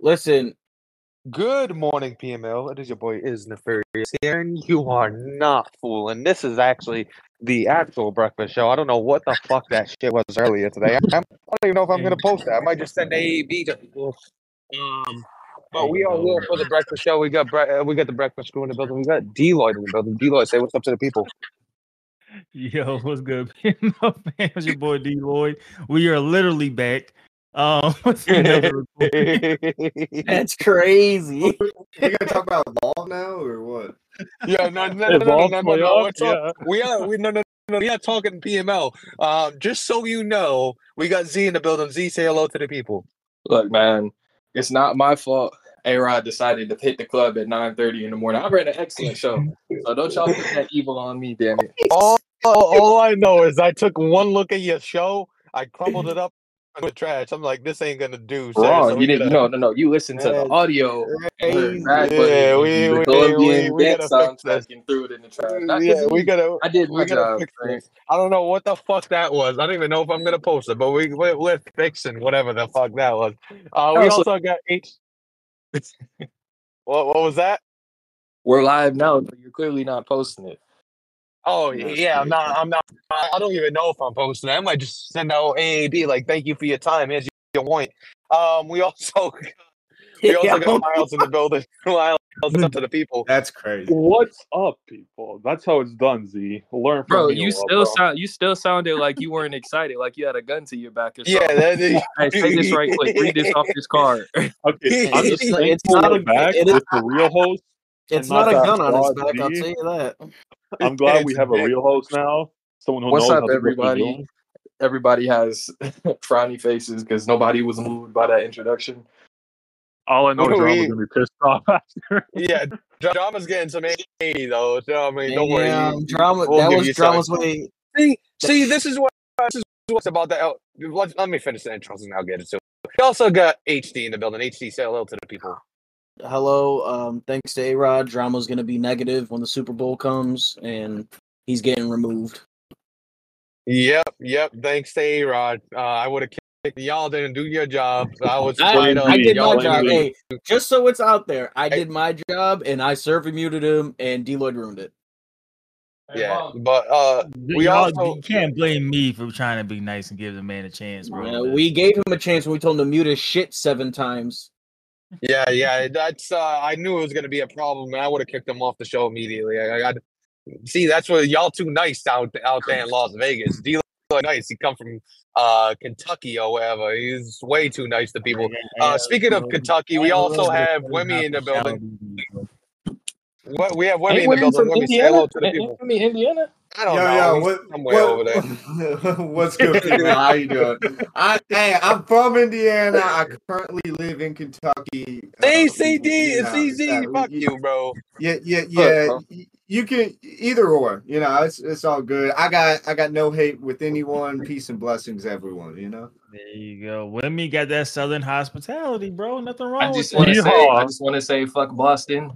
Listen, Good morning, PML. It is your boy Is Nefarious here, and you are not fooling. This is actually the actual breakfast show. I don't know what the fuck that shit was earlier today. I, I don't even know if I'm gonna post that. I might just send AAB to people. Um, but we are will for the breakfast show. We got bre- uh, we got the breakfast crew in the building. We got Deloitte in the building. Deloitte, say what's up to the people. Yo, what's good? PML fans, your boy D Lloyd. We are literally back. Um, what's another report? that's crazy. We gonna talk about ball now or what? Yeah, no, no, no, no, no, no, no, no. playoff, We're We are we no no no. We are talking PML. Um, just so you know, we got Z in the building. Z, say hello to the people. Look, man, it's not my fault. A Rod decided to hit the club at 9:30 in the morning. I ran an excellent show, so don't y'all put that evil on me, damn it. All, all, I know is I took one look at your show, I crumbled it up with trash. I'm like, this ain't gonna do. sir. Wrong. So you didn't. gotta- No, no, no. You listened to the audio. Bad Yeah, Bunny, we- the we- Colombian we- we gotta fix this. threw it in the trash. Not yeah, we gotta. I did my job. I don't know what the fuck that was. I don't even know if I'm gonna post it, but we we're, we're fixing whatever the fuck that was. Uh, we Also- also got H. what what was that? We're live now, but you're clearly not posting it. Oh yeah, I'm not. I'm not. I don't even know if I'm posting. it. I might just send out AAB like, "Thank you for your time." Here's your point. Um, we also we also got Miles in the building. Miles, up to the people? That's crazy. What's up, people? That's how it's done, Z. Learn from Bro, me a you still bro. sound you still sounded like you weren't excited, like you had a gun to your back or Yeah, something. that is, Hey, say this right quick. Read this off this card. Okay, I'm just It's- it's not a- back it is- with the real host. It's not not a gun on his back, I'll tell you that. I'm glad we have a real host now. Someone who What's knows up, how to work the everybody? Everybody has frowny faces because nobody was moved by that introduction. All I know is We- Drama's gonna be pissed off after. yeah. Drama's getting some A though. So I mean, don't worry. Damn, drama. We'll that was drama's some. way. See, see, this is what this is what's about that. oh, Let, let me finish the intros and I'll get it So We also got HD in the building. HD, say hello to the people. Hello. Um, thanks to A Rod, drama's gonna be negative when the Super Bowl comes, and he's getting removed. Yep, yep. Thanks to A Rod. Uh, I would have kicked y'all. Didn't do your job. I was. I, right I did Y'all my job. Hey, just so it's out there, I did my job, and I server muted him, and Deloitte ruined it. Yeah, but uh, We Y'all- also- you can't blame me for trying to be nice and give the man a chance, bro. Uh, we gave him a chance when we told him to mute his shit seven times. yeah, yeah. That's. Uh, I knew it was gonna be a problem, and I would have kicked him off the show immediately. I, I got. See, that's what y'all too nice out out there in Las Vegas. D nice. He come from uh Kentucky or wherever. He's way too nice to people. Uh, speaking of Kentucky, we also have Wemmy in the building. What we have Wemmy in the building. from Wemmy, say hello to the people. Indiana? Indiana? I don't Yo, know. yo, He's what, somewhere over there. what's good, people? How you doing? I, hey, I'm from Indiana. I currently live in Kentucky. Uh, CCD, you CZ, fuck you, bro. Yeah, yeah, yeah. bro. Y- You can either or. You know, it's it's all good. I got I got no hate with anyone. Peace and blessings, everyone. You know. There you go. Women got that southern hospitality, bro. Nothing wrong I with just want to say, I just want to say, fuck Boston.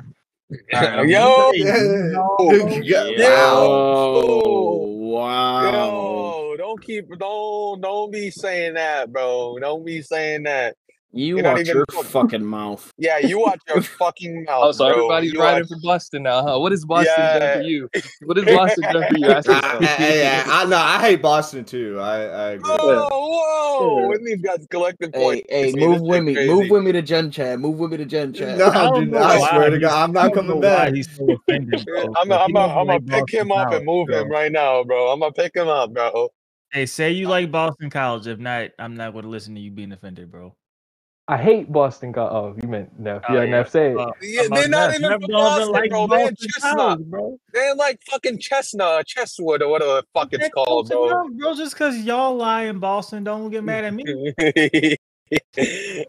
Yo, Yeah. Yo. Oh, wow. Yo, don't keep don't don't be saying that, bro. Don't be saying that. You You're watch even your fucking- fucking mouth. Yeah, you watch your fucking mouth. Oh, so bro. everybody's You riding watch- for Boston now, huh? What has Boston done for you? What has Boston done for you? I. I, I, I know. I hate Boston too. I I agree. Whoa, whoa! And these guys collective Hey, points. hey, See, move with me. shit Move with me to Gen Chat. Move with me to Gen Chat. No, I dude, I swear to God, I'm not coming back. He's so offended, bro. I'm Like, gonna he doesn't I'm gonna pick him up and move College, him right now, bro. I'm gonna pick him up, bro. Hey, say you like Boston College. If not, I'm not going to listen to you being offended, bro. I hate Boston. Co- oh, you meant Neff. Oh, yeah, yeah. Neff, say it. Uh, Yeah, they're not Neff. even Neff from Boston, like bro. They're in Boston Chestnut. College, bro. They're like fucking Chestnut, Chestwood, or whatever the fuck it's called, bro. enough, bro. Just because y'all lie in Boston, don't get mad at me.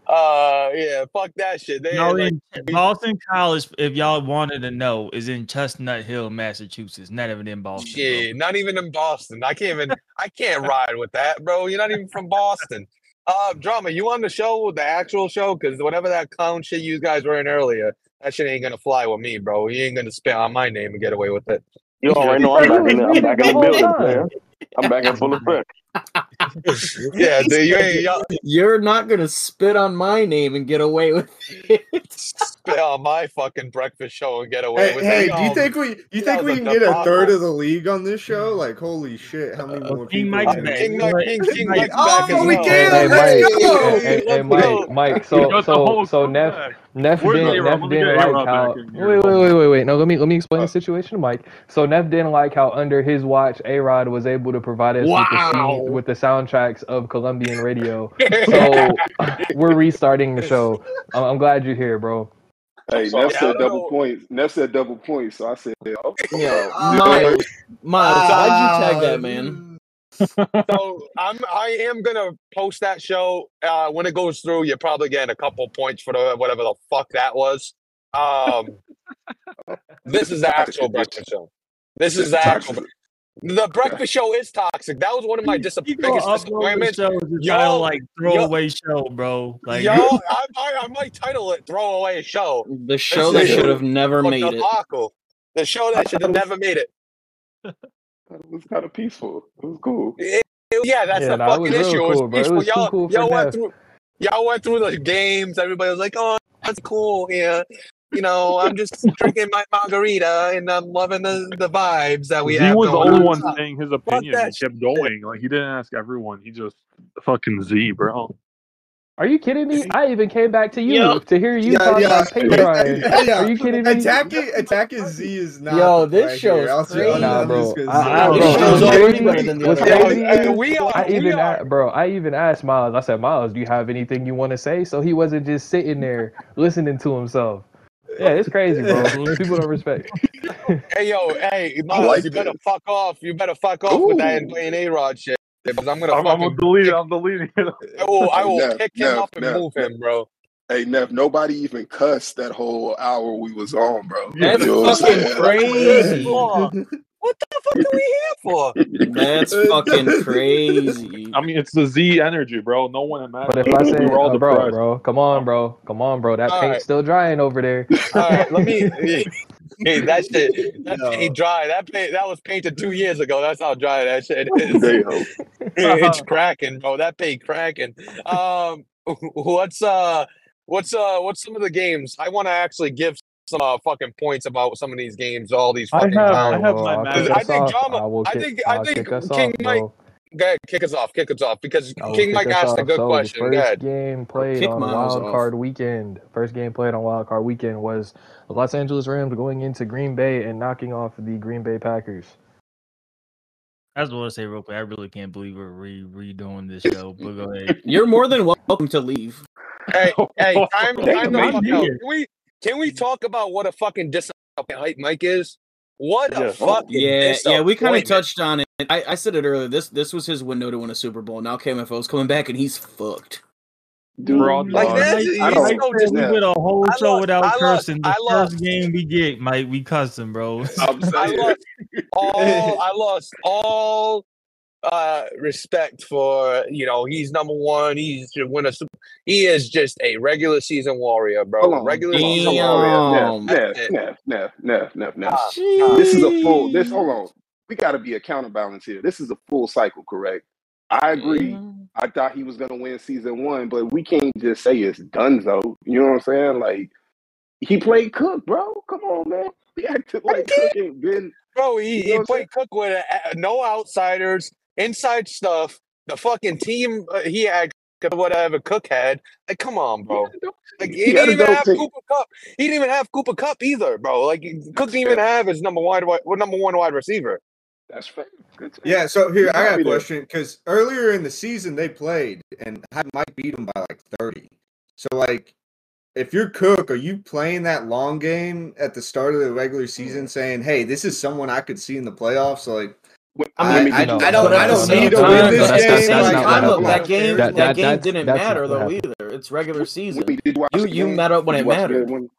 uh, yeah, fuck that shit. They Y'all like, in Boston College, if y'all wanted to know, is in Chestnut Hill, Massachusetts. Not even in Boston. bro. not even in Boston. I can't even. I can't ride with that, bro. You're not even from Boston. Uh, drama. You on the show, the actual show? Because whatever that clown shit you guys were in earlier, that shit ain't gonna fly with me, bro. You ain't gonna spit on my name and get away with it. You already know I'm back in, the, I'm back in the building, time. player. I'm back in full effect. yeah, dude, you ain't y'all You're not gonna spit on my name and get away with it. spit on my fucking breakfast show and get away Hey, with hey, it. Hey, do you think we you think we can get a third of the league on this show? Like, holy shit, how many Uh, more King people? Mike's back. King Mike, King, King Mike- Mike's Oh, back as we well. can! Hey, Let's Mike. go! Hey, hey, hey, Mike. Mike. So, got the whole so, so Neff. Neff didn't, Neff didn't like how. back in here. Wait, wait, wait, wait, wait. No, let me let me explain Uh, the situation to Mike. So Neff didn't like how under his watch, A Rod was able to provide us with, the Wow. Scene, with the soundtracks of Colombian radio. So we're restarting the show. I'm, I'm glad you're here, bro. Hey, sorry. Neff said double points. Neff said double points, so I said, yeah, okay. Yeah, Ah. Miles, Miles, why'd you tag that man? So I'm I am gonna post that show. Uh, when it goes through, you're probably getting a couple points for the whatever the fuck that was. Um, this is the actual breakfast show. This is the actual. The breakfast show is toxic. That was one of my dis- biggest disappointments. show just Yo, title like yo. throwaway show, bro. Like Yo, I, I, I might title it "Throwaway Show." The show that is- should have never Fuck made it. debacle. The show that should have never made it. It was kind of peaceful. It was cool. Yeah, that's Yeah, the nah, it was fucking real issue. It was cool, bro. It was y'all, cool y'all went Neff. through, y'all went through the games. Everybody was like, "Oh, that's cool." Yeah, you know, I'm just drinking my margarita and I'm loving the, the vibes that we he have. He was the only on. one saying his opinion. that and kept going. Like he didn't ask everyone. He just fucking Z, bro. Are you kidding me? I even came back to you Yo. to hear you Yeah, talk yeah. about paint drying. Yeah. Are you kidding me? Attacking, attacking Z is not. Yo, this play show's here. I'll crazy. Nah, bro. just I- say- I- This show's what's already better than the other crazy one. we are. I we even, are. a- bro, I even asked Miles. I said, Miles, do you have anything you want to say? So he wasn't just sitting there listening to himself. Yeah, it's crazy, bro. People don't respect. Hey yo, hey, Miles, like you better fuck off. You better fuck off with that Ooh. and playing A Rod shit. Because I'm gonna I'm, I'm gonna delete it. I'm deleting it. I will, I will Nev, pick him Nev, up and Nev, move him, bro. Hey, Neff, nobody even cussed that whole hour we was on, bro. That's You know fucking crazy. Oh, what the fuck are we here for? That's fucking crazy. I mean, it's the Z energy, bro. No one imagined. But if I we say, were all uh, bro, bro, come on, bro, come on, bro, that All paint's right. still drying over there. All right, let me. Hey, that shit, that No. paint dry. That paint, that was painted two years ago. That's how dry that shit is. Damn. it's cracking, bro. That paint cracking. Um, what's uh, what's uh, what's some of the games? I want to actually give some uh, fucking points about some of these games. All these I fucking have- rounds. I have my I'll match. kick I think off. drama- I will I think- I think King off, Mike- bro. Go ahead, kick us off. Kick us off because King Mike us asked a good so question. The Go ahead. game played Kick on Miles Wild off. Card Weekend. First game played on Wild Card Weekend was the Los Angeles Rams going into Green Bay and knocking off the Green Bay Packers. I just want to say real quick, I really can't believe we're re- redoing this show. But go ahead. You're more than welcome to leave. Hey, hey, time, time the I'm fuck here. out. Can we can we mm. talk about what a fucking disappointment hype Mike is? What a Yeah. Oh, fucking Yeah, yeah, we kind of touched on it. I, I said it earlier. This this was his window to win a Super Bowl. Now KMFO's coming back and he's fucked. Dude, Bro, Like dog. that, I he's don't- so dis- we went a whole I show lost- without I lost- cursing. The I first lost. game we get, Mike, we cussing, bro. I'm I lost all I lost all uh respect for you know he's number one he's should win a he is just a regular season warrior bro Hold on. regular hold on, season warrior Neff, That's it. Neff, Neff, Neff, Neff, Neff. Ah, This is a full. This hold on. We got to be a counterbalance here. This is a full cycle, correct? I agree. I thought he was gonna win season one, but we can't just say it's Dunzo. You know what I'm saying? Like he played Cook, bro. Come on, man. We acted like Cook ain't been. bro he, You know he played cook with uh, no outsiders inside stuff the fucking team uh, he had whatever cook had like come on bro like he He didn't even have team. Cooper Kupp. He didn't even have Cooper Kupp either, bro. Like Cook didn't even have his number one, wide- number one wide receiver. That's fair. Yeah, so here You I got got a question because earlier in the season they played and had Mike beat them by like thirty. So like, if you're Cook, are you playing that long game at the start of the regular season, saying, "Hey, this is someone I could see in the playoffs"? So like, I mean, me I, do No, this. I don't, I don't need to win this that's game. that's Like, not I what look, that game, That- that, that- game that's- didn't matter though what either. It's regular season. Whitney, did you watch You you met up when Did it you watch the mattered. game?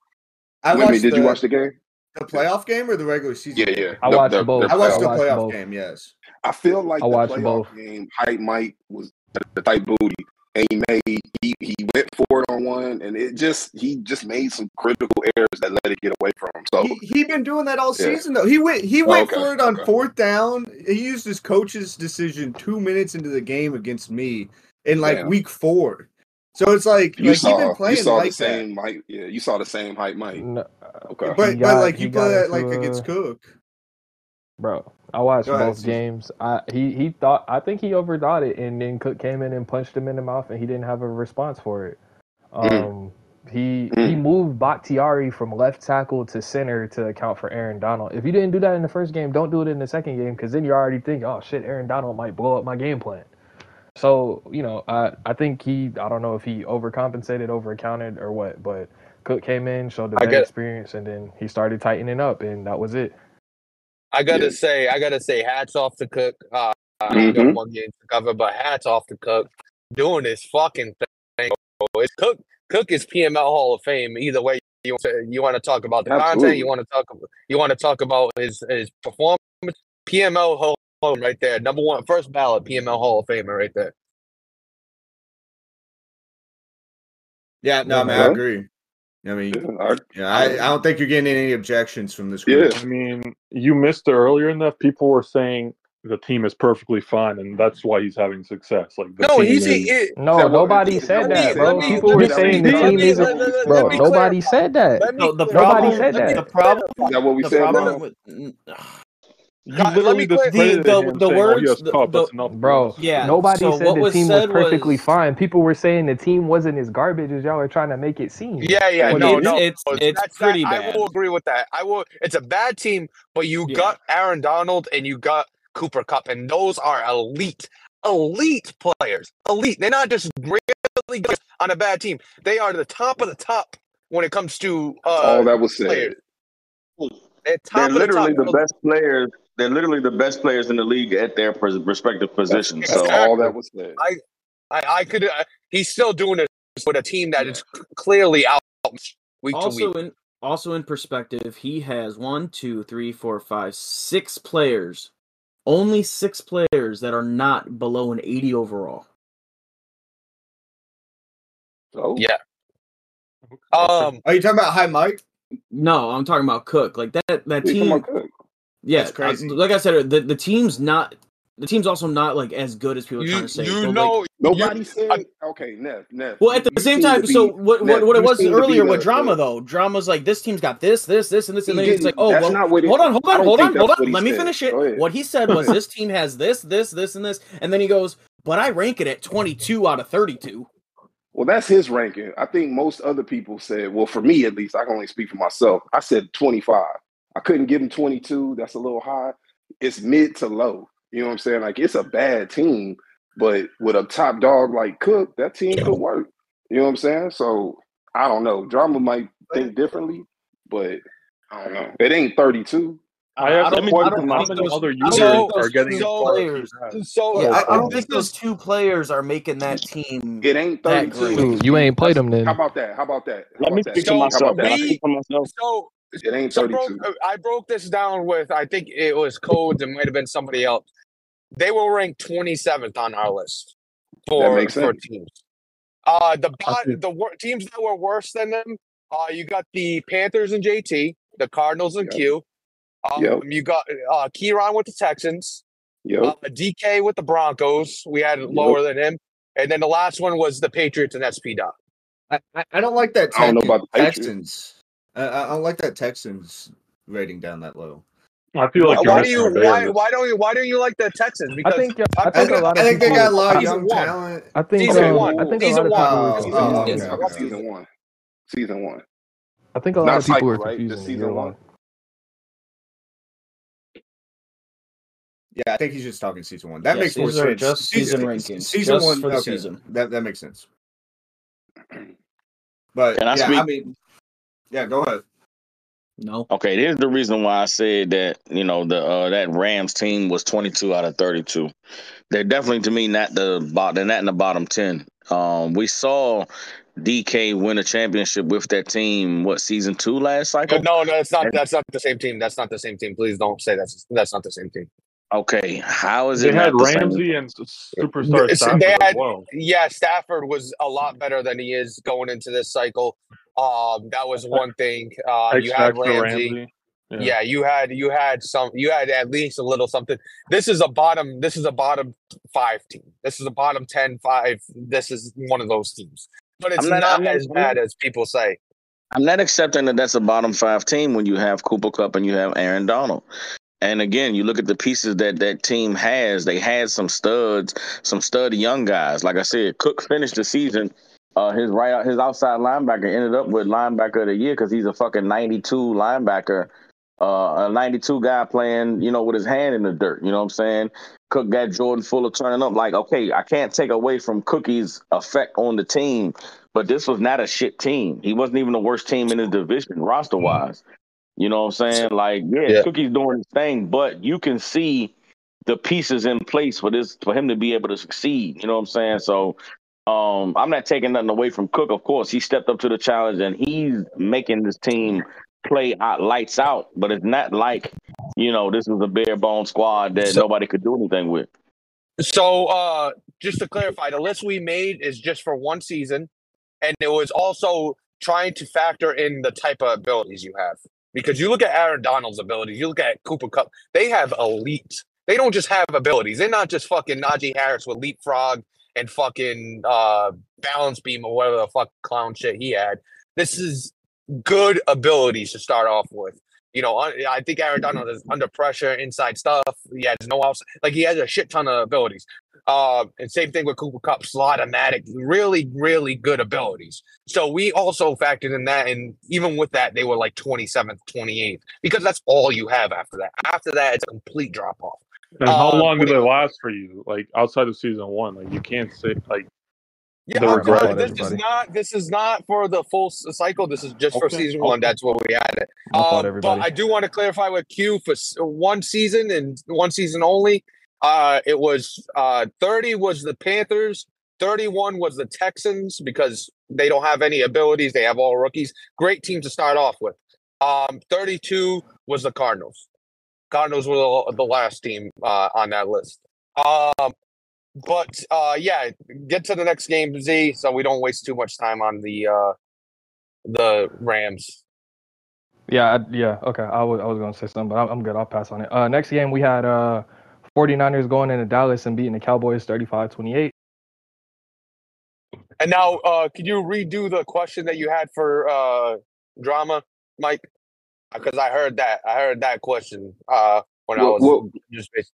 I Whitney, watched did the, you watch the game? the playoff game or the regular season? Yeah, game? yeah. I The- watched the- both. I watched the I watched playoff game. Yes. I feel like I the playoff both. game hype Mike was the type booty. And he made he, he went for it on one, and it just he just made some critical errors that let it get away from him. So He he been doing that all Yeah. season though. He went he Oh, went okay, for it on okay. fourth down. He used his coach's decision two minutes into the game against me in like Damn. week four. So it's like you like he saw been you playing saw like the same Mike. Yeah, you saw the same hype Mike. No, uh, Okay. But He but like you play that into like against Cook. bro. I watched Go both games. I he he thought I think he overthought it, and then Cook came in and punched him in the mouth, and he didn't have a response for it. Um, Mm. he Mm. he moved Bakhtiari from left tackle to center to account for Aaron Donald. If you didn't do that in the first game, don't do it in the second game, because then you're already thinking, oh shit, Aaron Donald might blow up my game plan. So you know, I I think he I don't know if he overcompensated, overaccounted, or what, but Cook came in, showed the experience, and then he started tightening up, and that was it. I gotta Yeah. say, I gotta say, hats off to Cook. Uh, I know Mhm. one game to cover, but hats off to Cook doing this fucking thing. It's Cook. Cook is PML Hall of Fame. Either way, you you want to talk about the content, you want to talk you want to talk about his his performance. PML Hall of Fame right there, number one, first ballot PML Hall of Famer right there. Yeah, no, Yeah, man, I agree. I mean, Yeah, I- I, I don't think you're getting any objections from this group. Yeah. group. I mean, you missed it earlier enough. People were saying the team is perfectly fine, and that's why he's having success. Like the No, team he's is- he, No, nobody said that, let bro. me- People were saying let the team isn't. let me- let Bro, nobody said that. No, the clarify- Nobody said that. The problem. Is that what we The said, problem uh, with you God, let me clear- discredited The- him the saying, "Oh, he words- the- cup, the- that's enough for Bro. Yeah. nobody so said the team said was perfectly was- fine. People were saying the team wasn't as garbage as y'all are trying to make it seem. Yeah, yeah, no, it's, no, it's it's that's pretty that, bad. I will agree with that. I will. It's a bad team, but you Yeah. got Aaron Donald and you got Cooper Kupp, and those are elite, elite players. Elite. They're not just really good on a bad team. They are the top of the top when it comes to uh, All that was said. players. They're They're top of the literally top. the best players. They're literally the best players in the league at their respective positions. That's So Exactly. all that was said. I, I could. Uh, he's still doing it with a team that is clearly out week to also week. in also in perspective, he has one, two, three, four, five, six players. Only six players that are not below an 80 overall. So, Yeah. Um, Are you talking about High Mike? No, I'm talking about Cook. Like that that we talking team about Cook. Yeah, That's crazy. I- like I said, the, the team's not the team's also not like as good as people are trying to say. you but, like- know Nobody you- said. I- okay, Nev, Nev. well, at the you same seem to time, be- so what Nev, what, what it was seem to be earlier the- with drama the- though, drama's like this team's got this, this, this, and this, and He then he's like, oh well, not he- hold on, hold on, hold on, hold on. what he Let me said. finish it. What he said was this team has this, this, this, and this, and then he goes, but I rank it at 22 out of 32. Well, that's his ranking. I think most other people said, well, for me at least, I can only speak for myself. I said 25. I couldn't give him 22. That's a little high. It's mid to low. You know what I'm saying? Like, it's a bad team, but with a top dog like Cook, that team could work. You know what I'm saying? So, I don't know. Drama might think differently, but I don't know. It ain't 32. I have don't- a question. don't How think many those- other I don't users think are getting two as far as he players- so Yeah, I, I don't think those two players are making that team. It ain't That 32. great. You ain't played them then. How about that? How about that? How let me about that? speak to So, How myself. about Can I that? we- speak for myself? so It ain't So broke, 32. uh, I broke this down with I think it was Codes. It might have been somebody else. They were ranked 27th on our list for makes for sense. teams. Uh, the bot, the wor- teams that were worse than them. Uh, you got the Panthers and JT, the Cardinals and Yep. Q. Um, Yep. You got uh, Kieran with the Texans. Yep. Uh, DK with the Broncos. We had it lower than him. And then the last one was the Patriots and SP Dot. I, I, I don't like that. I don't know about the Patriots. Texans. I, I like that Texans rating down that low. I feel like why you're do you why, why don't you why don't you like the Texans? I Because think I I I think think, a lot I of think they people. got a lot of young one. talent. I think Season um, one. I think a Season lot of people were Oh, Season oh, one. okay, How about okay. season one? Season one. I think a lot Not of people cycle, were right? confused. Season one. one. Yeah, I think he's just talking season one. That Yes, makes more sense. just season rankings, Season just one for the okay, season. That that makes sense. But Can I yeah, I mean, yeah, go ahead. No. Okay, here's the reason why I said that you know the uh, that Rams team was 22 out of 32. They're definitely to me not the bot. They're not in the bottom 10. Um, we saw DK win a championship with that team. What season two last cycle? no, no, it's not. That's not the same team. That's not the same team. Please don't say that's that's not the same team. Okay, how is They it had not the? Ramsey and s- superstar Th- Stafford they had- well. Yeah, Stafford was a lot better than he is going into this cycle. Um, that was one thing. Uh, you had Ramsey. Ramsey. Yeah. you had you had some you had at least a little something. This is a bottom this is a bottom five team. This is a bottom 10 5. This is one of those teams. But it's I'm not- not, as bad as people say. I'm not accepting that that's a bottom five team when you have Cooper Kupp and you have Aaron Donald. And again, you look at the pieces that that team has. They had some studs, some stud young guys. Like I said, Cook finished the season. Uh, his right, his outside linebacker ended up with linebacker of the year because he's a fucking 92 linebacker, uh, a 92 guy playing, you know, with his hand in the dirt. You know what I'm saying? Cook got Jordan Fuller turning up. Like, okay, I can't take away from Cookie's effect on the team, but this was not a shit team. He wasn't even the worst team in his division roster wise. You know what I'm saying? Like, yeah, Yeah. Cookie's doing his thing, but you can see the pieces in place for this for him to be able to succeed. You know what I'm saying? So um I'm not taking nothing away from Cook. Of course, he stepped up to the challenge and he's making this team play out lights out, but it's not like, you know, this was a bare bone squad that So- nobody could do anything with. So uh just to clarify, the list we made is just for one season, and it was also trying to factor in the type of abilities you have. Because you look at Aaron Donald's abilities, you look at Cooper Kupp, they have elite. They don't just have abilities. They're not just fucking Najee Harris with leapfrog and fucking uh balance beam or whatever the fuck clown shit he had. This is good abilities to start off with. You know, I think Aaron Donald is under pressure, inside stuff. He has no outside, like he has a shit ton of abilities. Uh, and same thing with Cooper Kupp, slot-o-matic, really, really good abilities. So we also factored in that, and even with that, they were like 27th, 28th, because that's all you have after that. After that, it's a complete drop off. And how Uh, long do they wait. last for you? Like outside of season one, like you can't say like Yeah, I'm this is not this is not for the full cycle. This is just for Okay, season one. okay. That's what we had it. Um, but. I do want to clarify with Q for one season and one season only. Uh, it was uh, 30 was the Panthers, 31 was the Texans because they don't have any abilities. They have all rookies. Great team to start off with. Um, 32 was the Cardinals. Cardinals were the, the last team uh, on that list. Um, but uh, yeah, get to the next game, Z, so we don't waste too much time on the uh, the Rams. Yeah, I, yeah, okay. I was I was gonna say something, but I'm, I'm good. I'll pass on it. Uh, next game we had uh 49ers going into Dallas and beating the Cowboys 35-28. And now, uh, could you redo the question that you had for uh, drama, Mike? Because I heard that. I heard that question uh, when I was what- just. bas-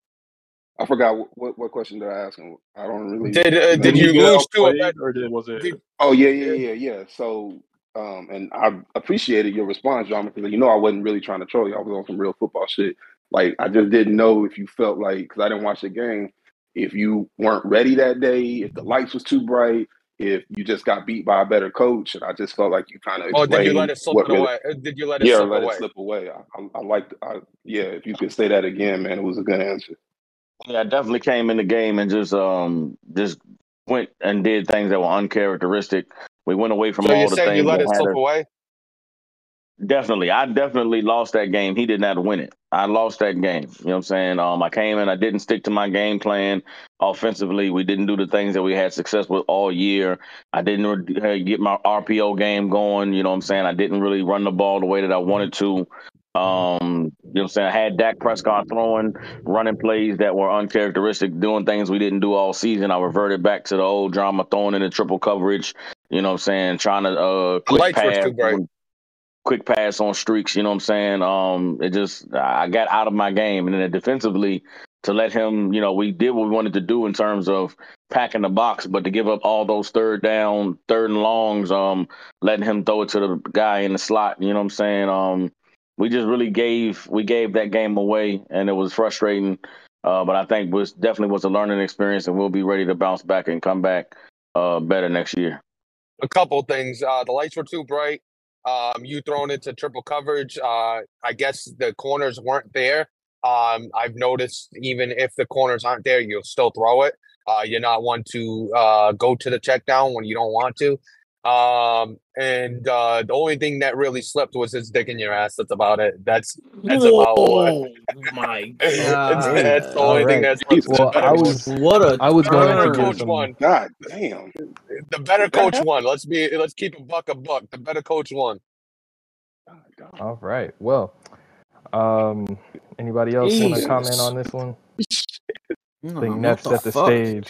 I forgot what, what, what question did I ask him. I don't really. Did uh, did Did you lose to it? or did was it? Did- Oh yeah, yeah, yeah, yeah. So, um, and I appreciated your response, John, because you know I wasn't really trying to troll you. I was on some real football shit. Like I just didn't know if you felt like because I didn't watch the game, if you weren't ready that day, if the lights was too bright, if you just got beat by a better coach, and I just felt like you kind of Oh, did you let it slip it really- away? Uh, Did you let it yeah, slip let away? it slip away. I, I, I liked, I, yeah. If you could say that again, man, it was a good answer. Yeah, I definitely came in the game and just um just went and did things that were uncharacteristic. We went away from So all the saying you things let it slip away? Definitely. I definitely lost that game. He did not win it. I lost that game. You know what I'm saying? Um, I came in, I didn't stick to my game plan offensively. We didn't do the things that we had success with all year. I didn't re- get my RPO game going. You know what I'm saying? I didn't really run the ball the way that I wanted to. Um, you know what I'm saying? I had Dak Prescott throwing, running plays that were uncharacteristic, doing things we didn't do all season. I reverted back to the old drama, throwing in the triple coverage. You know what I'm saying? Trying to uh, quick pass on- quick pass on streaks. You know what I'm saying? Um, it just I got out of my game, and then defensively to let him, you know, we did what we wanted to do in terms of packing the box, but to give up all those third down, third and longs, um, letting him throw it to the guy in the slot. You know what I'm saying? Um, we just really gave we gave that game away, and it was frustrating. Uh, but I think was definitely was a learning experience, and we'll be ready to bounce back and come back uh, better next year. a couple things. Uh, the lights were too bright. Um, you thrown into triple coverage. Uh, I guess the corners weren't there. Um, I've noticed even if the corners aren't there, you'll still throw it. Uh, you're not one to uh, go to the check down when you don't want to. Um, and uh, the only thing that really slipped was his dick in your ass. That's about it. That's that's about what. Whoa, my That's, god! that's the only thing that's. Well, the better I coach, was What a I was the going better to give coach some. won. God damn. The better coach won. Let's be. Let's keep a buck a buck. The better coach won. God, God. All right. Well, um, anybody else want to comment on this one? I think what Neff the the fuck? stage.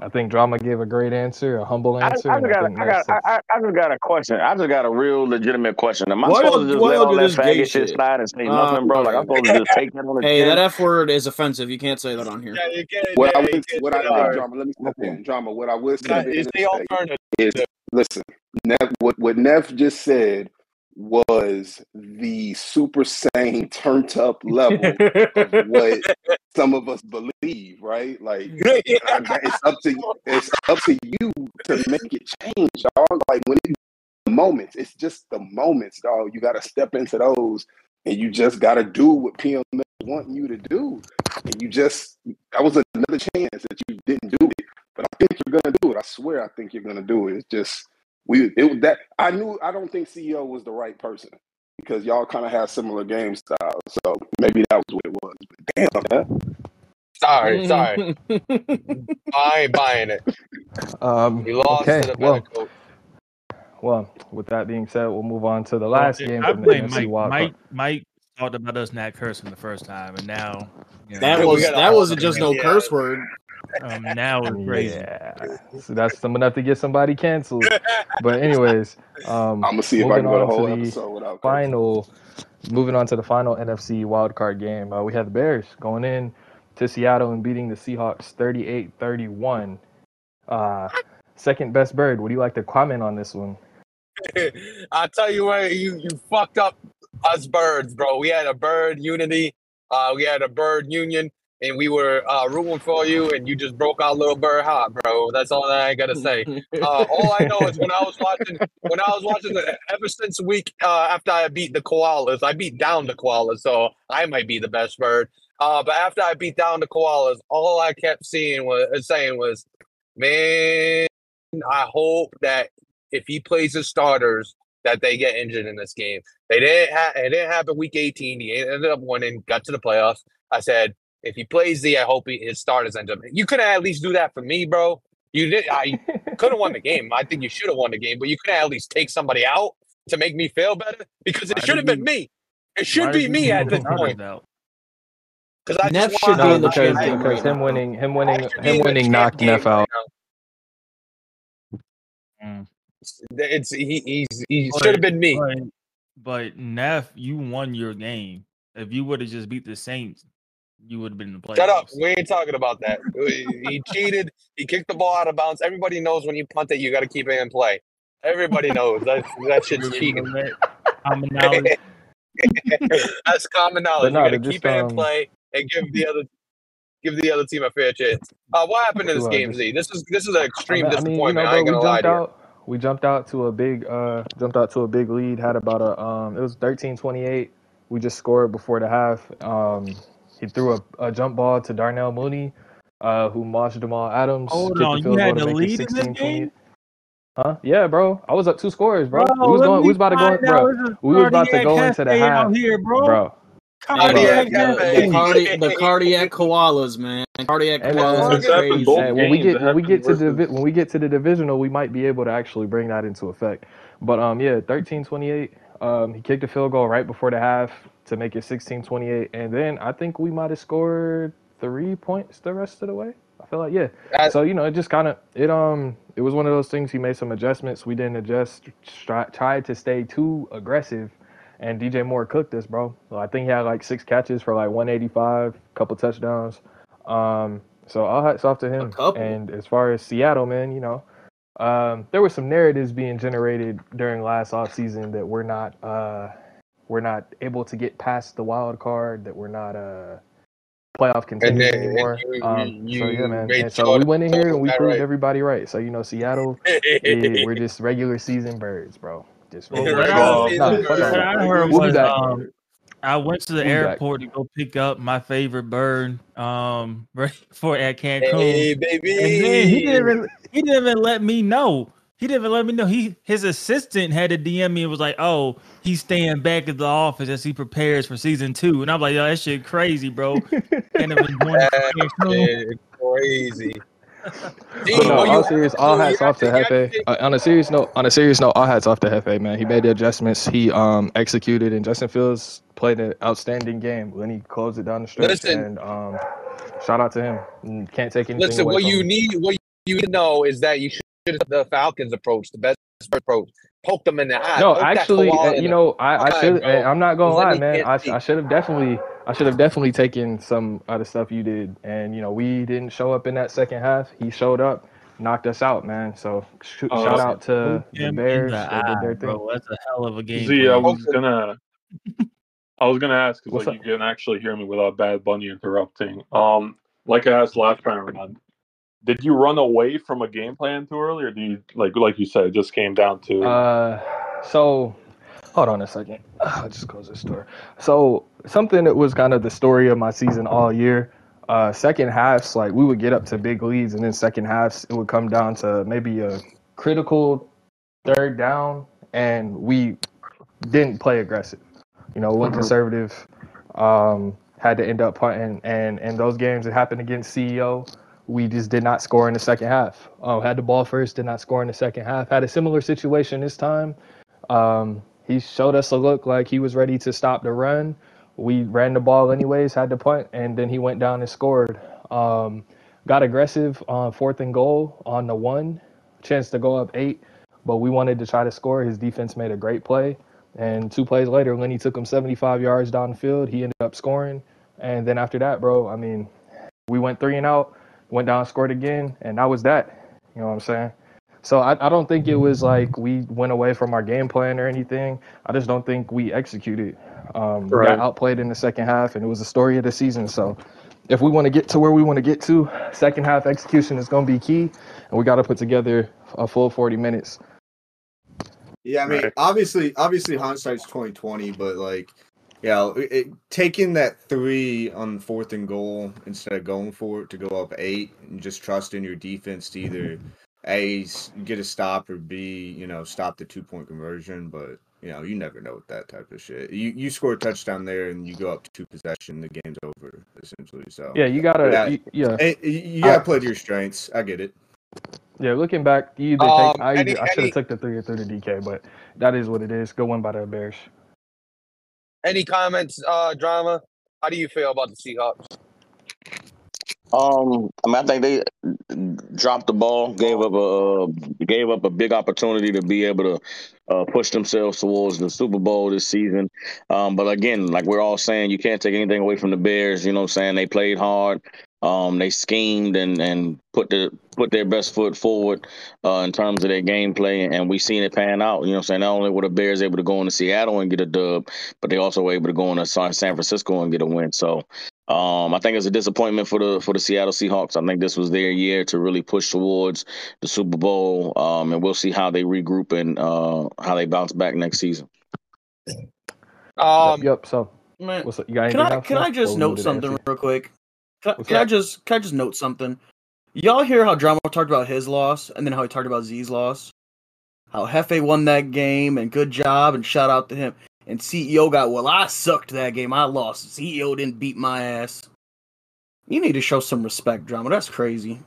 I think Drama gave a great answer, a humble I, I just and I got, a, I got, I. I I just got a question. I just got a real legitimate question. Am I Why supposed to just let y'all that this faggot shit shit? slide and say Uh, nothing, bro? Like I'm supposed to just take that on the hey, chin? that F word is offensive. You can't say that on here. Yeah, you can't. What I Yeah, you would, what I that drama. Let me step Okay. in, drama. What I would That step in is the alternative. is, listen, Neff, what what Neff just said was the super sane, turned up level of what some of us believe, right? Like it's up to it's up to you to make it change, dog. Like when it, the moments, it's just the moments, dog. You got to step into those, and you just got to do what PML want you to do. And you just that was another chance that you didn't do it, but I think you're gonna do it. I swear, I think you're gonna do it. It's just we it that I knew. I don't think CEO was the right person because y'all kind of have similar game styles. So maybe that was what it was. But damn, man. Sorry, sorry. I ain't buying it. Um, We lost okay. to the better Well, coach. well. With that being said, we'll move on to the last it- game I from the blame NFC Mike. Mike Mike talked about us not cursing the first time, and now you know, That was that wasn't just no yeah. curse word. Um, now it's crazy. Yeah, so that's some enough to get somebody canceled. But anyways, um, I'm gonna see if I moving can go the on to whole the episode without cursing. final, moving on to the final NFC wildcard game. Uh, we have the Bears going in to Seattle and beating the Seahawks 38-31. Uh, second best bird. Would you like to comment on this one? I tell you what, you you fucked up us birds, bro. We had a bird unity. Uh, we had a bird union, and we were uh, rooting for you, and you just broke our little bird heart, bro. That's all that I gotta say. Uh, all I know is when I was watching, when I was watching the ever since week uh, after I beat the koalas, I beat down the koalas, so I might be the best bird. Uh, but after I beat down the koalas, all I kept seeing was uh, saying was, "Man, I hope that if he plays his starters, that they get injured in this game. They didn't. Ha- it didn't happen week 18. He ended up winning, got to the playoffs. I said, if he plays the, I hope he, his starters end up. You could at least do that for me, bro. You did. I could have won the game. I think you should have won the game, but you could at least take somebody out to make me feel better because it should have been me. It should be me at this point out? because I Neff just should want be in the because because right him winning, him winning, him winning champ knocked game Neff out. now. Mm. It's he. He's he should have been me. But, but Neff, you won your game. If you would have just beat the Saints, you would have been in the playoffs. Shut up. We ain't talking about that. he cheated. He kicked the ball out of bounds. Everybody knows when you punt it, you got to keep it in play. Everybody knows that that shit's cheating. Common knowledge. That's common knowledge. no, you got to to keep just, it in um, play and give the other give the other team a fair chance. Uh, what happened in this uh, game, Z? This is this is an I extreme mean, I mean, you disappointment. know, I bro, ain't we gonna lie jumped to you. out. We jumped out to a big, uh, jumped out to a big lead. Had about a, um, it was 13-28. We just scored before the half. Um, he threw a, a jump ball to Darnell Mooney, uh, who marched Jamal Adams. Hold on, you had the lead in this game? Huh? Yeah, bro. I was up two scores, bro. Bro, we was going. We was about to go, find bro. We was about to go into the cafe half, out here, bro. bro. Cardiac the, the, cardi- the cardiac koalas, man. Cardiac Hey, koalas man. are crazy. Hey, when we get when we get to versus- divi- when we get to the divisional, we might be able to actually bring that into effect. But um, yeah, 13-28. Um, he kicked a field goal right before the half to make it 16-28, and then I think we might have scored three points the rest of the way. I feel like yeah. Uh, So you know, it just kind of it um it was one of those things. He made some adjustments. We didn't adjust. Try, tried to stay too aggressive, and DJ Moore cooked us, bro. So I think he had like six catches for like 185, couple touchdowns. Um, so all hats off to him. And as far as Seattle, man, you know, um, there were some narratives being generated during last offseason that we're not uh we're not able to get past the wild card, that we're not uh playoff contenders then anymore. you- um, you- so yeah, man. And so we went in here and we proved right. everybody right. So you know, Seattle, eh, we're just regular season birds, bro. Just Well, regular what season I, birds. Nah, what. I heard We'll was um, I went to the We'll airport to go pick up my favorite bird um, right for at Cancun. Hey, And then he didn't baby. even he didn't even let me know. He didn't even let me know. He his assistant had to DM me and was like, "Oh, he's staying back at the office as he prepares for season two. And I'm like, "Yo, that shit crazy, bro." Can't even join the fucking crew. That's crazy. But no, all serious, all hats off to Hefe. Uh, on a serious note, on a serious note, all hats off to Hefe, man. He made the adjustments. He um executed, and Justin Fields played an outstanding game when he closed it down the stretch. Listen. and um, shout out to him. Can't take anything Listen, away what from you him. need, what you need to know is that you should have the Falcons approach, the best approach. Poke them in the eye. No, poke actually, uh, you know, I, I should. bro. I'm not gonna lie, man. I. I should have definitely, I should have definitely taken some of the stuff you did. And you know, we didn't show up in that second half. He showed up, knocked us out, man. So sh- Uh, shout out to the Bears. the They eye, did their thing. bro. That's a hell of a game. Z, I plan. was gonna, I was gonna ask because like up? you can actually hear me without Bad Bunny interrupting. Um, like I asked last time around, did you run away from a game plan too early, or do you like like you said, it just came down to Uh, so hold on a second. I'll just close this door. So something that was kind of the story of my season all year. Uh, second halves, like we would get up to big leads, and then second halves, it would come down to maybe a critical third down, and we didn't play aggressive. You know, went Mhm. conservative. Um, had to end up punting, and and those games that happened against CEO, we just did not score in the second half. Uh, had the ball first, did not score in the second half. Had a similar situation this time. Um, he showed us a look like he was ready to stop the run. We ran the ball anyways, had to punt, and then he went down and scored. Um, got aggressive on fourth and goal on the one, chance to go up eight, but we wanted to try to score. His defense made a great play. And two plays later, he took him 75 yards down the field, he ended up scoring. And then after that, bro, I mean, we went three and out, went down, scored again, and that was that. You know what I'm saying? So I, I don't think it was like we went away from our game plan or anything. I just don't think we executed. Um, We Right. got outplayed in the second half, and it was the story of the season. So if we want to get to where we want to get to, second half execution is going to be key, and we got to put together a full 40 minutes. Yeah, I mean, Right. obviously, obviously, hindsight's twenty twenty, but like, yeah, it, it, taking that three on fourth and goal instead of going for it to go up eight, and just trusting your defense to either a get a stop or b you know stop the two point conversion. But you know, you never know with that type of shit. You you score a touchdown there and you go up to two possession, the game's over essentially. So Yeah, you got to, Yeah. yeah. Eh, you, you gotta play to your strengths. I get it. Yeah, looking back, you either Um, take, I, I should have took the three or through the DK, but that is what it is. Go win by the Bears. Any comments, uh, drama? How do you feel about the Seahawks? Um, I mean, I think they dropped the ball, gave up a gave up a big opportunity to be able to uh, push themselves towards the Super Bowl this season. Um, but again, like we're all saying, you can't take anything away from the Bears. You know, what I'm saying they played hard. Um, they schemed and and put the put their best foot forward uh, in terms of their gameplay, and we seen it pan out. You know, what I'm saying not only were the Bears able to go into Seattle and get a dub, but they also were able to go into San San Francisco and get a win. So. Um, I think it's a disappointment for the for the Seattle Seahawks. I think this was their year to really push towards the Super Bowl, um, and we'll see how they regroup and uh, how they bounce back next season. Um, yep, yep. So, Man, what's up? You got Can I can I just note move to the something real quick? Can, I- can I just can I just note something? Y'all hear how Drama talked about his loss and then how he talked about Z's loss? How Hefe won that game and good job and shout out to him. And CEO got well, I sucked that game. I lost. CEO didn't beat my ass. You need to show some respect, Drama. That's crazy.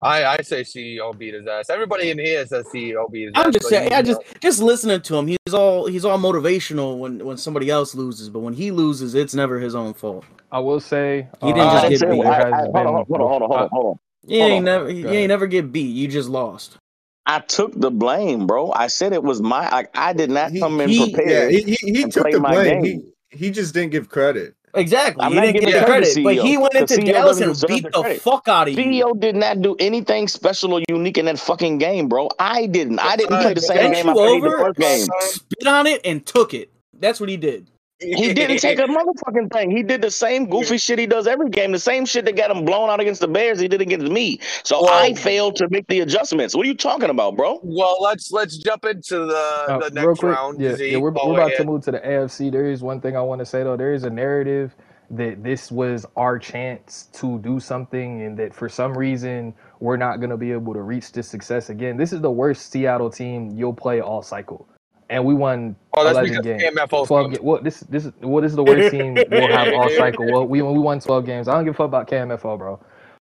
I, I say CEO beat his ass. Everybody in here says CEO beat his ass. I'm just saying. I just just listening to him. He's all he's all motivational when when somebody else loses, but when he loses, it's never his own fault. I will say, He didn't uh, just get beat. there I- has I- hold on, hold on, hold on, hold on, hold on. You Hold ain't on. never Go you ain't never get beat. You just lost. I took the blame, bro. I said it was my. Like I did not He, come in he- yeah, prepared. he, he, he took the blame. He he just didn't give credit. Exactly. I'm he didn't giving get the credit to credit, but he went into CEO Dallas and beat the the fuck out of you. CEO did not do anything special or unique in that fucking game, bro. I didn't. I didn't play the same game I you played the over, first game. spit on it, and took it. That's what he did. He didn't take a motherfucking thing. He did the same goofy shit he does every game. The same shit that got him blown out against the Bears, he did against me. So Well- I failed to make the adjustments. What are you talking about, bro? Well, let's let's jump into the Uh, the real next quick, round. yeah, Z, yeah, we're, we're about to move to the AFC. There is one thing I want to say though. There is a narrative that this was our chance to do something and that for some reason we're not going to be able to reach this success again. This is the worst Seattle team you'll play all cycle. And we won Oh, that's 11 because games. KMFO 12 ga- well, this this is well, this is the worst team we'll have all cycle. Well, we we won 12 games. I don't give a fuck about KMFO, bro.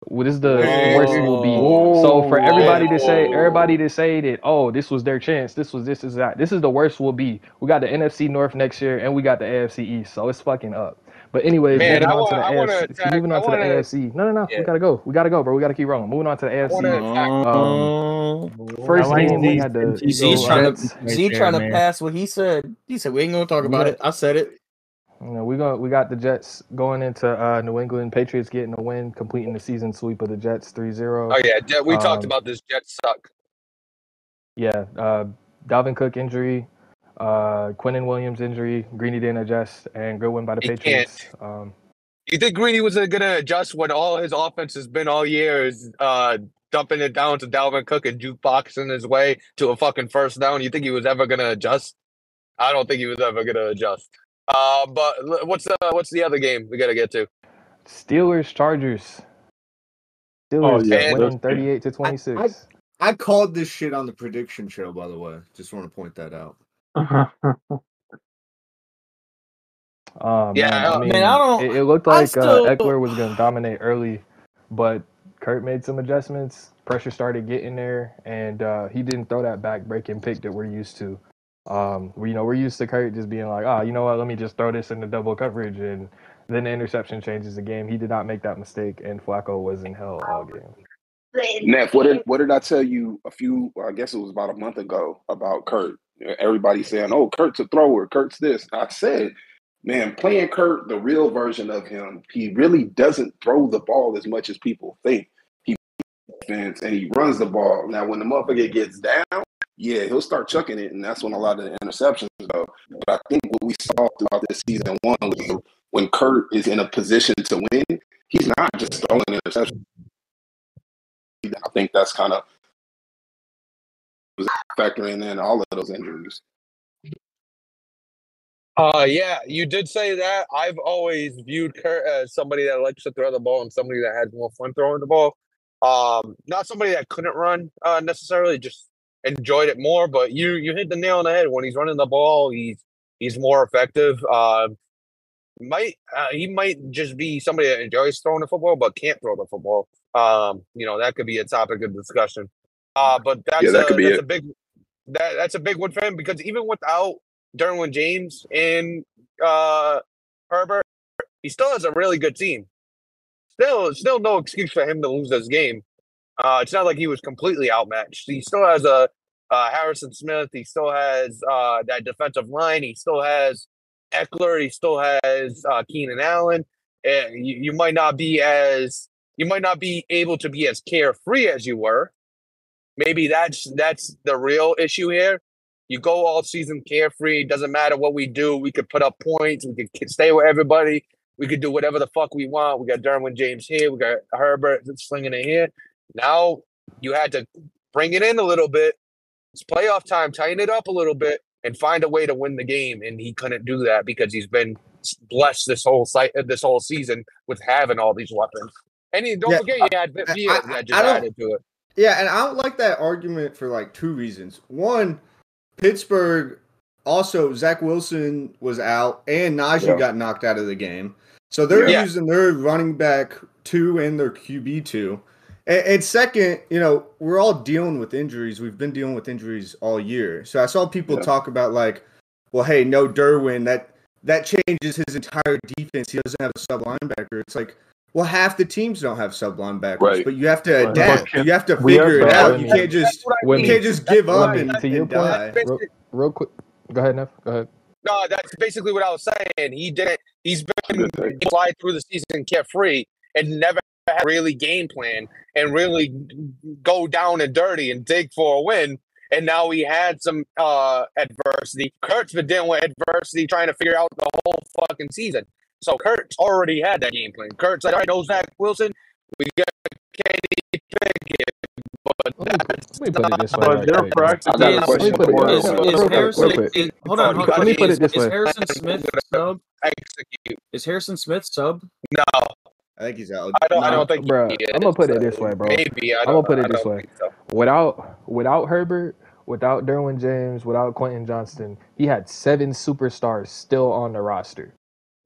Well, this is the worst it will be. So for everybody to say, everybody to say that, oh, this was their chance, this was this is that, this is the worst will be. We got the NFC North next year, and we got the AFC East, so it's fucking up. But anyways, Man, moving I on wa- to the I AFC. attack- moving on to the wanna- AFC. No, no, no. Yeah. We gotta go. We gotta go, bro. We gotta keep rolling. Moving on to the I AFC. Um, first I like game we these- had the these Z's So, trying to right Z there, trying to pass what he said. He said we ain't gonna talk about Yeah. it. I said it. You know, we got we got the Jets going into uh, New England. Patriots getting a win, completing the season sweep of the Jets 3-0. Oh yeah, Jet- we talked Um, about this. Jets suck. Yeah, uh, Dalvin Cook injury, uh, Quinnen Williams injury, Greeny didn't adjust, and good win by the He Patriots. Um, You think Greeny was going to adjust when all his offense has been all year is uh, dumping it down to Dalvin Cook and jukeboxing his way to a fucking first down? You think he was ever going to adjust? I don't think he was ever going to adjust. Uh, but what's the what's the other game we got to get to? Steelers Chargers. Steelers yeah, winning that's- 38 to 26. I called this shit on the prediction show, by the way. Just want to point that out. Oh, Yeah, man, I- I mean, man, I don't- it, it looked like still- uh, Ekeler was going to dominate early, but Kurt made some adjustments. Pressure started getting there, and uh, he didn't throw that back breaking pick that we're used to. Um, we, you know, we're used to Kurt just being like, oh, you know what, let me just throw this into double coverage, and then the interception changes the game. He did not make that mistake, and Flacco was in hell all game. Neff, what did what did I tell you a few? I guess it was about a month ago about Kurt. Everybody saying, "Oh, Kurt's a thrower. Kurt's this." I said, "Man, playing Kurt, the real version of him, he really doesn't throw the ball as much as people think. He defense and he runs the ball. Now, when the motherfucker gets down, yeah, he'll start chucking it, and that's when a lot of the interceptions go. But I think what we saw throughout this season one was when Kurt is in a position to win, he's not just throwing interceptions. I think that's kind of factoring in all of those injuries. Uh, yeah, you did say that. I've always viewed Kurt as somebody that likes to throw the ball and somebody that has more fun throwing the ball. Um, not somebody that couldn't run uh, necessarily, just enjoyed it more. But you you hit the nail on the head when he's running the ball. He's he's more effective. Uh, might uh, he might just be somebody that enjoys throwing the football but can't throw the football. Um, you know that could be a topic of discussion. Uh, but that's Yeah, that a, could be that's it. a big that that's a big one for him because even without Derwin James and uh, Herbert, he still has a really good team. Still, still no excuse for him to lose this game. Uh, it's not like he was completely outmatched. He still has a uh, Harrison Smith. He still has uh, that defensive line. He still has Ekeler. He still has uh, Keenan Allen. And you, you might not be as you might not be able to be as carefree as you were. Maybe that's that's the real issue here. You go all season carefree. Doesn't matter what we do. We could put up points. We could stay with everybody. We could do whatever the fuck we want. We got Derwin James here. We got Herbert slinging it here. Now you had to bring it in a little bit. It's playoff time. Tighten it up a little bit and find a way to win the game. And he couldn't do that because he's been blessed this whole site uh, this whole season with having all these weapons. And he, don't Yeah, forget, he had I- Fields I- I don't- added to it. Yeah, and I don't like that argument for like two reasons. One, Pittsburgh also Zach Wilson was out and Najee Yeah. got knocked out of the game. So they're Yeah. using their running back two and their QB two. And, and second, you know, we're all dealing with injuries. We've been dealing with injuries all year. So I saw people Yeah. talk about like, well, hey, no Derwin, that that changes his entire defense. He doesn't have a sub linebacker. It's like, well, half the teams don't have sub linebackers, Right. but you have to Right. adapt. But You have to figure it out. You can't just That's what you can't just give up Women, and, to your and point, die. real, real quick. Go ahead, Neff. Go ahead. No, that's basically what I was saying. He didn't. He's been Good fly through the season carefree and never had really game plan and really go down and dirty and dig for a win. And now he had some uh, adversity. Kurt's been dealing with adversity, trying to figure out the whole fucking season. So Kurt's already had that game plan. Kurt's like, all right, no Zach Wilson. We got Kenny Pickett, but Let me put it this way. But right they're quick. practicing I got a Is, Let me question put it for is, is Harrison? Is, hold on, hold Let on. me put Is, it this is way. Harrison Smith sub? Execute. Is Harrison Smith sub? No, I think he's out. I don't. I No. don't think Bruh, he is. I'm gonna put it this way, bro. Maybe. I I'm gonna put it this way. so. Without without Herbert, without Derwin James, without Quentin Johnston, he had seven superstars still on the roster.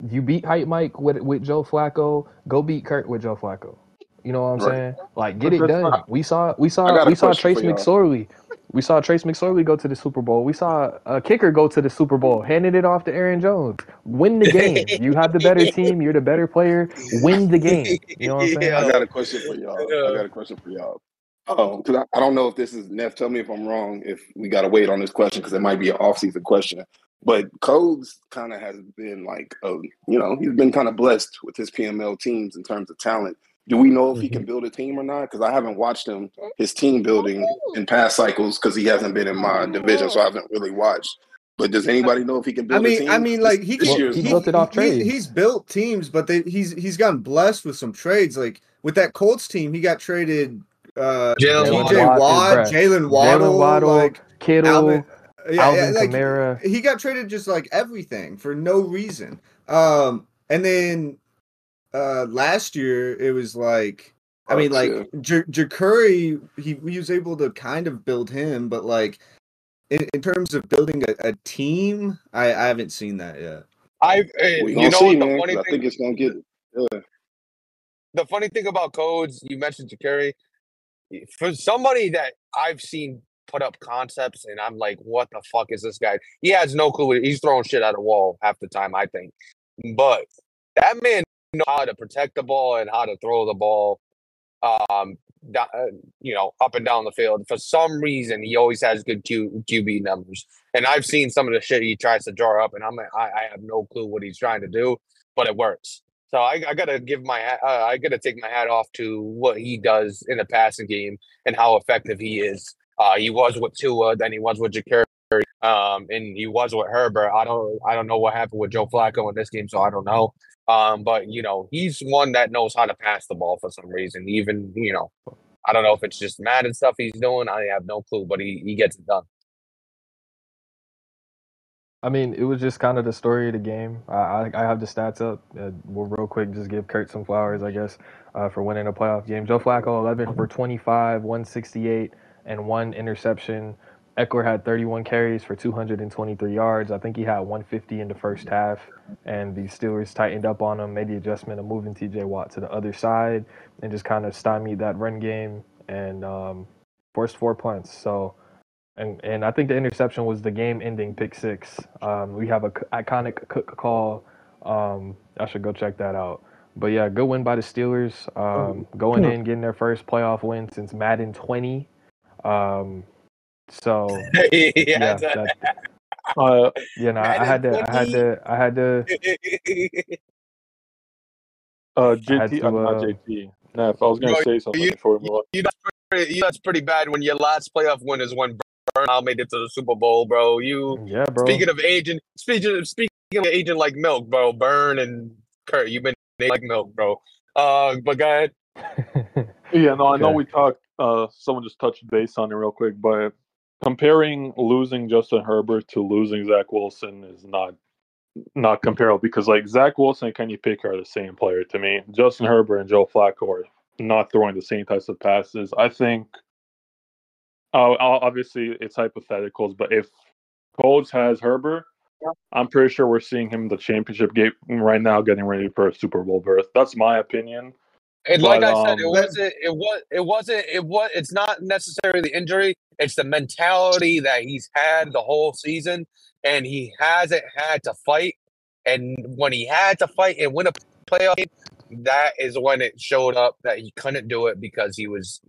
You beat Hype Mike with with Joe Flacco. Go beat Kurt with Joe Flacco. You know what I'm Right. saying? Like, get But it done. not- We saw we saw we saw Trace. McSorley. We saw Trace McSorley go to the Super Bowl. We saw a kicker go to the Super Bowl, handed it off to Aaron Jones. Win the game. You have the better team. You're the better player. Win the game. You know what I'm saying? I got a question for y'all. I got a question for y'all. Um, because I, I don't know if this is Neff. Tell me if I'm wrong. If we got to wait on this question because it might be an off-season question. But Codes kind of has been like, a, you know, he's been kind of blessed with his PML teams in terms of talent. Do we know if he can build a team or not? Because I haven't watched him his team building in past cycles because he hasn't been in my division, so I haven't really watched. But does anybody know if he can I build a mean, team? I mean, like he this Well, year's he he, built it off he- trades. he's built teams, but they, he's he's gotten blessed with some trades. Like with that Colts team, he got traded uh Jalen TJ Watt, Watt. Jaylen Waddle, Jaylen Waddle, like Kittle, Alvin, yeah, yeah, Alvin like Kamara. he got traded just like everything for no reason. Um, and then uh last year it was like. I mean, Bucks, like yeah. J- Ja'Curry, he, he was able to kind of build him, but like in, in terms of building a, a team, I, I haven't seen that yet. I. uh, we You gonna know see, what the man. 'cause funny I thing? think it's gonna get. Yeah. the funny thing about codes, you mentioned to carry for somebody that I've seen put up concepts, and I'm like, what the fuck is this guy? He has no clue. He's throwing shit at a wall half the time, I think. But that man knows how to protect the ball and how to throw the ball, um, uh, you know, up and down the field. For some reason, he always has good QB numbers, and I've seen some of the shit he tries to draw up, and I'm I, I have no clue what he's trying to do, but it works. So I, I gotta give my uh, I gotta take my hat off to what he does in the passing game and how effective he is. Uh, he was with Tua, then he was with Ja'Carry, um, and he was with Herbert. I don't I don't know what happened with Joe Flacco in this game, so I don't know. Um, but you know he's one that knows how to pass the ball for some reason. Even you know I don't know if it's just mad and stuff he's doing. I have no clue, but he he gets it done. I mean, it was just kind of the story of the game. I I, I have the stats up. Uh, we'll real quick just give Kurt some flowers, I guess, uh, for winning a playoff game. Joe Flacco, 11 for 25, 168, and one interception. Ekeler had 31 carries for 223 yards. I think he had 150 in the first half, and the Steelers tightened up on him, made the adjustment of moving T.J. Watt to the other side, and just kind of stymied that run game and um, forced four punts. So. And and I think the interception was the game-ending pick six. Um, we have a c- iconic Cook call. Um, I should go check that out. But yeah, good win by the Steelers. Um, going in, getting their first playoff win since Madden 20. Um, so yeah, yeah, that- that, Uh, you know, I had to, I had to, I had to. uh, had JT, to, I'm not uh, JT. Neff, I was gonna Bro, say something you- before we move you that's pretty, you that's pretty bad when your last playoff win is when Burnout made it to the Super Bowl, bro. You Yeah, bro. speaking of agent, speaking of speaking of agent like milk, bro. Burn and Kurt, you've been like milk, bro. Uh, but go ahead. Yeah, no, I know Okay. we talked. Uh, someone just touched base on it real quick, but comparing losing Justin Herbert to losing Zach Wilson is not not comparable because like Zach Wilson and Kenny Pickett are the same player to me. Justin Herbert and Joe Flacco are not throwing the same types of passes. I think. Uh, obviously, it's hypotheticals, but if Colts has Herbert, I'm pretty sure we're seeing him in the championship game right now, getting ready for a Super Bowl berth. That's my opinion. And like But, I said, it um, wasn't. It was. It wasn't. It was. It's not necessarily the injury. It's the mentality that he's had the whole season, and he hasn't had to fight. And when he had to fight and win a playoff game, that is when it showed up that he couldn't do it because he was.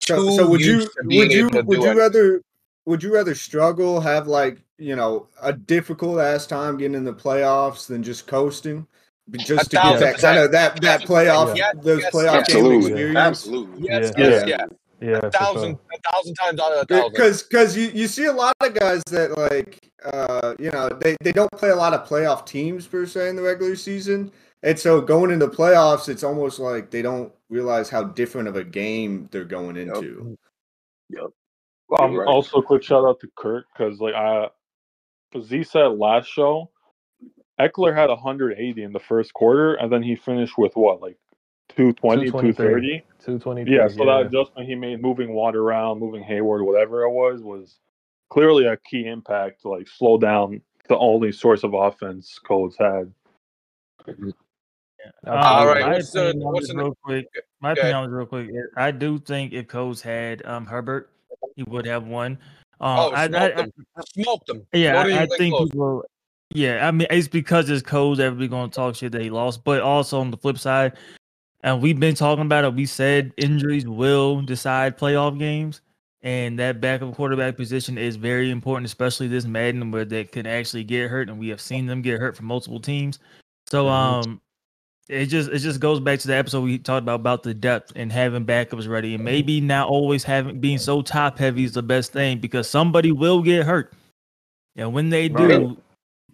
So, so would you would you would you it. rather would you rather struggle have like you know a difficult ass time getting in the playoffs than just coasting just to get thousand that kind of that that playoff Yes, those yes, playoff yes. game Absolutely, experience absolutely. Yes, Yeah. yes, Yeah. yeah. yeah, A thousand, sure. a thousand times out of a thousand. because because you, you see a lot of guys that like uh you know they, they don't play a lot of playoff teams per se in the regular season and so going into playoffs it's almost like they don't realize how different of a game they're going into Yep. Um, You're right. also, quick shout out to Kurt because like I, because said last show, Ekeler had 180 in the first quarter, and then he finished with what like 220, 230. 223. Yeah, so that adjustment he made, moving water around, moving Heyward, whatever it was, was clearly a key impact to like slow down the only source of offense Colts had. Uh, All right, my what's the- opinion on what's this the- real quick? My Go opinion on this real quick. I do think if Coles had um Herbert, he would have won. Um, Oh, I, smoked I, them. Smoked them. Yeah, What do you I, I think, think Close? people. Yeah, I mean it's because it's Coles. Everybody gonna talk shit that he lost, but also on the flip side, and we've been talking about it. We said injuries will decide playoff games, and that backup quarterback position is very important, especially this Madden where they can actually get hurt, and we have seen them get hurt from multiple teams. So, Mhm. um, it just it just goes back to the episode we talked about about the depth and having backups ready, and maybe not always having being so top heavy is the best thing because somebody will get hurt, and when they do, Right.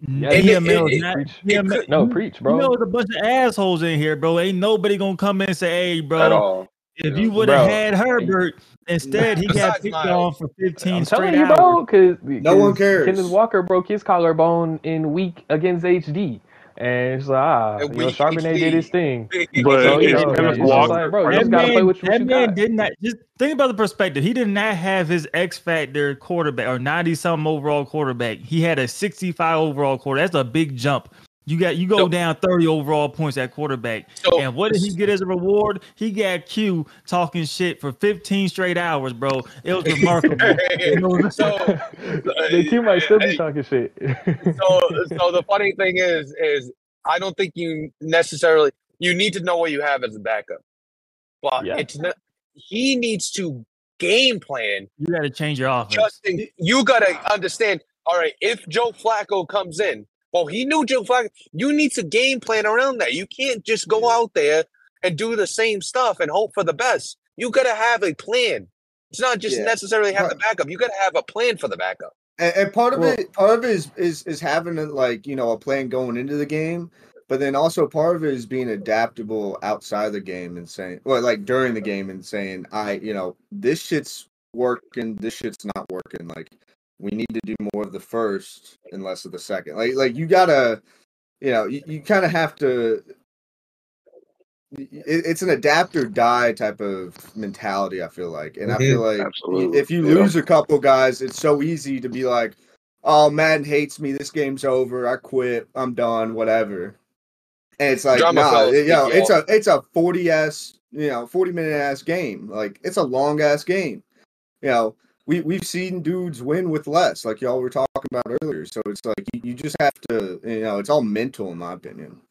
Mm-hmm. Yeah, And it- DML it- is not. preach. DML, No, you- preach, You know, there's a bunch of assholes in here, bro. Ain't nobody gonna come in and say, "Hey, At bro, all. if you would have had Herbert instead, he got Besides picked Miles. on for 15 I'm straight telling you, hours." bro, because No one cares. Kenneth Walker broke his collarbone in week against HD, and it's like ah, you know, week Charbonnet did his thing. But So, you know, it's like, bro, you That just gotta play man, with what that you man got. did not just think about the perspective. He did not have his X factor quarterback or 90 something overall quarterback. He had a 65 overall quarter. That's a big jump. You got you go So- down 30 overall points at quarterback. So- and what did he get as a reward? He got Q talking shit for 15 straight hours, bro. It was remarkable. You know, so, uh, the Q might still be talking shit. so so the funny thing is is I don't think you necessarily you need to know what you have as a backup, but Yeah. it's not. He needs to game plan. you got to change your offense. Justin, you gotta understand. All right, if Joe Flacco comes in, well, he knew Joe Flacco. You need to game plan around that. You can't just go out there and do the same stuff and hope for the best. You gotta have a plan. It's not just Yeah. necessarily have the backup. You gotta have a plan for the backup. And, and part of Well- it, part of it is, is is having a, like you know a plan going into the game, but then also part of it is being adaptable outside the game and saying, well, like during the game and saying, I, you know, this shit's working, this shit's not working. Like we need to do more of the first and less of the second. Like like you gotta, you know, you, you kind of have to. it- It's an adapt or die type of mentality. I feel like, and I mm-hmm. feel like Absolutely. if you Yeah. lose a couple guys, it's so easy to be like, "Oh, Madden hates me. This game's over. I quit. I'm done. Whatever." And it's like, Drama nah, fellas, you know, it's a it's a forty s you know forty minute ass game. Like it's a long ass game. You know, we we've seen dudes win with less, like y'all were talking about earlier. So it's like you, you just have to, you know, it's all mental in my opinion.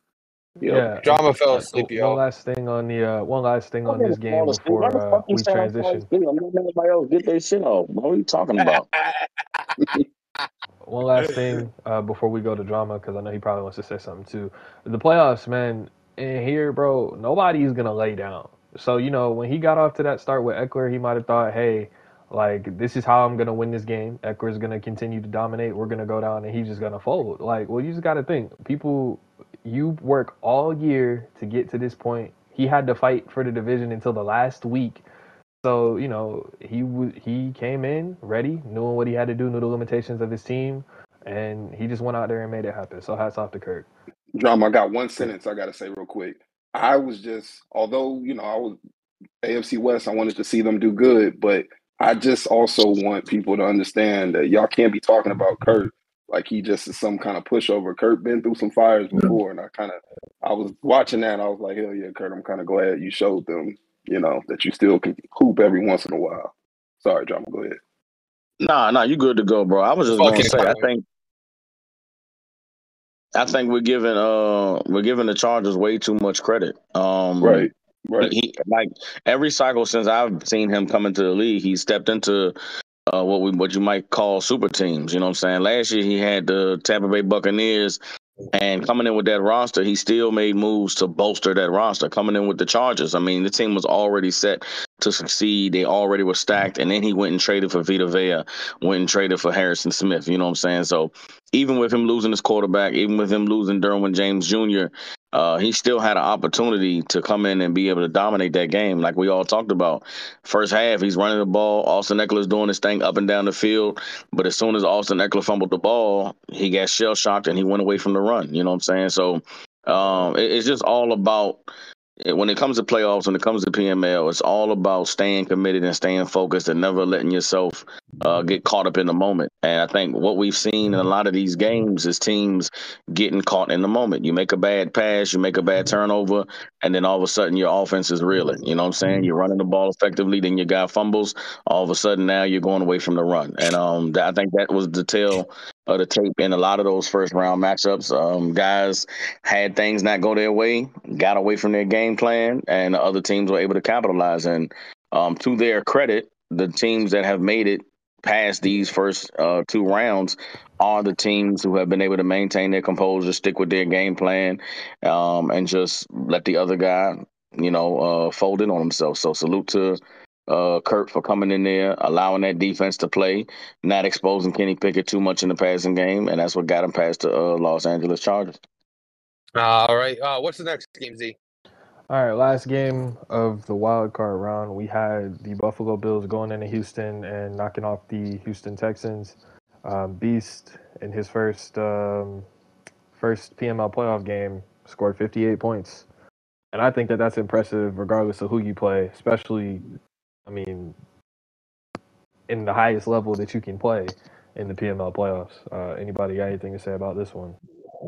yeah. Drama fell Uh, asleep, One yo. last thing on the uh, one last thing on I'm this game fall asleep. Why before uh, we say I'm falling transition. I'm letting everybody else get their shit off. What are you talking about? One last thing uh, before we go to drama, because I know he probably wants to say something too. The playoffs, man, in here, bro, nobody's gonna lay down. So you know, when he got off to that start with Ekeler, he might have thought, hey, like this is how I'm gonna win this game. Ekeler's gonna continue to dominate. We're gonna go down, and he's just gonna fold. Like, well, you just gotta think, people, you work all year to get to this point. He had to fight for the division until the last week. So you know he w- he came in ready, knowing what he had to do, knew the limitations of his team, and he just went out there and made it happen. So hats off to Kirk. Drama, I got one sentence I got to say real quick. I was just, although, you know, I was AFC West, I wanted to see them do good, but I just also want people to understand that y'all can't be talking about Kurt like he just is some kind of pushover. Kurt been through some fires before, and I kind of, I was watching that, and I was like, hell yeah, Kurt, I'm kind of glad you showed them, you know, that you still can hoop every once in a while. Sorry, John, go ahead. Nah, nah, you good to go, bro. I was just gonna say, I think, I think we're giving uh we're giving the Chargers way too much credit. Um, Right, right. He like every cycle since I've seen him come into the league, he stepped into uh, what we what you might call super teams. You know what I'm saying? Last year he had the Tampa Bay Buccaneers, and coming in with that roster, he still made moves to bolster that roster. Coming in with the Chargers, I mean, the team was already set to succeed. They already were stacked, and then he went and traded for Vita Vea, went and traded for Harrison Smith. You know what I'm saying? So even with him losing his quarterback, even with him losing Derwin James Jr., uh, he still had an opportunity to come in and be able to dominate that game, like we all talked about. First half, he's running the ball. Austin Ekeler's doing his thing up and down the field. But as soon as Austin Ekeler fumbled the ball, he got shell shocked and he went away from the run. You know what I'm saying? So um, it, it's just all about Eh, when it comes to playoffs, when it comes to PML, it's all about staying committed and staying focused and never letting yourself uh, get caught up in the moment. And I think what we've seen in a lot of these games is teams getting caught in the moment. You make a bad pass, you make a bad turnover, and then all of a sudden your offense is reeling. You know what I'm saying? You're running the ball effectively, then your guy fumbles. All of a sudden now you're going away from the run. And um, I think that was the tale of the tape in a lot of those first round matchups. Um, guys had things not go their way, got away from their game plan, and other teams were able to capitalize. And um, to their credit, the teams that have made it past these first uh, two rounds are the teams who have been able to maintain their composure, stick with their game plan, um, and just let the other guy, you know, uh, fold in on himself. So salute to uh, Kurt for coming in there, allowing that defense to play, not exposing Kenny Pickett too much in the passing game, and that's what got him past the uh, Los Angeles Chargers. All right. Uh, what's the next game, Z? All right, last game of the wild card round, we had the Buffalo Bills going into Houston and knocking off the Houston Texans. Um, Beast in his first um, first PML playoff game scored 58 points, and I think that that's impressive regardless of who you play, especially, I mean, in the highest level that you can play in the PML playoffs. Uh, anybody got anything to say about this one?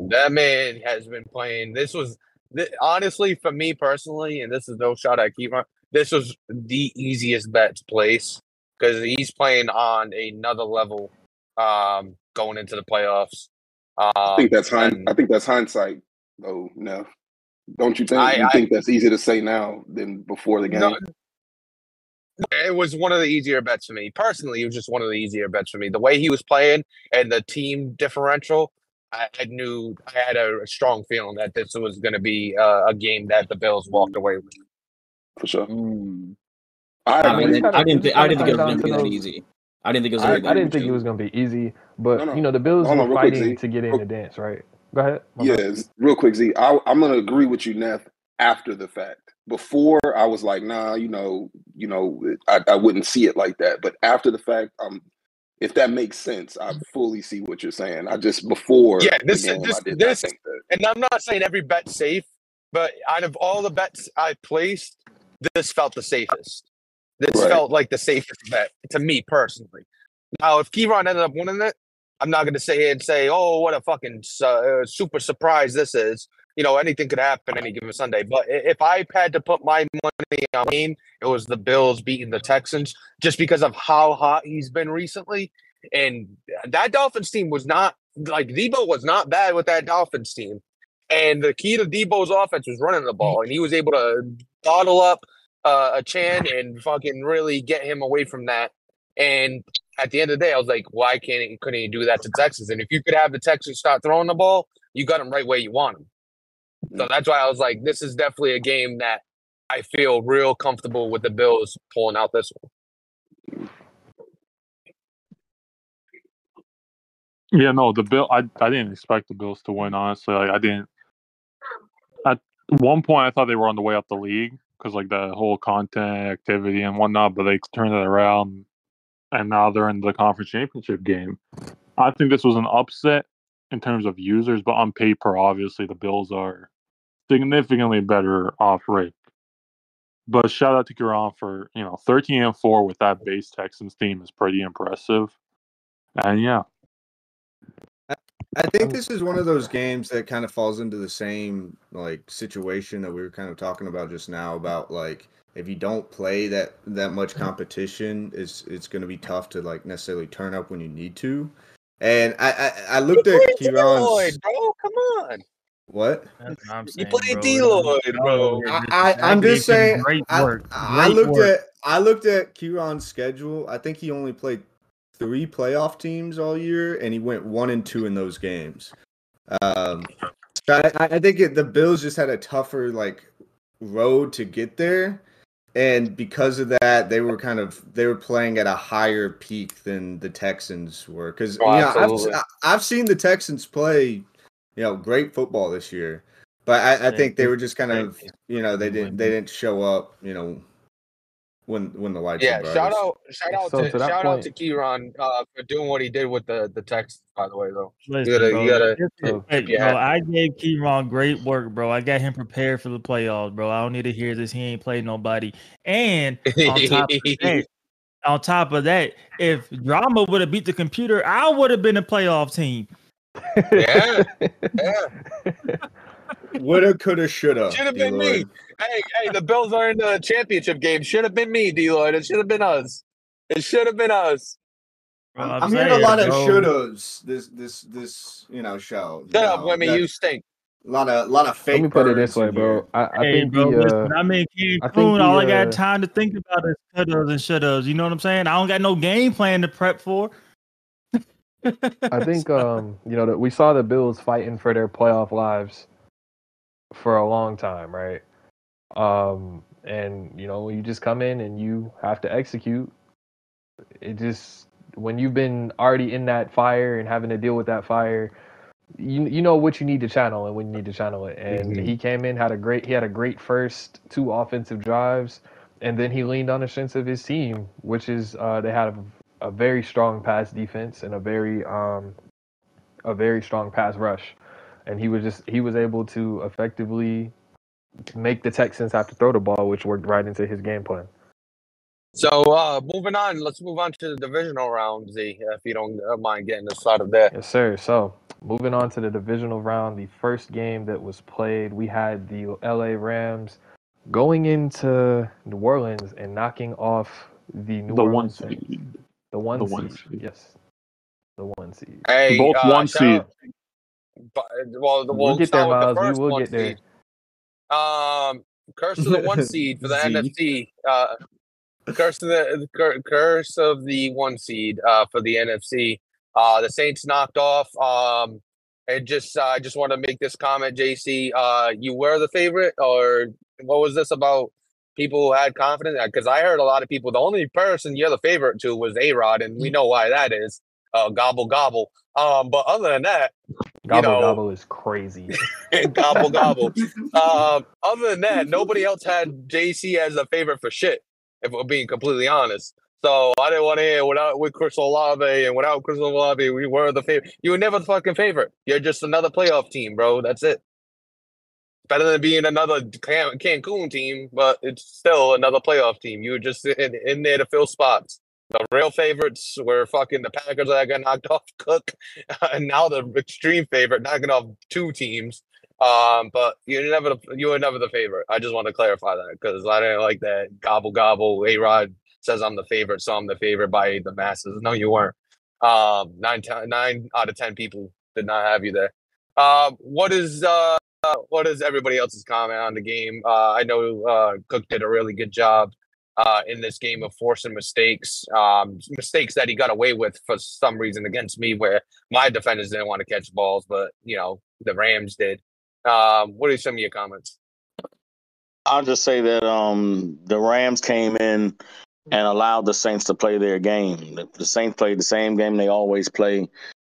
That man has been playing. This was th- honestly for me personally, and this is no shot at Kevon. This was the easiest bet to place because he's playing on another level um, going into the playoffs. Um, I think that's hind- I think that's hindsight, though. No, don't you think? I- you I- think that's easy to say now than before the game? No, it was one of the easier bets for me personally. It was just one of the easier bets for me. The way he was playing and the team differential, I, I knew I had a, strong feeling that this was going to be uh, a game that the Bills walked away with. For sure. Mm. I I, mean, I didn't it think I didn't think it was going to be that easy. I didn't think it was. I, I didn't think easy. it was going to be easy, but No, no. you know the Bills Hold were on, real quick, fighting to get in Real- the dance, right? Go ahead. my bad. Yeah, real quick, Z. I, I'm gonna agree with you, Neff. After the fact, before I was like, nah, you know, you know, I, I wouldn't see it like that. But after the fact, um, if that makes sense, I fully see what you're saying. I just before Yeah, this game, this did this, and I'm not saying every bet's safe, but out of all the bets I placed, this felt the safest. This Right. felt like the safest bet to me personally. Now, if Keyron ended up winning it, I'm not going to say and say, "Oh, what a fucking uh, super surprise this is." You know, anything could happen any given Sunday. But if I had to put my money on game, it was the Bills beating the Texans, just because of how hot he's been recently. And that Dolphins team was not like Debo was not bad with that Dolphins team. And the key to Debo's offense was running the ball, and he was able to bottle up uh, Achane and fucking really get him away from that. And at the end of the day, I was like, why can't he, couldn't he do that to Texas? And if you could have the Texans start throwing the ball, you got them right where you want them. So mm. that's why I was like, this is definitely a game that I feel real comfortable with the Bills pulling out this one. Yeah, no, the bill. I I didn't expect the Bills to win. Honestly, like I didn't. At one point, I thought they were on the way up the league because like the whole content activity and whatnot, but they turned it around, and now they're in the conference championship game. I think this was an upset in terms of users, but on paper, obviously the Bills are significantly better off rate. But shout out to Garon for you know thirteen and four with that base Texans team is pretty impressive, and yeah. I think oh. this is one of those games that kind of falls into the same like situation that we were kind of talking about just now about like if you don't play that that much competition, it's it's going to be tough to like necessarily turn up when you need to. And I I, I looked at Lloyd, Kieran's bro, come on. What That's what I'm You saying, played bro. D Lloyd, bro. I, I I'm just saying. Great I, work. I Great looked work. at I looked at Kieran's schedule. I think he only played three playoff teams all year, and he went one and two in those games. Um, so I, I think it, the Bills just had a tougher like road to get there, and because of that, they were kind of they were playing at a higher peak than the Texans were. Because Oh, you know, I've. I've seen the Texans play, you know, great football this year. But I, I think they they- were just kind of you know they didn't they didn't show up you know when when the lights Yeah, shout out, shout out So to, to that shout out to Kieran uh, for doing what he did with the the text. By the way, though, Listen, gotta- bro, you gotta- listen, So- hey, Yeah. bro, I gave Keyron great work, bro. I got him prepared for the playoffs, bro. I don't need to hear this. He ain't played nobody. And on top of that, on top of that, if drama would have beat the computer, I would have been a playoff team. Yeah, yeah. Woulda, coulda, shoulda. Should have been me. Hey, hey, the Bills are in the championship game. Should have been me, D Lloyd. It should have been us. It should have been us. Bro, I'm, I'm I'm hearing a lot of bro. shouldas this this this you know show. Shut you up, know, women. You stink. a lot of a lot of fake. Let me put it this way, bro. I, I Hey, think bro, the uh, I'm in Cancun. I think the, all I uh, got time to think about is shouldas and shouldas. You know what I'm saying? I don't got no game plan to prep for. I think um, you know that we saw the Bills fighting for their playoff lives for a long time, right? Um, and you know, you just come in and you have to execute. It just when you've been already in that fire and having to deal with that fire, you you know what you need to channel and when you need to channel it. And Mhm. he came in had a great he had a great first two offensive drives, and then he leaned on the strengths of his team, which is uh, they had a, a very strong pass defense and a very um a very strong pass rush, and he was just he was able to effectively make the Texans have to throw the ball, which worked right into his game plan. So uh moving on, let's move on to the divisional round, Z, if you don't uh, mind getting us of there. Yes, sir. So moving on to the divisional round, the first game that was played, we had the LA Rams going into New Orleans and knocking off the New The one Orleans Saints. Seed. The one The seed. one seed. Yes. The one seed. Hey, Both uh, one seed. but, well, the, We'll we'll get there, Miles. the We will get there. seed. Um, curse of the one seed for the NFC. Uh, curse of the the cur- curse of the one seed uh, for the NFC. Uh, the Saints knocked off. Um, and just uh, I just want to make this comment, JC. Uh, you were the favorite, or what was this about? People who had confidence because I heard a lot of people. The only person you're the favorite to was A Rod, and we know why that is. Uh, gobble gobble. Um, but other than that, Gobble know- gobble is crazy. gobble gobble. Um, other than that, nobody else had JC as a favorite for shit. If we're being completely honest, so I didn't want to hear without with Chris Olave and without Chris Olave, we were the favorite. You were never the fucking favorite. You're just another playoff team, bro. That's it. Better than being another Can- Cancun team, but it's still another playoff team. You were just in, in there to fill spots. The real favorites were fucking the Packers that got knocked off Cook, and now the extreme favorite knocking off two teams. Um, but you're never you were never the favorite. I just want to clarify that because I didn't like that gobble gobble. A Rod says I'm the favorite, so I'm the favorite by the masses. No, you weren't. Um, nine ti- nine out of ten people did not have you there. Um, what is uh, what is everybody else's comment on the game? Uh, I know uh, Cook did a really good job uh, in this game of forcing mistakes, um, mistakes that he got away with for some reason against me, where my defenders didn't want to catch balls, but you know the Rams did. Um, what are some of your comments? I'll just say that um, the Rams came in and allowed the Saints to play their game. The, the Saints played the same game they always play.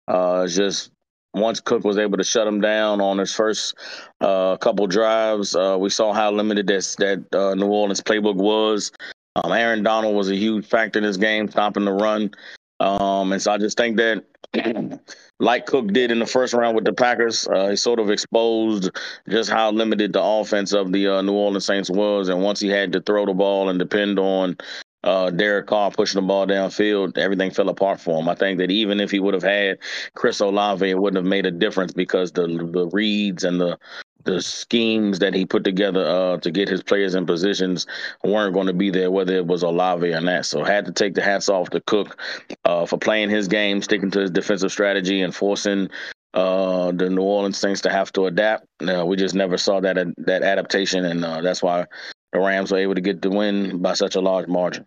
Uh, just once Cook was able to shut them down on his first uh, couple drives, uh, we saw how limited that that uh, New Orleans playbook was. Um, Aaron Donald was a huge factor in this game, stopping the run. Um, and so I just think that, like Cook did in the first round with the Packers, uh, he sort of exposed just how limited the offense of the uh, New Orleans Saints was. And once he had to throw the ball and depend on uh, Derek Carr pushing the ball downfield, everything fell apart for him. I think that even if he would have had Chris Olave, it wouldn't have made a difference because the the reads and the the schemes that he put together uh, to get his players in positions weren't going to be there, whether it was Olave or not. So had to take the hats off to Cook uh, for playing his game, sticking to his defensive strategy, and forcing uh, the New Orleans Saints to have to adapt. We just never saw that that adaptation, and uh, that's why the Rams were able to get the win by such a large margin.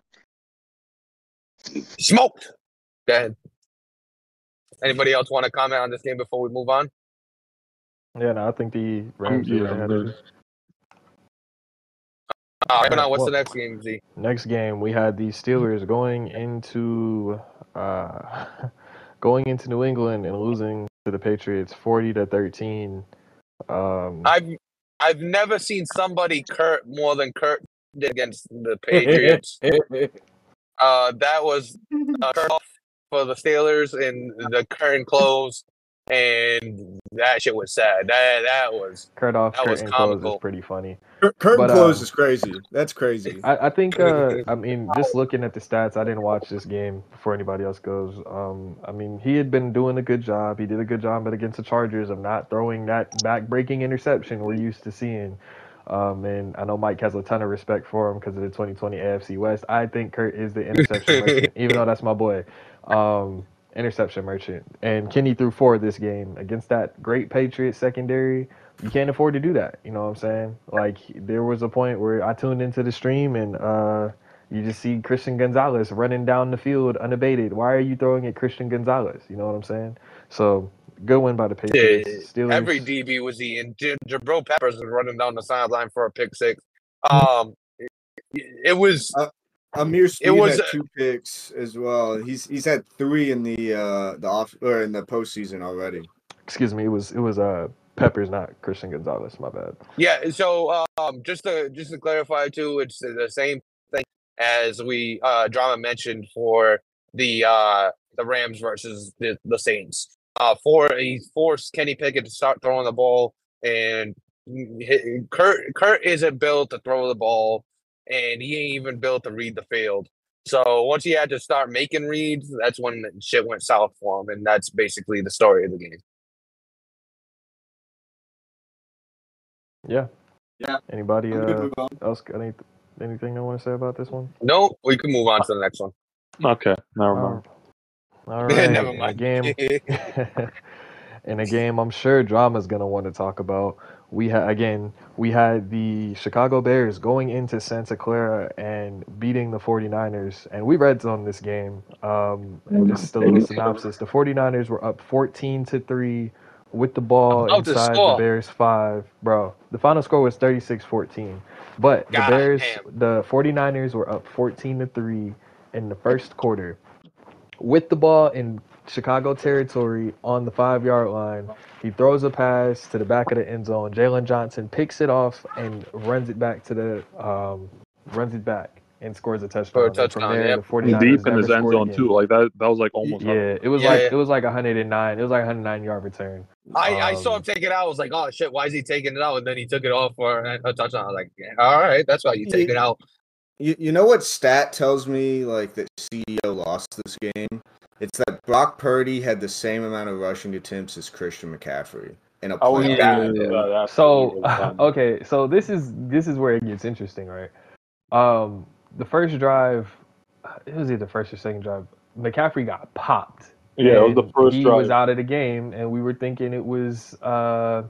Smoked. Dead. Anybody else want to comment on this game before we move on? Yeah, no, I think the Rams yeah, did I'm ahead of good. us. All right, now what's the next game, Z? Next game, we had the Steelers going into uh, going into New England and losing to the Patriots, forty to thirteen. Um, I I've never seen somebody Kurt more than Kurt did against the Patriots. uh, that was uh, Kurt off for the Steelers in the current clothes, and that shit was sad. That that was Kurt off that was curtain close is pretty funny. Cur- Curtain But, close um, is crazy. That's crazy. I, I think uh, I mean just looking at the stats, I didn't watch this game before anybody else goes. Um, I mean he had been doing a good job. He did a good job, but against the Chargers of not throwing that back-breaking interception we're used to seeing. Um, and I know Mike has a ton of respect for him because of the 2020 AFC West. I think Kurt is the interception merchant, even though that's my boy. Um, interception merchant. And Kenny threw four this game against that great Patriots secondary. You can't afford to do that. You know what I'm saying? Like there was a point where I tuned into the stream and uh, you just see Christian Gonzalez running down the field unabated. Why are you throwing at Christian Gonzalez? You know what I'm saying? So good win by the Yeah, Patriots. Steelers. every DB was eating. J- Jabril Peppers was running down the sideline for a pick six. Um, it, it was Ameer Speed it was had two picks as well. He's he's had three in the uh the off or in the postseason already. excuse me, it was it was uh Peppers, not Christian Gonzalez. My bad. Yeah, so um, just to just to clarify too, it's the same thing as we uh, drama mentioned for the uh, the Rams versus the, the Saints. Uh, for he forced Kenny Pickett to start throwing the ball, and he- Kurt Kurt isn't built to throw the ball, and he ain't even built to read the field. So once he had to start making reads, that's when shit went south for him, and that's basically the story of the game. Yeah. Yeah. Anybody uh, else got any, anything I want to say about this one? No, we can move on to the next one. Okay, never mind. All right. Never in a mind. game, in a game, I'm sure drama's gonna want to talk about. We had again, we had the Chicago Bears going into Santa Clara and beating the 49ers, and we read on this game. Um, and just a little synopsis: the 49ers were up 14 to three with the ball About inside the score. Bears five. Bro, the final score was 36-14, but the Bears, damn. the 49ers were up 14 to three in the first quarter with the ball in Chicago territory on the five yard line. He throws a pass to the back of the end zone. Jaylon Johnson picks it off and runs it back to the um, runs it back and scores a touchdown. And touchdown, From there, yep. the 49ers Deep in never his end zone again. too. Like that. That was like almost. Yeah, it was Yeah, like yeah. it was like 109. It was like 109 yard return. I, I saw him Um, take it out. I was like, oh shit, why is he taking it out? And then he took it off for a a touchdown. I was like, all right, that's why you take it out. You, you know what stat tells me like that CEO lost this game? It's that Brock Purdy had the same amount of rushing attempts as Christian McCaffrey in a was playoff. gonna Yeah. say So he was done. okay, so this is this is where it gets interesting, right? Um, the first drive, it was either first or second drive. McCaffrey got popped. Yeah, it was the first he drive. was out of the game, and we were thinking it was, uh,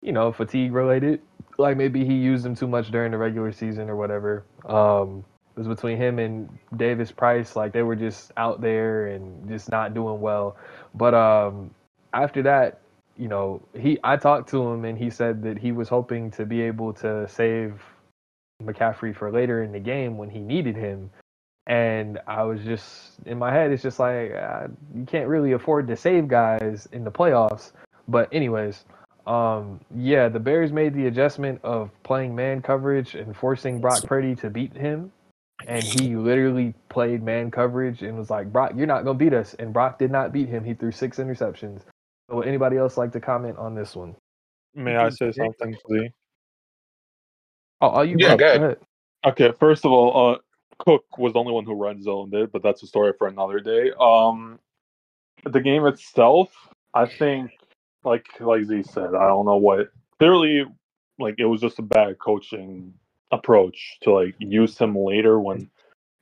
you know, fatigue related. Like maybe he used them too much during the regular season or whatever. Um, it was between him and Davis Price. Like they were just out there and just not doing well. But um, after that, you know, he I talked to him and he said that he was hoping to be able to save McCaffrey for later in the game when he needed him. And I was just in my head, it's just like uh, you can't really afford to save guys in the playoffs. But anyways, um, yeah, the Bears made the adjustment of playing man coverage and forcing Brock Purdy to beat him. And he literally played man coverage and was like, Brock, you're not gonna beat us. And Brock did not beat him. He threw six interceptions. So would anybody else like to comment on this one? May I say something, please? Oh, oh you Yeah, go, go ahead. go ahead. Okay, first of all, uh, Cook was the only one who red zoned it, but that's a story for another day. Um, the game itself, I think, like like Z said, I don't know what. Clearly, like it was just a bad coaching approach to like use him later when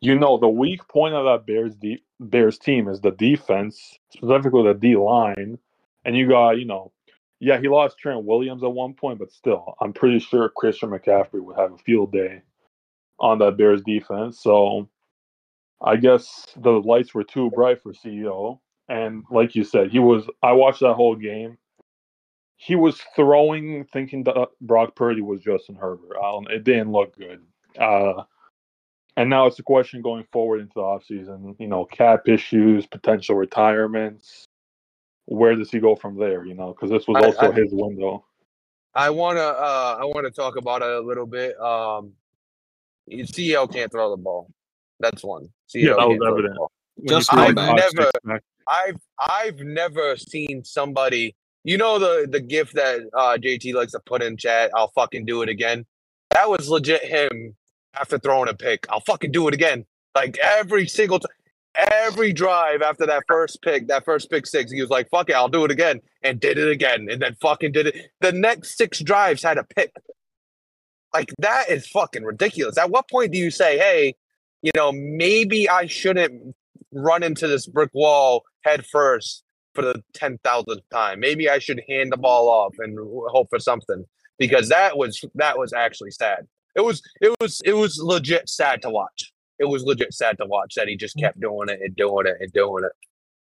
you know the weak point of that Bears de- Bears team is the defense, specifically the D line, and you got you know. Yeah, he lost Trent Williams at one point, but still, I'm pretty sure Christian McCaffrey would have a field day on that Bears defense. So I guess the lights were too bright for CEO. And like you said, he was. I watched that whole game. He was throwing, thinking that Brock Purdy was Justin Herbert. I it didn't look good. Uh, and now it's a question going forward into the offseason. You know, cap issues, potential retirements. Where does he go from there? You know, because this was also I- his window. I wanna uh I wanna talk about it a little bit. Um CEO can't throw the ball. That's one. CEO Yeah, that was evident. ball. When you Just I've know five, that. never I've I've never seen somebody you know the the gift that uh JT likes to put in chat, I'll fucking do it again. That was legit him after throwing a pick. I'll fucking do it again. Like every single time every drive after that first pick, that first pick six, he was like, fuck it, I'll do it again. And did it again. And then fucking did it. The next six drives had a pick. Like that is fucking ridiculous. At what point do you say, hey, you know, maybe I shouldn't run into this brick wall head first for the 10,000th time. Maybe I should hand the ball off and hope for something because that was that was actually sad. It was it was it was legit sad to watch. It was legit sad to watch that he just kept doing it and doing it and doing it.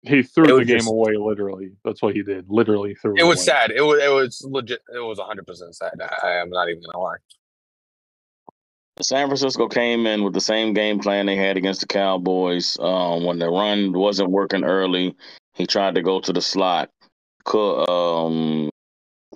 he threw It the game just- away. Literally, that's what he did. Literally threw. It It was away. sad. It was it was legit. It was 100 percent sad. I, I am not even gonna lie. San Francisco came in with the same game plan they had against the Cowboys. Um, when the run wasn't working early, he tried to go to the slot. Could, um,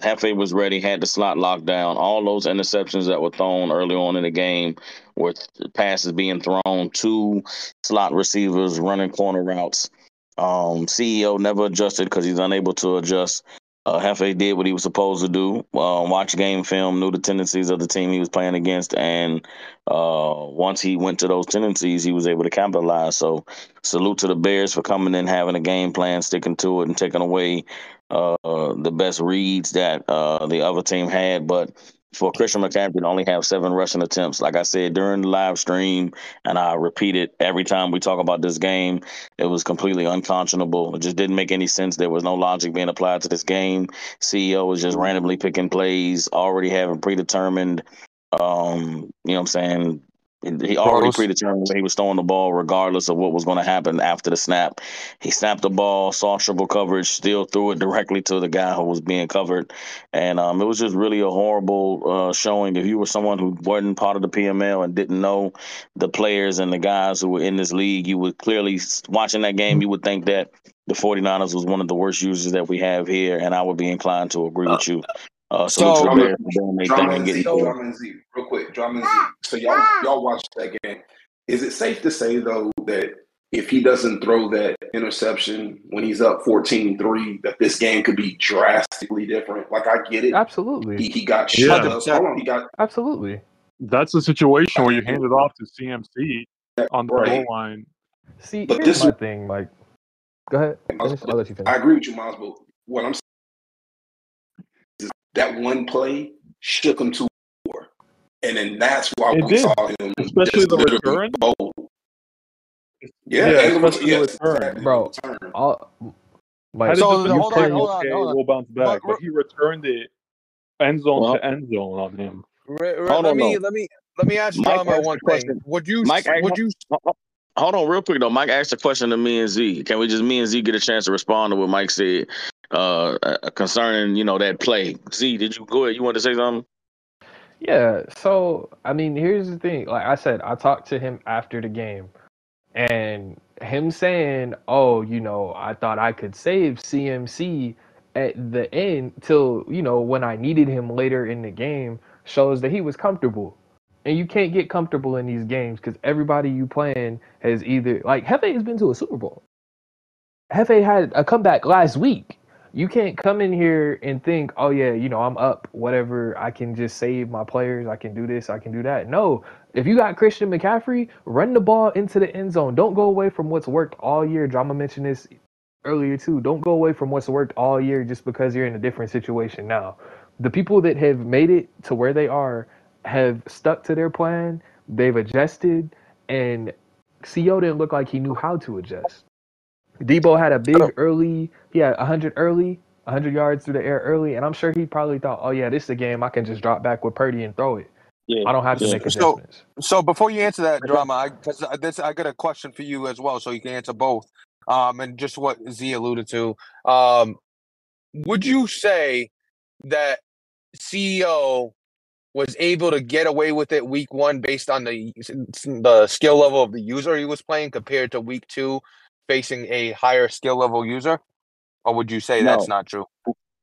Hefe was ready, had the slot locked down. All those interceptions that were thrown early on in the game were passes being thrown to slot receivers running corner routes. Um, CEO never adjusted because he's unable to adjust. Uh, Hefe did what he was supposed to do. Uh, watch game film, knew the tendencies of the team he was playing against, and uh, once he went to those tendencies, he was able to capitalize. So, salute to the Bears for coming in, having a game plan, sticking to it, and taking away uh, the best reads that uh, the other team had. But for Christian McCaffrey to only have seven rushing attempts, like I said during the live stream, and I repeat it every time we talk about this game, it was completely unconscionable. It just didn't make any sense. There was no logic being applied to this game. CEO was just randomly picking plays, already having predetermined, um, you know what I'm saying? He already predetermined he was throwing the ball, regardless of what was going to happen after the snap. He snapped the ball, saw triple coverage, still threw it directly to the guy who was being covered, and um, it was just really a horrible uh, showing. If you were someone who wasn't part of the PML and didn't know the players and the guys who were in this league, you would clearly watching that game, you would think that the 49ers was one of the worst users that we have here, and I would be inclined to agree with you. Uh, salute So- to the Bears for doing their Drama thing and and getting Z, through it. drama Z, real quick, drama Z. So y'all y'all watched that game. Is it safe to say though that if he doesn't throw that interception when he's up 14-3, that this game could be drastically different? Like I get it. Absolutely. he got Yeah. shut up. Hold on, he got Absolutely. That's a situation where you hand it off to CMC on the Right. goal line. See, But here's this- my thing. Like, go ahead. Finish. I'll let you finish. I agree with you, Miles, but what I'm saying is that one play shook him to war. And then that's why It we did. saw him Especially just the literally return. bold. Yeah, Yeah, and the especially the yes, return. exactly, Bro, return. All, How like, did So, the hold play, on, hold on, okay, hold on. we'll bounce back, But- but he returned it end zone Well- to end zone on him. Re- re- Hold let on, me though. let me let me ask Mike Drama asked one question. thing. Would you Mike would you Hold on, real quick though. Mike asked a question to me and Z. Can we just me and Z get a chance to respond to what Mike said uh, uh, concerning you know that play? Z, did you go ahead? You want to say something? Yeah, so I mean, here's the thing. Like I said, I talked to him after the game, and him saying, "Oh, you know, I thought I could save CMC at the end till you know when I needed him later in the game," shows that he was comfortable. And you can't get comfortable in these games because everybody you playing has either like Hefe has been to a Super Bowl. Hefe had a comeback last week. You can't come in here and think, oh yeah, you know, I'm up, whatever. I can just save my players. I can do this. I can do that. No, if you got Christian McCaffrey, run the ball into the end zone. Don't go away from what's worked all year. Drama mentioned this earlier too. Don't go away from what's worked all year just because you're in a different situation now. The people that have made it to where they are have stuck to their plan. They've adjusted, and CO didn't look like he knew how to adjust. Debo had a big early, he had 100 early, 100 yards through the air early, and I'm sure he probably thought, oh yeah, this is a game I can just drop back with Purdy and throw it. Yeah, I don't have to yeah. make So- adjustments. So before you answer that drama, I because this I got a question for you as well, so you can answer both. Um, and just what Z alluded to. Um, would you say that CEO was able to get away with it week one based on the the skill level of the user he was playing compared to week two facing a higher skill level user? Or would you say that's not true?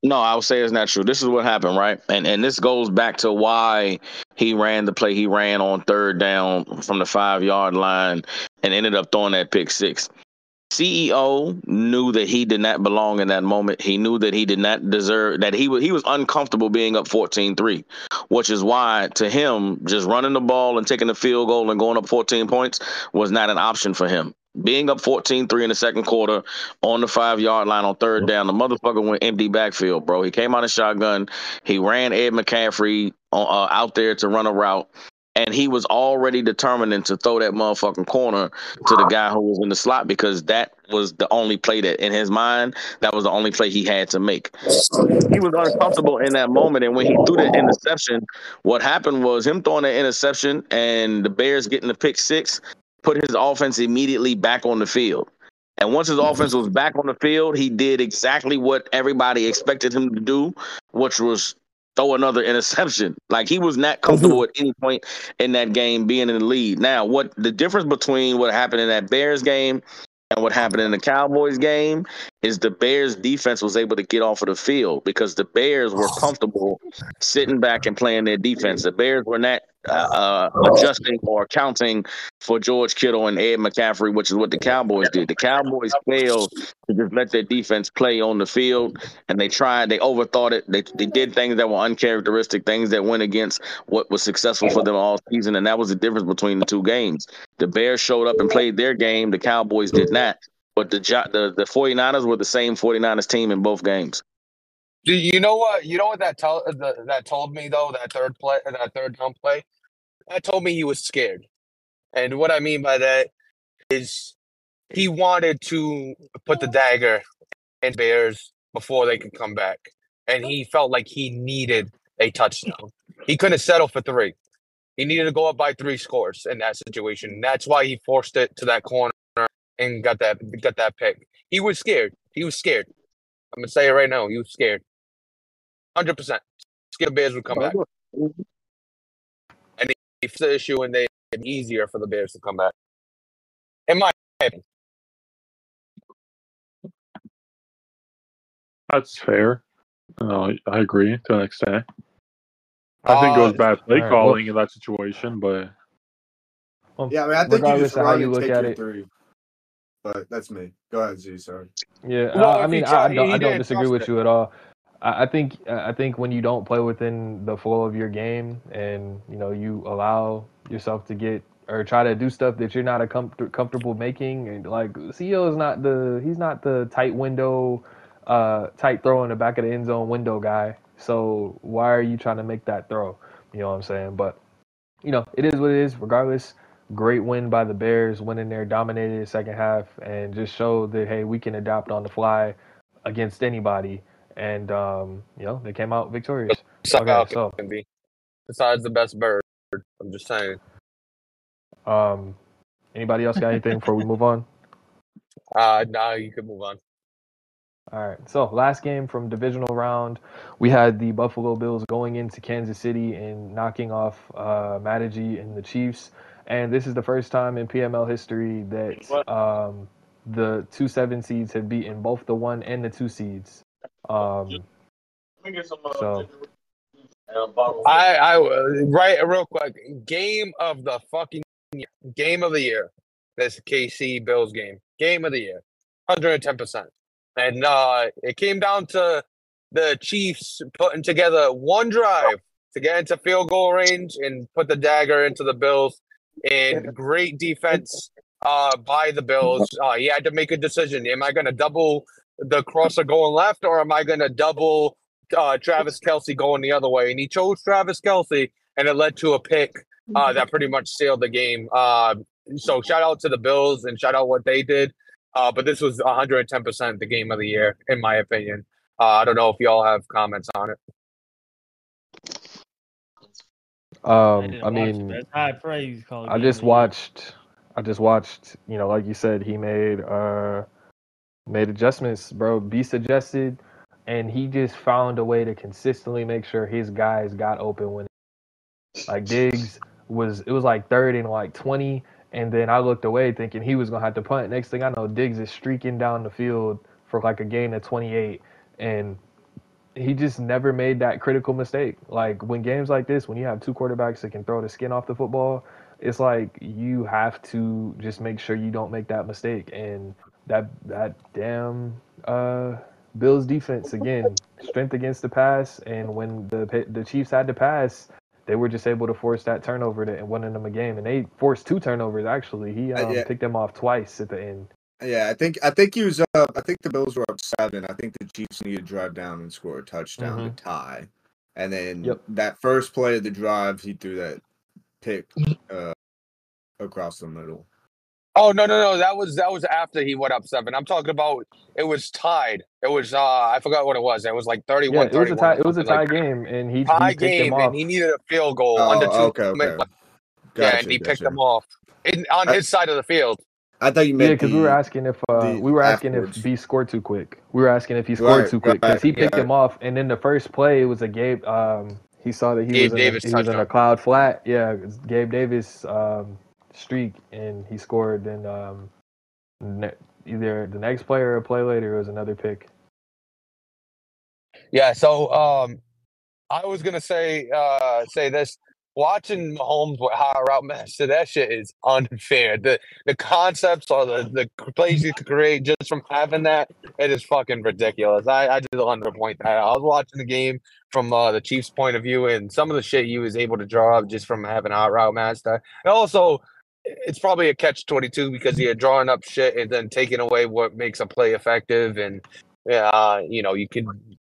No, I would say it's not true. This is what happened, right? And and this goes back to why he ran the play he ran on third down from the five yard line and ended up throwing that pick six. CEO knew that he did not belong in that moment. He knew that he did not deserve that he was he was uncomfortable being up 14-3, which is why to him just running the ball and taking the field goal and going up 14 points was not an option for him. Being up 14-3 in the second quarter on the five yard line on third down, the motherfucker went empty backfield, bro. He came out of shotgun. He ran Ed McCaffrey uh, out there to run a route and he was already determined to throw that motherfucking corner to the guy who was in the slot because that was the only play that in his mind that was the only play he had to make. He was uncomfortable in that moment, and when he threw that interception, what happened was him throwing that interception and the Bears getting the pick six put his offense immediately back on the field. And once his mm-hmm. offense was back on the field, he did exactly what everybody expected him to do, which was throw another interception. Like he was not comfortable mm-hmm. at any point in that game being in the lead. Now, what the difference between what happened in that Bears game and what happened in the Cowboys game is the Bears defense was able to get off of the field because the Bears were oh. comfortable sitting back and playing their defense. The Bears were not uh, uh, adjusting or accounting for George Kittle and Ed McCaffrey, which is what the Cowboys did. The Cowboys failed to just let their defense play on the field, and they tried. They overthought it. They they did things that were uncharacteristic, things that went against what was successful for them all season, and that was the difference between the two games. The Bears showed up and played their game. The Cowboys did not. But the the the 49ers were the same 49ers team in both games. Do you know what? You know what that tell uh, the, that told me though? That third play, that third down play, that told me he was scared. And what I mean by that is he wanted to put the dagger in Bears before they could come back, and he felt like he needed a touchdown. He couldn't settle for three. He needed to go up by three scores in that situation. That's why he forced it to that corner and got that got that pick. He was scared. He was scared. I'm gonna say it right now. He was scared. Hundred percent. Scared Bears would come back. And it's the issue, and they it easier for the Bears to come back. In my opinion. That's fair. No, I agree to an extent. I think it was Uh, bad play alright, well- calling in that situation, but Well, Yeah, I mean, I think you just of how you and look at it, three. But that's me. Go ahead, Z. Sorry. Yeah, Well, I, I mean, I, I don't, I don't disagree with it. you at all. I, think, I think when you don't play within the flow of your game, and you know, you allow yourself to get or try to do stuff that you're not a comfort, comfortable making, and like CEO is not the, he's not the tight window, uh, tight throw in the back of the end zone window guy. So why are you trying to make that throw? You know what I'm saying? But you know, it is what it is. Regardless, great win by the Bears, winning there, dominated the second half, and just showed that hey, we can adapt on the fly against anybody. And um, you know, they came out victorious. So Okay, so can be. Besides the best bird, I'm just saying. um, anybody else got anything before we move on? Uh, now you can move on. All right. So last game from divisional round, we had the Buffalo Bills going into Kansas City and knocking off uh, Mataji and the Chiefs. And this is the first time in PML history that um, the two seven seeds have beaten both the one and the two seeds. Um, so I, I, right, real quick. Game of the fucking year. game of the year. This KC Bills game. Game of the year. 110%. And uh, it came down to the Chiefs putting together one drive to get into field goal range and put the dagger into the Bills. And great defense uh, by the Bills. Uh, he had to make a decision. Am I going to double the crosser going left or am I going to double uh, Travis Kelce going the other way? And he chose Travis Kelce, and it led to a pick uh, that pretty much sealed the game. Uh, so shout out to the Bills and shout out what they did. Uh, but this was 110% the game of the year, in my opinion. Uh, I don't know if y'all have comments on it. um, didn't I mean, but high praise. Called I just of the year. watched. I just watched. You know, like you said, he made uh made adjustments, bro. Be suggested, and he just found a way to consistently make sure his guys got open when, like Diggs was. It was like third and like twenty, and then I looked away thinking he was gonna have to punt. Next thing I know, Diggs is streaking down the field for like a gain of twenty eight, and he just never made that critical mistake. Like when games like this, when you have two quarterbacks that can throw the skin off the football, it's like you have to just make sure you don't make that mistake. And that that damn uh, Bills defense again, strength against the pass, and when the the Chiefs had to pass, they were just able to force that turnover and winning them a game. And they forced two turnovers actually. He Uh, um, yeah. picked them off twice at the end. Yeah, I think I think he was up. I think the Bills were up seven. I think the Chiefs needed to drive down and score a touchdown Mhm. to tie. And then Yep. that first play of the drive, he threw that pick uh, across the middle. Oh no no no! That was that was after he went up seven. I'm talking about it was tied. It was uh I forgot what it was. It was like 31 Yeah, it was a tie. It was a tie like game, and he, he tie picked them game, off. and he needed a field goal Oh, under two. okay, okay. Gotcha, yeah, and he picked gotcha. them off in, on I- his side of the field. I thought you Yeah, meant because we were asking if uh, we were asking afterwards. if B scored too quick. We were asking if he scored Right, too quick because he picked yeah. him off, and then the first play it was a Gabe. Um, he saw that he Gabe was in Davis a, he was in a cloud flat. Yeah, Gabe Davis um, streak, and he scored. Then um, ne- either the next player or a play later was another pick. Yeah, so um, I was gonna say uh say this. Watching Mahomes with high route master, that shit is unfair. The the concepts or the, the plays you could create just from having that, it is fucking ridiculous. I, I just want to point that. I was watching the game from uh, the Chiefs' point of view, and some of the shit he was able to draw up just from having high route master. And also, it's probably a catch twenty two because you're drawing up shit and then taking away what makes a play effective, and uh, you know you can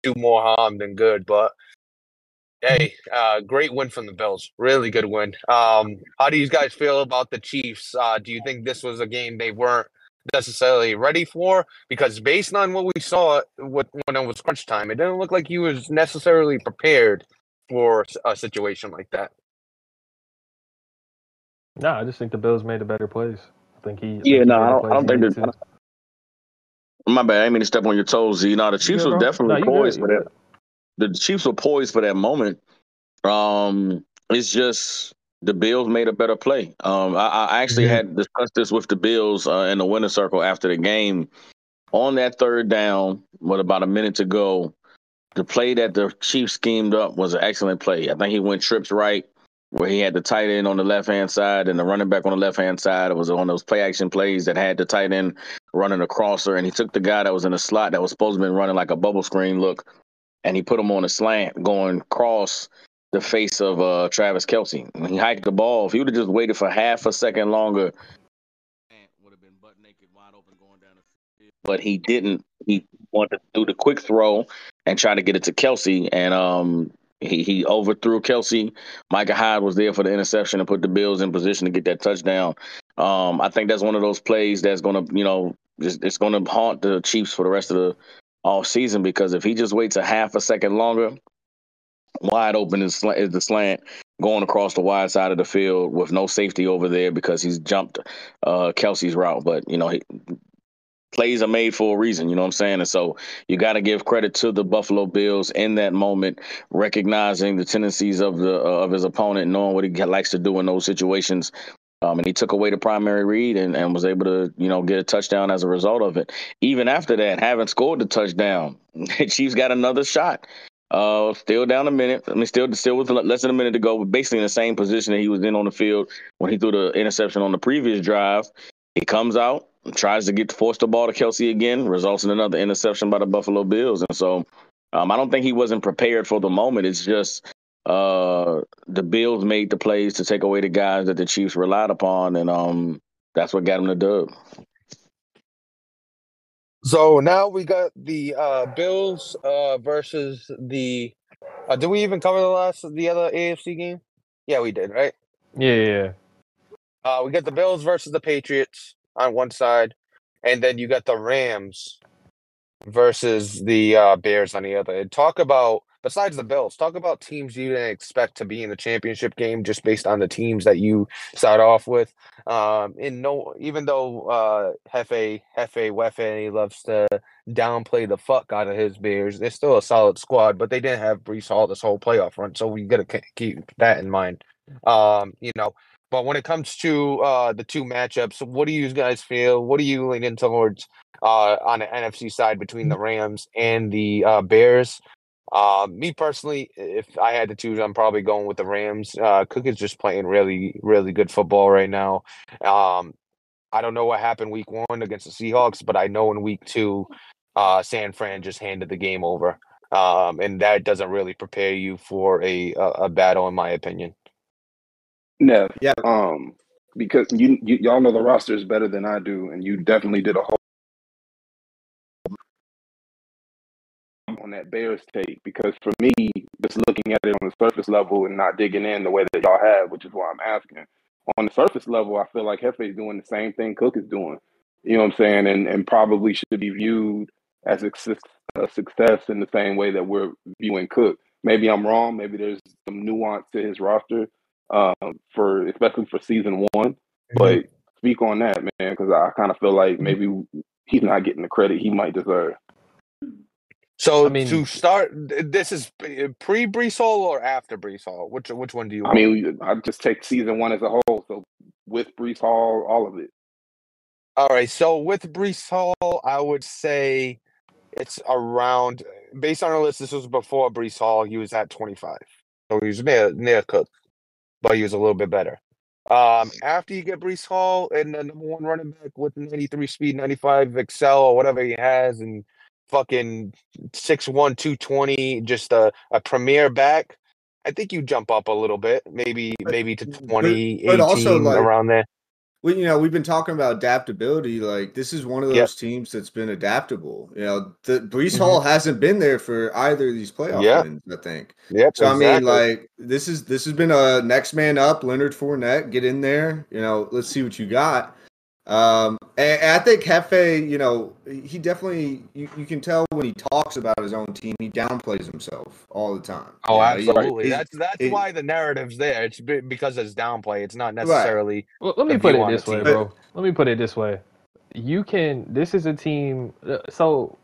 do more harm than good. But hey, uh, great win from the Bills. Really good win. Um, how do you guys feel about the Chiefs? Uh, do you think this was a game they weren't necessarily ready for? Because based on what we saw when it was crunch time, it didn't look like he was necessarily prepared for a situation like that. No, I just think the Bills made a better plays. I think he. Yeah, no, made I don't, I don't think needed that. to. My bad. I didn't mean to step on your toes, Z. No, the Chiefs good, was definitely No, you good, poised for that. The Chiefs were poised for that moment. Um, it's just the Bills made a better play. Um, I, I actually Mhm. had discussed this with the Bills uh, in the winner circle after the game. On that third down, with about a minute to go, the play that the Chiefs schemed up was an excellent play. I think he went trips right, where he had the tight end on the left hand side and the running back on the left hand side. It was on those play action plays that had the tight end running a crosser, and he took the guy that was in the slot that was supposed to be running like a bubble screen look, and he put him on a slant going cross the face of uh, Travis Kelce. When he hiked the ball, if he would have just waited for half a second longer, would have been butt naked, wide open, going down the. But he didn't. He wanted to do the quick throw and try to get it to Kelce, and um, he he overthrew Kelce. Micah Hyde was there for the interception and put the Bills in position to get that touchdown. Um, I think that's one of those plays that's to, you know, just, it's to haunt the Chiefs for the rest of the all season because if he just waits a half a second longer, wide open is, sla- is the slant going across the wide side of the field with no safety over there because he's jumped uh, Kelce's route. But you know, he, plays are made for a reason. You know what I'm saying? And so you got to give credit to the Buffalo Bills in that moment, recognizing the tendencies of the uh, of his opponent, knowing what he likes to do in those situations. Um, and he took away the primary read and, and was able to, you know, get a touchdown as a result of it. Even after that, having scored the touchdown, Chiefs got another shot. Uh, still down a minute. I mean, still, still with less than a minute to go. but Basically in the same position that he was in on the field when he threw the interception on the previous drive. He comes out, tries to get to force the ball to Kelce again, results in another interception by the Buffalo Bills. And so, um, I don't think he wasn't prepared for the moment. It's just uh, the Bills made the plays to take away the guys that the Chiefs relied upon, and um, that's what got him the dub. So now we got the uh, Bills uh, versus the. Uh, did we even cover the last the other AFC game? Yeah, we did, right? Yeah, yeah, yeah. Uh, we got the Bills versus the Patriots on one side, and then you got the Rams versus the uh, Bears on the other. And talk about besides the Bills, talk about teams you didn't expect to be in the championship game just based on the teams that you start off with. Um, in no, even though uh, Hefe Hefe Wefe he loves to downplay the fuck out of his Bears, they're still a solid squad, but they didn't have Breece Hall this whole playoff run, so we got to keep that in mind. Um, you know. But when it comes to uh, the two matchups, what do you guys feel? What are you leaning towards uh, on the NFC side between the Rams and the uh, Bears? Uh, me personally, if I had to choose, I'm probably going with the Rams. Uh, Cook is just playing really, really good football right now. Um, I don't know what happened week one against the Seahawks, but I know in week two, uh, San Fran just handed the game over. Um, and that doesn't really prepare you for a, a, a battle, in my opinion. Nev, Yeah. um, because you, you y'all know the rosters better than I do, and you definitely did a whole on that Bears take. Because for me, just looking at it on the surface level and not digging in the way that y'all have, which is why I'm asking. On the surface level, I feel like Hefe is doing the same thing Cook is doing. You know what I'm saying? And and probably should be viewed as a success in the same way that we're viewing Cook. Maybe I'm wrong. Maybe there's some nuance to his roster um, for especially for season one. But speak on that, man, because I kind of feel like maybe he's not getting the credit he might deserve. So I mean- to start, this is pre Breece Hall or after Breece Hall? Which which one do you? I want? mean, I just take season one as a whole. So with Breece Hall, all of it. All right. So with Breece Hall, I would say it's around based on our list. This was before Breece Hall. He was at 25, so he was near near Cook, but he was a little bit better. Um, after you get Breece Hall and the number one running back with 93 speed, 95 excel or whatever he has, and fucking 6'1", 220, just a, a premier back. I think you jump up a little bit, maybe maybe to 20, but also, 18, like, around there. Well, you know, we've been talking about adaptability. Like this is one of those Yep. teams that's been adaptable. You know, the Breece Mhm. Hall hasn't been there for either of these playoff Yeah. wins. I think. Yep. So I mean, like this is this has been a next man up. Leonard Fournette, get in there. You know, let's see what you got. Um, and, and I think Hefe, you know, he definitely you, you can tell when he talks about his own team, he downplays himself all the time. Oh, You know, he- absolutely. he- that's that's he- why the narrative's there. It's because it's downplay. It's not necessarily. Well, let me put it this way, bro. Let me put it this way. You can. This is a team. uh, So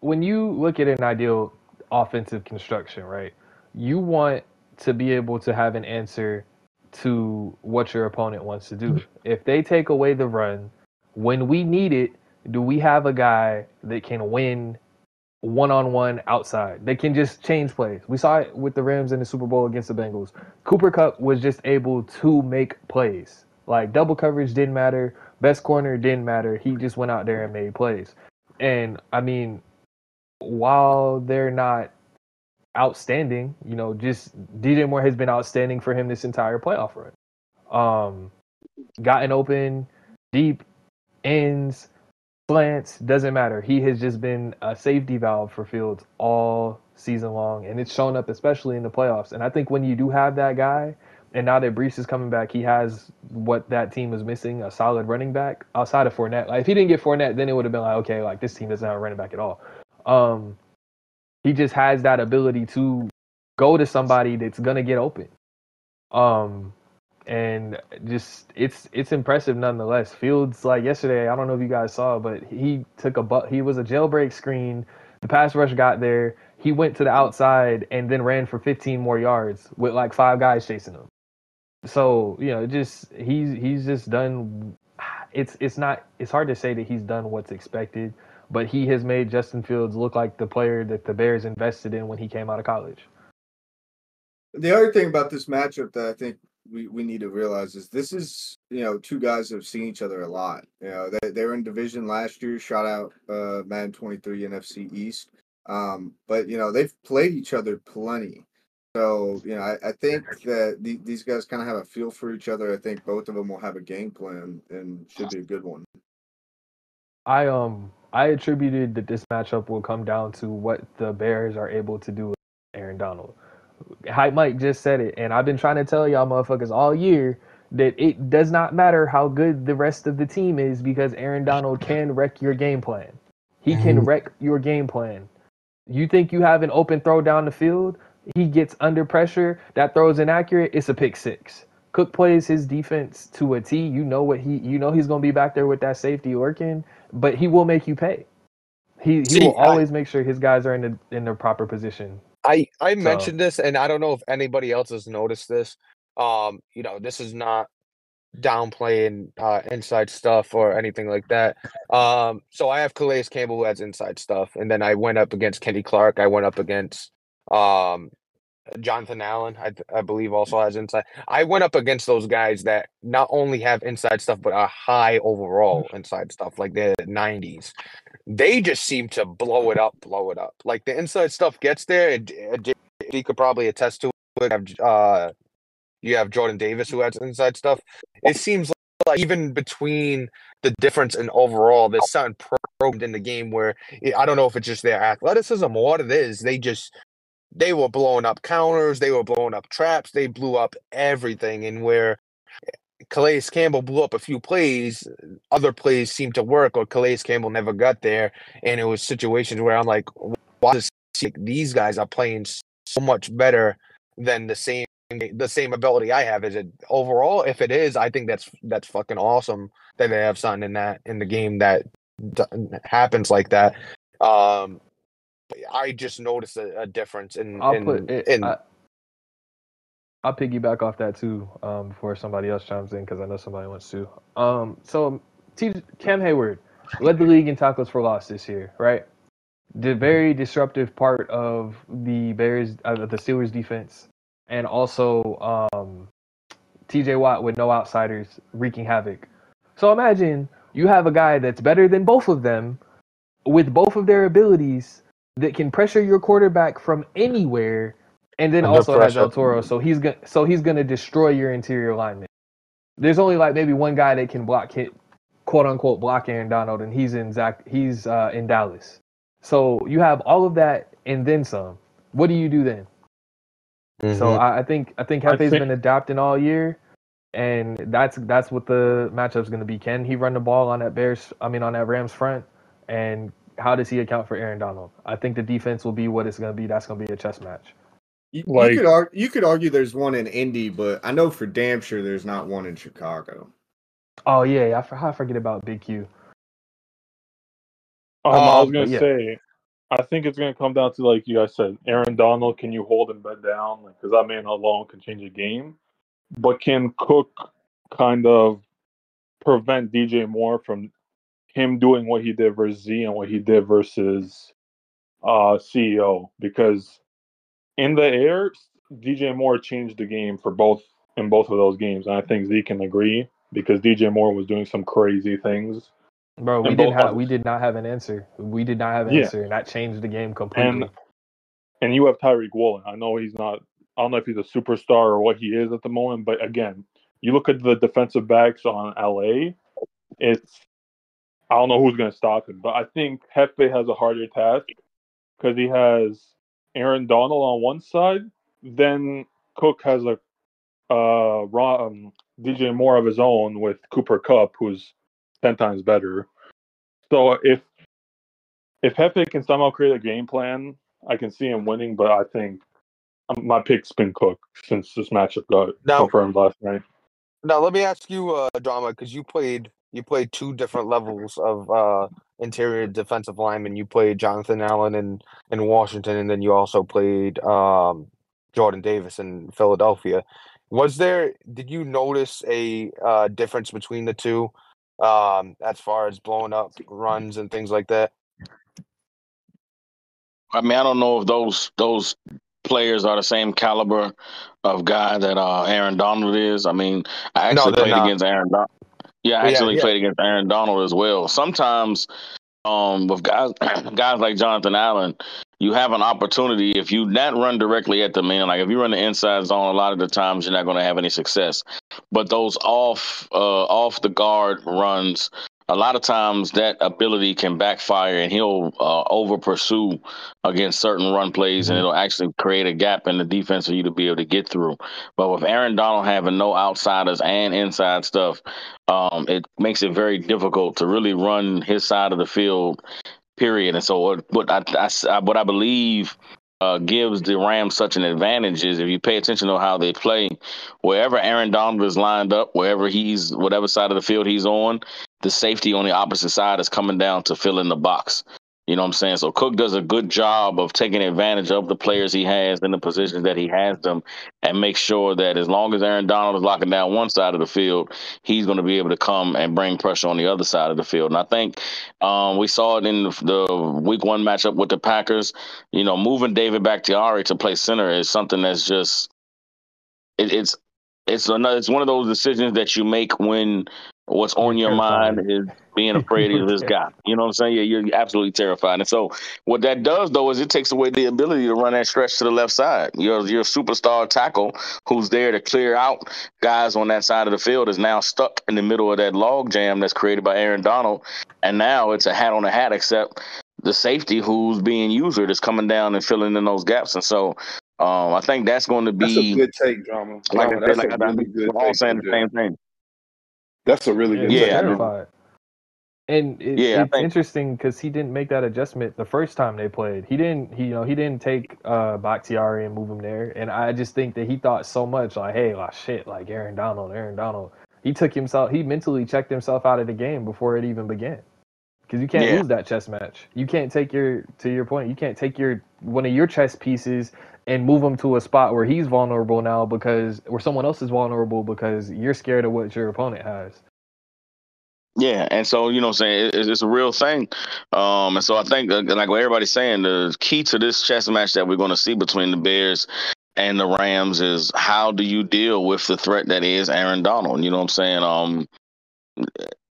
when you look at an ideal offensive construction, right? You want to be able to have an answer to what your opponent wants to do. Mm-hmm. If they take away the run, when we need it, do we have a guy that can win one on one outside? They can just change plays. We saw it with the Rams in the Super Bowl against the Bengals. Cooper Kupp was just able to make plays. Like double coverage didn't matter, best corner didn't matter. He just went out there and made plays. And I mean, while they're not outstanding, you know, just DJ Moore has been outstanding for him this entire playoff run. Um, gotten open, deep ends, slants, doesn't matter. He has just been a safety valve for Fields all season long, and it's shown up especially in the playoffs. And I think when you do have that guy, and now that Breece is coming back, he has what that team was missing a solid running back outside of Fournette. Like, if he didn't get Fournette, then it would have been like, okay, like this team doesn't have a running back at all. Um, he just has that ability to go to somebody that's gonna get open. Um, and just it's it's impressive nonetheless. Fields like yesterday, I don't know if you guys saw, but he took a but he was a jailbreak screen. The pass rush got there. He went to the outside and then ran for 15 more yards with like five guys chasing him. So you know, just he's he's just done. It's it's not it's hard to say that he's done what's expected, but he has made Justin Fields look like the player that the Bears invested in when he came out of college. The other thing about this matchup that I think we, we need to realize is this is you know two guys that have seen each other a lot. You know they they were in division last year, shot out uh, Madden 23 NFC East. Um, but you know they've played each other plenty. So you know I, I think that the, these guys kind of have a feel for each other. I think both of them will have a game plan and should be a good one. I um I attributed that this matchup will come down to what the Bears are able to do with Aaron Donald. Hype Mike just said it, and I've been trying to tell y'all motherfuckers all year that it does not matter how good the rest of the team is because Aaron Donald can wreck your game plan. He can mm-hmm. wreck your game plan. You think you have an open throw down the field, he gets under pressure, that throw's inaccurate, it's a pick six. Cook plays his defense to a T. You know what he you know he's gonna be back there with that safety working, but he will make you pay. He he See, will I- always make sure his guys are in the in the proper position. I I So- mentioned this, and I don't know if anybody else has noticed this. Um, you know, this is not downplaying uh, inside stuff or anything like that. Um, so I have Calais Campbell who has inside stuff, and then I went up against Kenny Clark. I went up against Um, Jonathan Allen, I, I believe, also has inside. I went up against those guys that not only have inside stuff, but are high overall inside stuff, like the 90s. They just seem to blow it up, blow it up. Like the inside stuff gets there, he could probably attest to it. Have, Uh, you have Jordan Davis who has inside stuff. It seems like even between the difference in overall, there's something programmed in the game where eh, I don't know if it's just their athleticism or what it is. They just they were blowing up counters, they were blowing up traps, they blew up everything. And where Calais Campbell blew up a few plays, other plays seemed to work, or Calais Campbell never got there. And it was situations where I'm like, why does these guys are playing so much better than the same the same ability I have? Is it overall? If it is, I think that's that's fucking awesome that they have something in that in the game that happens like that. Um, I just noticed a, a difference in I'll in, put it. in I, I'll piggyback off that too um, before somebody else chimes in because I know somebody wants to. Um, so T- Cam Heyward led the league in tackles for loss this year, right? The very disruptive part of the Bears, uh, the Steelers defense, and also um, T.J. Watt with no outsiders wreaking havoc. So imagine you have a guy that's better than both of them, with both of their abilities that can pressure your quarterback from anywhere, and then Under also has El. Toro. So he's gonna so he's gonna destroy your interior alignment. There's only like maybe one guy that can block hit, quote unquote block Aaron Donald, and he's in Zach. He's uh, in Dallas. So you have all of that and then some. What do you do then? So Mhm. I, I think I think I Hefe's think- been adapting all year, and that's that's what the matchup's going to be. Can he run the ball on that Bears? I mean, on that Rams front, and how does he account for Aaron Donald? I think the defense will be what it's going to be. That's going to be a chess match. You, Like- you could argue, you could argue there's one in Indy, but I know for damn sure there's not one in Chicago. Oh yeah, I, for- I forget about Big Q. Um, I was Um, gonna yeah. say, I think it's gonna come down to like you guys said, Aaron Donald. Can you hold him bed down? Like, because that man alone can change a game. But can Cook kind of prevent DJ Moore from him doing what he did versus Z and what he did versus uh CEO? Because in the air, DJ Moore changed the game for both in both of those games, and I think Z can agree because DJ Moore was doing some crazy things. Bro, we didn't have we did not have an answer. We did not have an Yeah. answer, and that changed the game completely. And and you have Tariq Woolen. I know he's not. I don't know if he's a superstar or what he is at the moment, but again, you look at the defensive backs on LA. It's I don't know who's going to stop him, but I think Hefe has a harder task because he has Aaron Donald on one side, then Cook has a uh Ron, um, DJ Moore of his own with Cooper Kupp, who's ten times better. So if if Hefe can somehow create a game plan, I can see him winning. But I think um, my pick's been Cook since this matchup got Now- confirmed last night. Now let me ask you, uh, drama, because you played you played two different levels of uh, interior defensive lineman. You played Jonathan Allen in in Washington, and then you also played um, Jordan Davis in Philadelphia. Was there? Did you notice a uh, difference between the two, um, as far as blowing up runs and things like that? I mean, I don't know if those those players are the same caliber of guy that uh, Aaron Donald is. I mean, I actually they're played not. against Aaron. Don- yeah, I Yeah, actually yeah. played against Aaron Donald as well. Sometimes, um, with guys guys like Jonathan Allen, you have an opportunity if you not run directly at the man. Like if you run the inside zone, a lot of the times you're not going to have any success. But those off uh, off the guard runs, a lot of times that ability can backfire, and he'll uh, over pursue against certain run plays, and it'll actually create a gap in the defense for you to be able to get through. But with Aaron Donald having no outsiders and inside stuff, um, it makes it very difficult to really run his side of the field. Period. And so what what I, I- what I believe uh, gives the Rams such an advantage is if you pay attention to how they play, wherever Aaron Donald is lined up, wherever he's whatever side of the field he's on, the safety on the opposite side is coming down to fill in the box. You know what I'm saying? So Cook does a good job of taking advantage of the players he has in the positions that he has them and make sure that as long as Aaron Donald is locking down one side of the field, he's going to be able to come and bring pressure on the other side of the field. And I think um, we saw it in the, the week one matchup with the Packers. You know, moving David Bakhtiari to play center is something that's just it, it's it's another it's one of those decisions that you make when what's on your mind is being afraid of this guy. You know what I'm saying? Yeah, you're absolutely terrified. And so what that does though is it takes away the ability to run that stretch to the left side. Your your superstar tackle who's there to clear out guys on that side of the field is now stuck in the middle of that log jam that's created by Aaron Donald. And now it's a hat on a hat except the safety who's being user that's coming down and filling in those gaps. And so um, I think that's going to be That's a good take, drama. like I Drama, said, that's like a I, I really think good we're all take, saying the same thing. That's a really Yeah, good he's Yeah, take. I do. MJ. terrified. And it, Yeah, it's interesting because he didn't make that adjustment the first time they played. He didn't, he, you know, he didn't take uh, Bakhtiari and move him there. And I just think that he thought so much, like, hey, like shit, like Aaron Donald, Aaron Donald. He took himself, he mentally checked himself out of the game before it even began. Because you can't yeah. lose that chess match. You can't take your, to your point, you can't take your one of your chess pieces and move him to a spot where he's vulnerable now because, where someone else is vulnerable because you're scared of what your opponent has. Yeah, and so you know, I'm saying it, it's it's a real thing, um, and so I think uh, like what everybody's saying, the key to this chess match that we're going to see between the Bears and the Rams is how do you deal with the threat that is Aaron Donald? You know what I'm saying? Um,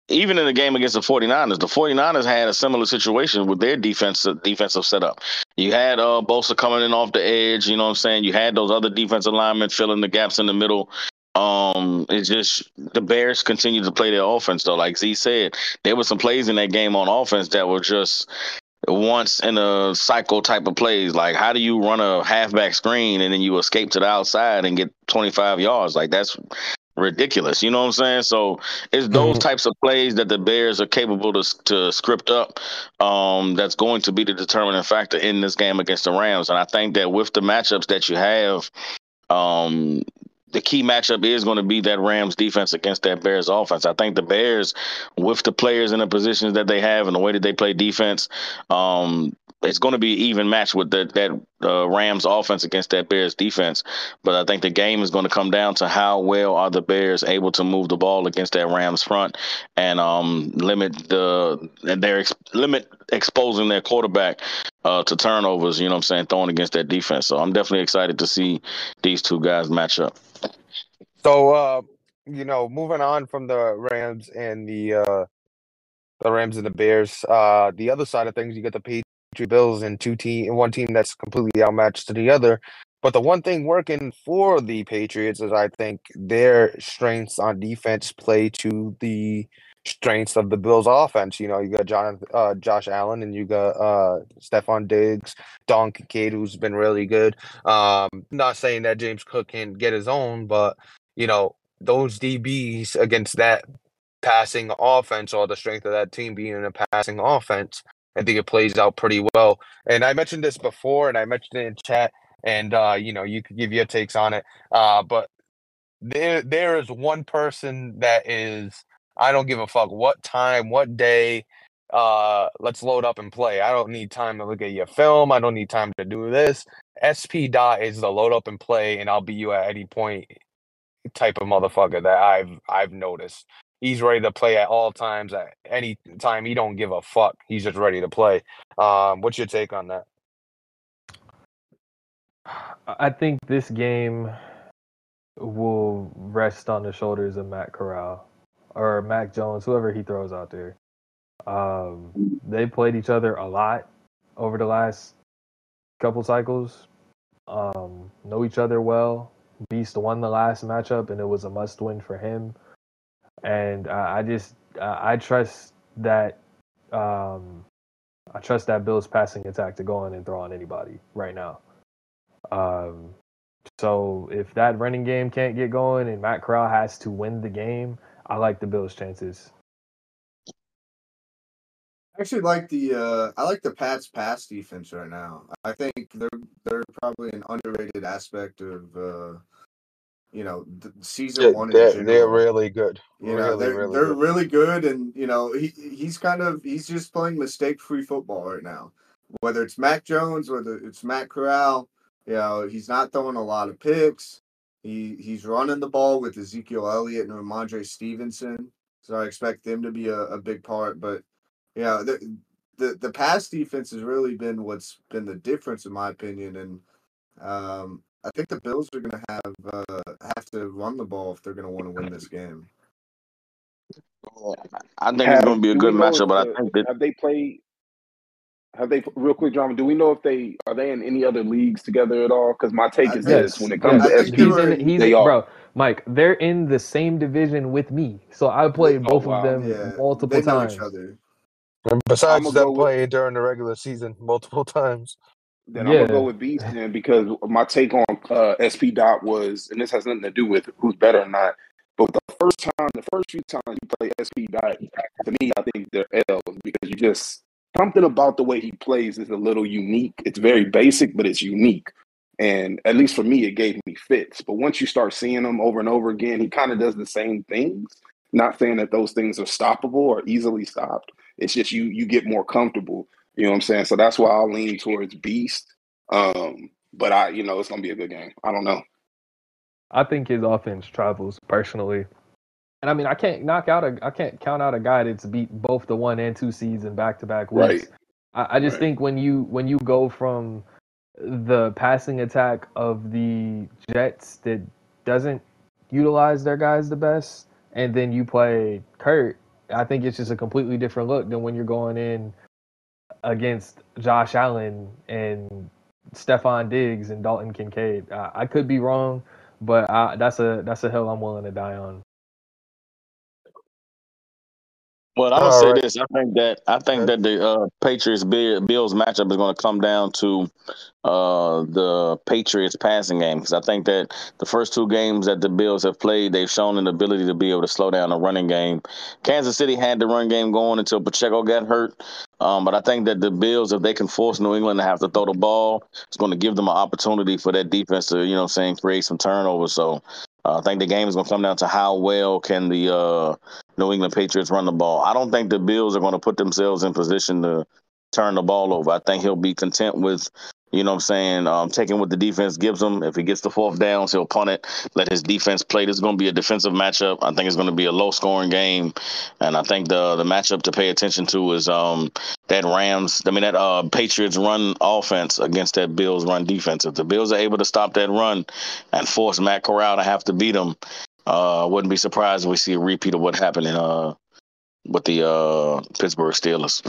even in the game against the 49ers, the 49ers had a similar situation with their defensive defensive setup. You had uh Bosa coming in off the edge, you know what I'm saying? You had those other defensive linemen filling the gaps in the middle. Um, it's just the Bears continue to play their offense though. Like Z said, there were some plays in that game on offense that were just once in a cycle type of plays. Like how do you run a halfback screen and then you escape to the outside and get 25 yards? Like that's ridiculous. You know what I'm saying? So it's those Mhm. types of plays that the Bears are capable to to script up. Um, that's going to be the determining factor in this game against the Rams. And I think that with the matchups that you have, um, the key matchup is going to be that Rams defense against that Bears offense. I think the Bears, with the players in the positions that they have and the way that they play defense, um, it's going to be even match with that that uh, Rams offense against that Bears defense. But I think the game is going to come down to how well are the Bears able to move the ball against that Rams front and um, limit the and their ex- limit exposing their quarterback uh, to turnovers. You know what I'm saying? Throwing against that defense. So I'm definitely excited to see these two guys match up. So, uh, you know, moving on from the Rams and the uh, the Rams and the Bears, uh, the other side of things, you get the Bills and two team, one team that's completely outmatched to the other. But the one thing working for the Patriots is, I think, their strengths on defense play to the strengths of the Bills' offense. You know, you got John, uh, Josh Allen, and you got uh, Stefon Diggs, Don Kincaid, who's been really good. Um, not saying that James Cook can get his own, but you know, those DBs against that passing offense or the strength of that team being in a passing offense, I think it plays out pretty well. And I mentioned this before and I mentioned it in chat and uh, you know, you could give your takes on it. Uh, but there there is one person that is I don't give a fuck what time, what day, uh, let's load up and play. I don't need time to look at your film. I don't need time to do this. SP dot is the load up and play, and I'll beat you at any point type of motherfucker that I've I've noticed. He's ready to play at all times, at any time. He don't give a fuck. He's just ready to play. Um, what's your take on that? I think this game will rest on the shoulders of Matt Corral or Mac Jones, whoever he throws out there. Um, they played each other a lot over the last couple cycles. Um, know each other well. Beast won the last matchup, and it was a must-win for him. And I, I just I, I trust that um, I trust that Bills passing attack to go in and throw on anybody right now. Um, so if that running game can't get going and Matt Corral has to win the game, I like the Bills' chances. I actually like the uh, I like the Pats pass defense right now. I think they're they're probably an underrated aspect of uh, you know the season Yeah, one they're, they're really good. You know, Really, they're, really they're good. really good, and you know he he's kind of he's just playing mistake free football right now. Whether it's Mac Jones, whether it's Matt Corral, you know he's not throwing a lot of picks. He he's running the ball with Ezekiel Elliott and Rhamondre Stevenson, so I expect them to be a, a big part. But you know the, the the pass defense has really been what's been the difference in my opinion, and um, I think the Bills are going to have uh, have to run the ball if they're going to want to win this game. I think it's going to be a good matchup, if but I think that have they played? Have they real quick, drama? Do we know if they are they in any other leagues together at all? Because my take I is think- this: when it comes I to think he's in. He's they are. bro, Mike. They're in the same division with me, so I played Oh, both wow. of them Yeah, multiple they know times. each other. And besides I'ma them with- playing during the regular season multiple times. Then I'm gonna go with Beast then because my take on uh, SP Dot was, and this has nothing to do with who's better or not. But the first time, the first few times you play SP Dot, to me, I think they're L's because you just something about the way he plays is a little unique. It's very basic, but it's unique. And at least for me, it gave me fits. But once you start seeing him over and over again, he kind of does the same things. Not saying that those things are stoppable or easily stopped. It's just you you get more comfortable. You know what I'm saying? So that's why I'll lean towards Beast. Um, but I, you know, it's gonna be a good game. I don't know. I think his offense travels personally, and I mean I can't knock out a I can't count out a guy that's beat both the one and two seeds in back to back weeks. Right. I, I just Right. think when you when you go from the passing attack of the Jets that doesn't utilize their guys the best, and then you play Kurt, I think it's just a completely different look than when you're going in against Josh Allen and Stefon Diggs and Dalton Kincaid. I, I could be wrong, but I, that's a that's a hill I'm willing to die on. Well, I'm gonna All say right. this. I think that I think that the uh, Patriots Bills matchup is going to come down to uh, the Patriots passing game because I think that the first two games that the Bills have played, they've shown an ability to be able to slow down the running game. Kansas City had the run game going until Pacheco got hurt, um, but I think that the Bills, if they can force New England to have to throw the ball, it's going to give them an opportunity for that defense to, you know, what I'm saying, create some turnovers. So. Uh, I think the game is going to come down to how well can the uh, New England Patriots run the ball. I don't think the Bills are going to put themselves in position to turn the ball over. I think he'll be content with, you know what I'm saying, um, taking what the defense gives him. If he gets the fourth downs, he'll punt it, let his defense play. This is going to be a defensive matchup. I think it's going to be a low scoring game. And I think the the matchup to pay attention to is um, that Rams, I mean, that uh, Patriots run offense against that Bills run defense. If the Bills are able to stop that run and force Matt Corral to have to beat them, uh, wouldn't be surprised if we see a repeat of what happened in uh, with the uh, Pittsburgh Steelers.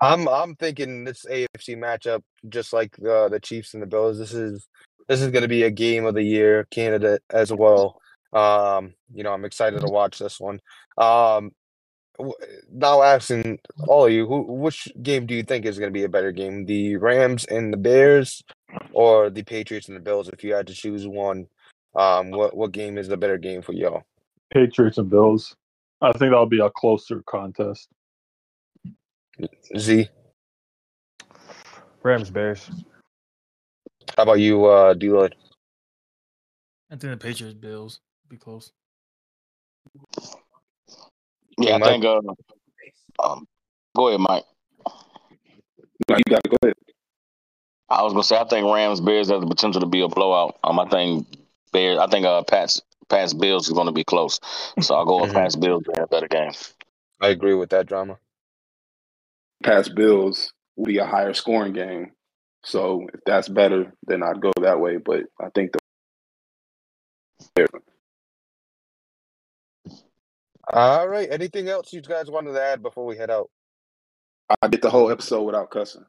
I'm I'm thinking this AFC matchup, just like uh, the Chiefs and the Bills. This is this is going to be a game of the year candidate as well. Um, you know, I'm excited to watch this one. Um, now asking all of you, who which game do you think is going to be a better game, the Rams and the Bears, or the Patriots and the Bills? If you had to choose one, um, what what game is the better game for y'all? Patriots and Bills. I think that'll be a closer contest. Z, Rams Bears. how about you, uh, D-Lloyd? I think the Patriots Bills be close. Yeah, I think. Uh, um, go ahead, Mike. No, you got to go ahead. I was gonna say I think Rams Bears has the potential to be a blowout. Um, I think Bears. I think uh Pats Pats Bills is going to be close. So I'll go with Mhm. Pats Bills to have a better game. I agree with that drama. Past Bills will be a higher scoring game. So if that's better, then I'd go that way. But I think the All right. Anything else you guys wanted to add before we head out? I did the whole episode without cussing.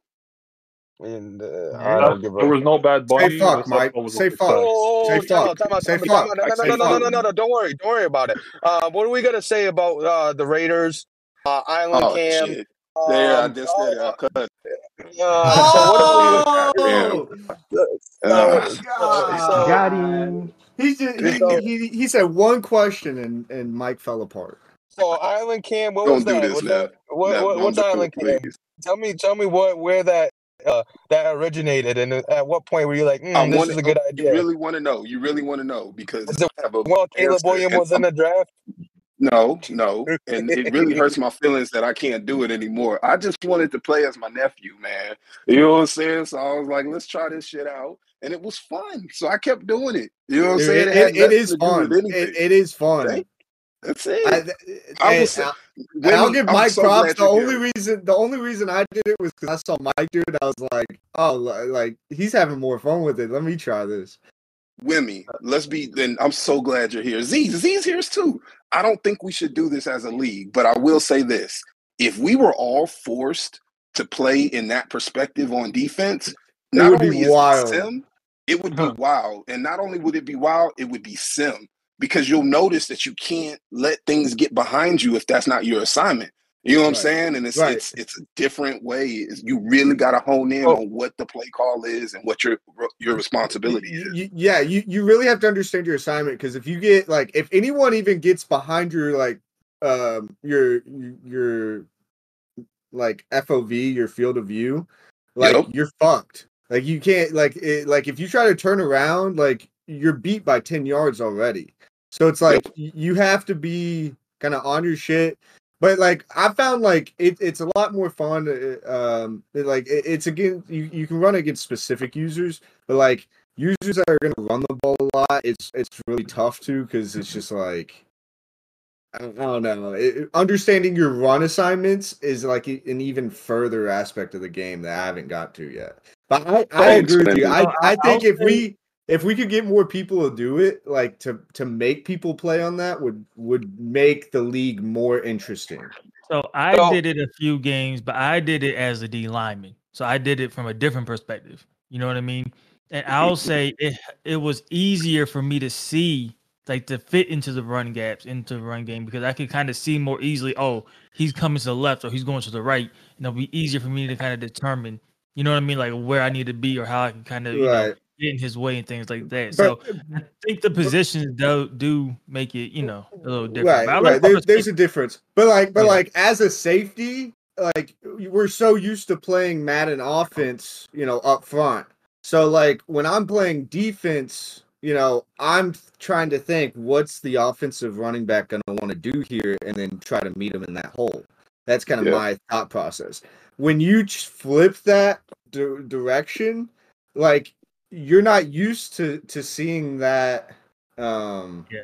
And uh, Yeah. I don't give There was no bad bunny. Say fuck, This Mike. episode was Say fuck. Oh, Say oh, time out, fuck. time Say fuck. time out. Mike, No, no, no, no, no, no, no. Don't worry. Don't worry about it. Uh, what are we gonna say about uh, the Raiders? Uh, Island Oh Cam. shit! There, I Um, just oh, said it. I cussed. uh, so what are we? Oh, Uh, so, God. Got him. He just So- he, he he said one question and and Mike fell apart. so Island Cam. What Don't was do that? this Was now. that what, No, what, what's Island Cam? Tell me, tell me what where that uh, that originated, and at what point were you like, mm, I "This want is a good You idea"? really want to know? You really want to know because Is I have a well, Caleb cancer Williams was in I'm the draft. No, no. And it really hurts my feelings that I can't do it anymore. I just wanted to play as my nephew, man. You know what I'm saying? So I was like, let's try this shit out. And it was fun. So I kept doing it. You know what I'm saying? it- it nothing is fun. It, it is fun. That's it. I, I eh, eh, and was I'll- and I'll give Mike so props. The only reason, the only reason I did it was because I saw Mike do it. I was like, oh, like he's having more fun with it. Let me try this. Wimmy, let's be then I'm so glad you're here. Z, Z's here too. I don't think we should do this as a league, but I will say this. If we were all forced to play in that perspective on defense, It not would be only is wild. sim, it would be wild. And not only would it be wild, it would be sim. Because you'll notice that you can't let things get behind you if that's not your assignment. You know what I'm saying? And it's Right. it's it's a different way. It's- You really got to hone in Oh. on what the play call is and what your your responsibility is. Y- y- yeah, you, you really have to understand your assignment because if you get like if anyone even gets behind your like um your your like FOV, your field of view, like Yep. you're fucked. Like you can't like it, like if you try to turn around, like you're beat by 10 yards already. So it's like y- you have to be kind of on your shit. But like I found like it, it's a lot more fun. uh, Um, it, like it, it's again you, you can run against specific users, but like users that are gonna run the ball a lot, it's it's really tough to because it's just like I don't, I don't know. It, it- understanding your run assignments is like an even further aspect of the game that I haven't got to yet. But I, I agree with you. I, I I- think if we if we could get more people to do it, like to to make people play on that would would make the league more interesting. So I So- did it a few games, but I did it as a D lineman. So I did it from a different perspective. You know what I mean? And I'll say it it was easier for me to see like to fit into the run gaps into the run game because I could kind of see more easily, oh, he's coming to the left or he's going to the right. And it'll be easier for me to kind of determine, you know what I mean, like where I need to be or how I can kind of you know Right. get in his way and things like that. So But I think the positions do do make it, you know, a little different. right, But right. There's there's a difference. But like but Yeah. like as a safety, like we're so used to playing Madden offense, you know, up front. So like when I'm playing defense, you know, I'm trying to think what's the offensive running back going to want to do here and then try to meet him in that hole. That's kind of Yeah. my thought process. When you flip that di- direction, like you're not used to to seeing that um Yeah.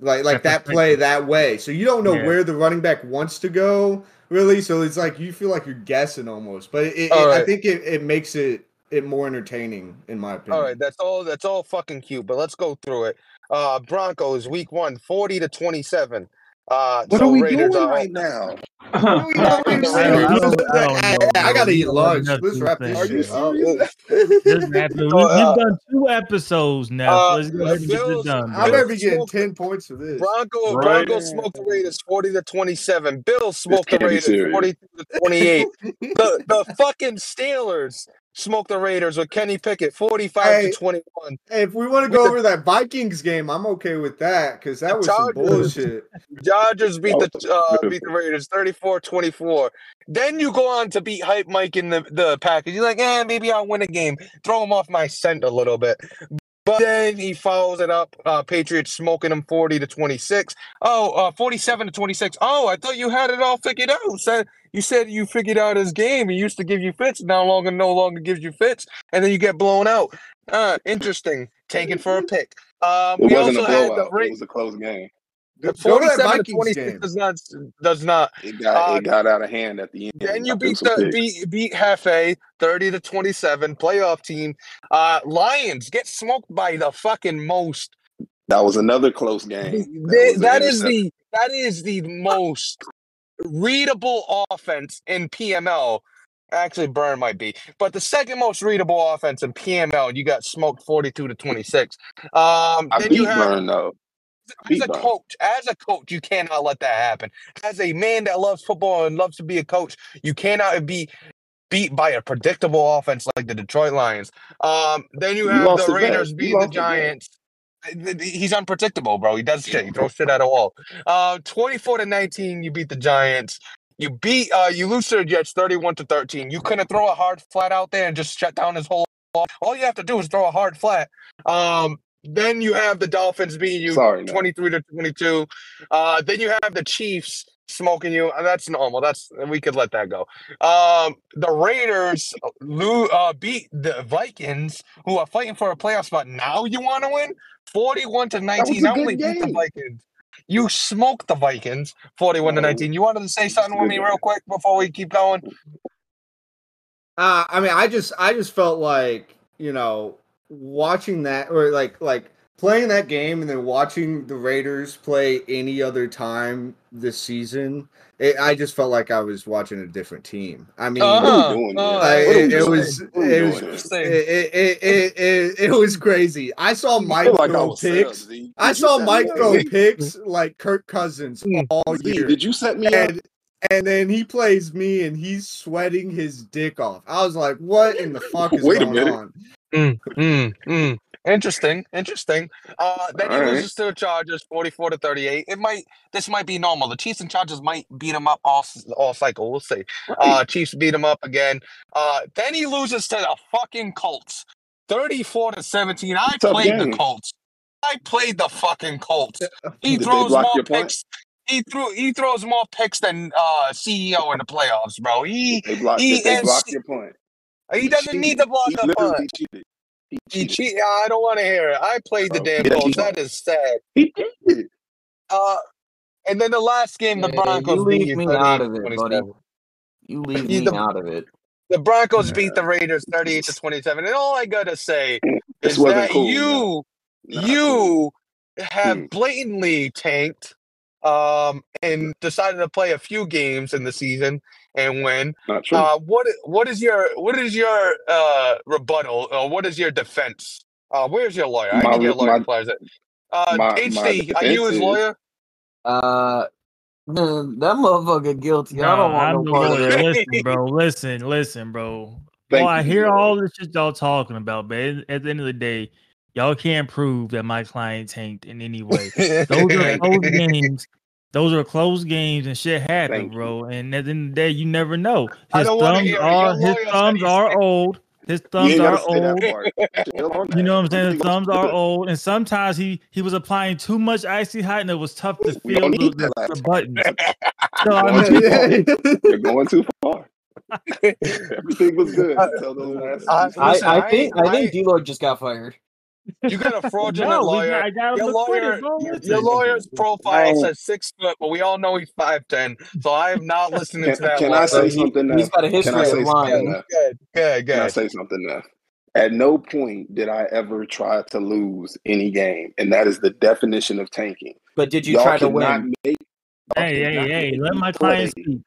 like like That that play that way. So you don't know Yeah. where the running back wants to go really. So it's like you feel like you're guessing almost. But it, it, All I think it, it makes it it more entertaining in my opinion. All right, that's all. That's all fucking cute. But let's go through it. Uh, Broncos week one, 40 to 27. Uh, What so are we Raiders doing are right now? What are we I doing don't- here? I Let's- don't- I don't I- know, I bro. gotta eat lunch. Let's wrap do this Are you shit up. serious? Just have we- uh, We've done two episodes now. uh, let's go ahead and get this done. I bro. better be getting ten points for this. Bronco, Right. Broncos smoked the Raiders 40 to 27. Bills smoked the Raiders serious. 42 to 28. the the fucking Steelers smoked the Raiders with Kenny Pickett 45 Hey. to 21. Hey, if we want to go over that Vikings game, I'm okay with that because that was some bullshit. Dodgers beat the uh, beat the Raiders 34-24. Then you go on to beat Hype Mike in the the Packers. You're like, eh, maybe I'll win a game. Throw him off my scent a little bit. But then he follows it up. Uh, Patriots smoking him 40 to 26. Oh, uh, 47 to 26. Oh, I thought you had it all figured out. Said you said you figured out his game. He used to give you fits. Now longer no longer gives you fits. And then you get blown out. Uh, interesting. Taken for a pick. Um, It we wasn't a the blowout. Ra- It was a close game. Go, go to that Vikings 26 game. does not does not. It got Uh, it got out of hand at the end. Then you beat the beat beat Hefe 30 to 27 playoff team. Uh Lions get smoked by the fucking most. That was another close game. That the- that is the that is the most readable offense in PML. Actually, Burn might be, but the second most readable offense in PML. You got smoked 42 to 26. Um, I then beat you have Burn though. As a coach, as a coach, you cannot let that happen. As a man that loves football and loves to be a coach, you cannot be beat by a predictable offense like the Detroit Lions. Um, then you have the. Raiders beat the lost the bet. Giants. He's unpredictable, bro. He does shit. He throws shit at a wall. Uh, 24 to 19, you beat the Giants. You beat uh you lose to the Jets 31 to 13. You couldn't throw a hard flat out there and just shut down his whole all you have to do is throw a hard flat. Um then you have the Dolphins beating you Sorry, no. 23 to 22. Uh then you have the Chiefs smoking you. and That's normal. That's we could let that go. Um the Raiders lo- uh beat the Vikings who are fighting for a playoff spot. Now you want to win? 41 to 19. a Not only good beat the. Vikings. You smoked the Vikings 41 to 19. You wanted to say something with me real quick before we keep going? Uh, I mean, I just, I just felt like, you know, watching that or like, like playing that game and then watching the Raiders play any other time this season. It, I just felt like I was watching a different team. I mean, Uh-huh. we doing uh, here? like, What are we it, it was, What are we it was, it, it, it, it, it, it was crazy. I saw I Mike feel like I throw was set up, picks. Z. I saw set Mike throw picks like Kirk Cousins all Z, year. did you set me up? and and then he plays me and he's sweating his dick off. I was like, what in the fuck is Wait a going minute. on? Mm, mm. Interesting, interesting. Uh, then he All right. loses to the Chargers, forty-four to thirty-eight. It might, this might be normal. The Chiefs and Chargers might beat him up all all cycle. We'll see. Uh, Chiefs beat him up again. Uh, then he loses to the fucking Colts, thirty-four to seventeen. I played the. Colts. I played the fucking Colts. He Did throws more picks. He threw. He throws more picks than uh, CEO in the playoffs, bro. He They blocked. he they and block your punt? He doesn't need to block He the punt. literally cheated. He He cheated. I don't want to hear it. I played the Oh, damn yeah, Colts. That is sad. He did. Uh, and then the last game, the Broncos you beat leave you me 38 out of it, buddy. You leave me the- out of it. The Broncos beat the Raiders 38 to 27. And all I gotta say This is that cool. you no. Not cool. you have Hmm. blatantly tanked um and decided to play a few games in the season and win. Not true. Uh what what is your what is your uh rebuttal or what is your defense? Uh where's your lawyer? I My need your lawyer my- before I say- Uh my- my are you his lawyer? Uh, man, that motherfucker guilty. No, I don't want I'm no part of that. Listen, bro. Listen, listen, bro. Thank Well, I you, hear Lord. all this shit y'all talking about, but at- at the end of the day, y'all can't prove that my client tanked in any way. Those are close games. Those are close games, and shit happen, bro. And at the end of the day, you never know. His thumbs are his thumbs are old. His thumbs are old. that part. Chill on You know what I'm saying? We His thumbs are old, and sometimes he he was applying too much icy hot, and it was tough to feel the, the, the buttons. So I mean. You're going too far. Everything was good until those last I- I, I I think ain't- I think I- D-Lloyd just got fired. You got a fraudulent no, lawyer. got, I got Your lawyer, acquitted, your lawyer's profile I- says six foot, but we all know he's five ten. So I am not listening Can, to that. can I say He- something? He's Neff? got a history of lying. Neff? Good, good, Can I say something, Neff? At no point did I ever try to lose any game, and that is the definition of tanking. But did you Y'all try to win? make. Hey, hey, hey! Let my play. client speak.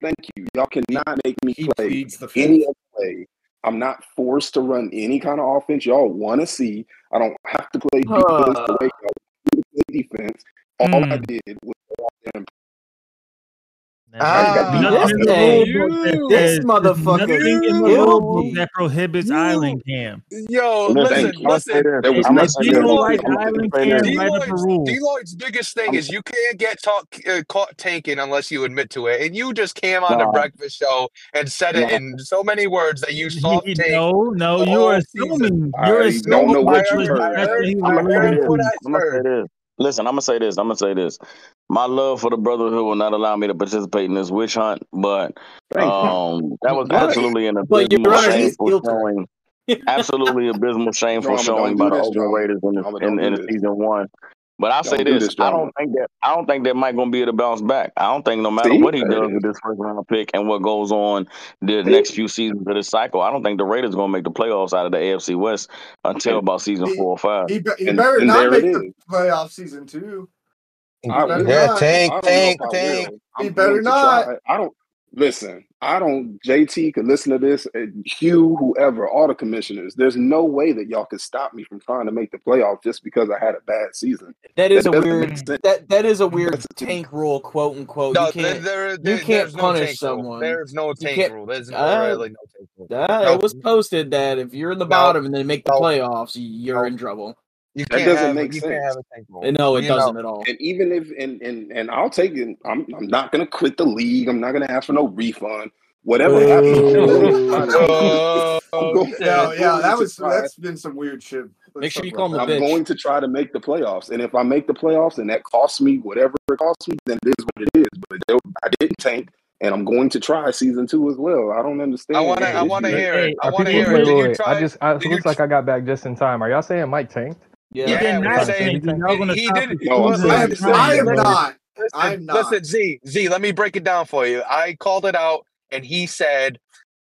Thank you. Y'all cannot make me He play the any other way. I'm not forced to run any kind of offense. Y'all want to see. I don't have to play defense the way y'all want me to play defense. All I Mm. did was go out there and Ah, There's nothing in the This that This motherfucker nothing in the guilty. rule book that prohibits You- island cam. Yo, Listen, listen, Thank you. I'ma say listen. this. There was I'ma nothing say you this. don't Deloitte- like island cam, write up a Deloitte's, biggest thing I'm- is you can't get talk, uh, caught tanking unless you admit to it. And you just came on the breakfast show and said it Nah. in so many words that you soft take. No, no, you're assuming. You're assuming. don't know what I you heard, heard. I That's what heard, he I was I'm gonna say this. What I I'm gonna say heard. this. Listen, I'm gonna say this. I'm gonna say this. My love for the brotherhood will not allow me to participate in this witch hunt, but um, that was absolutely an abysmal, Honor, he's shameful guilty. showing. Absolutely abysmal, shameful Drama, showing by the this, Oakland Raiders in, the, Drama, in, in do the this. season one. But I say this: this, I don't think that I don't think that Mike gonna be able to bounce back. I don't think no matter See? what he does with this first round pick and what goes on the See? next few seasons of this cycle, I don't think the Raiders gonna make the playoffs out of the AFC West until about season He- four or five. He, he And- better and not make it the is. playoff season two. I. Yeah, not. tank, I don't tank, know if I tank. He better not. I don't listen. I don't. JT could listen to this. and Hugh, whoever, all the commissioners. There's no way that y'all could stop me from trying to make the playoffs just because I had a bad season. That is a That doesn't weird. That that is a weird That's- tank rule, quote unquote. No, you can't. there, there, can't there's no punish tank rule. someone. There's no tank rule. There's no, Uh, really no tank rule. Uh, No. It was posted that if you're in the No. bottom and they make the No. playoffs, you're No. in trouble. You that doesn't have, make sense. No, it you doesn't know? at all. And even if and and and I'll take it. I'm I'm not gonna quit the league. I'm not gonna ask for no refund. Whatever happens. Yeah, yeah, that was try. that's been some weird shit. Let's make sure you call me. I'm bitch. going to try to make the playoffs, and if I make the playoffs, and that costs me whatever it costs me, then it is what it is. But I didn't tank and I'm going to try season two as well. I don't understand. I want to. I want to hear it. I want to hear it. Wait, wait. I just. I, it looks like I got back just in time. Are y'all saying Mike tanked? Yeah, yeah, did not say anything. He didn't. No, I am not. I'm not. Listen, Z, Z, let me break it down for you. I called it out, and he said,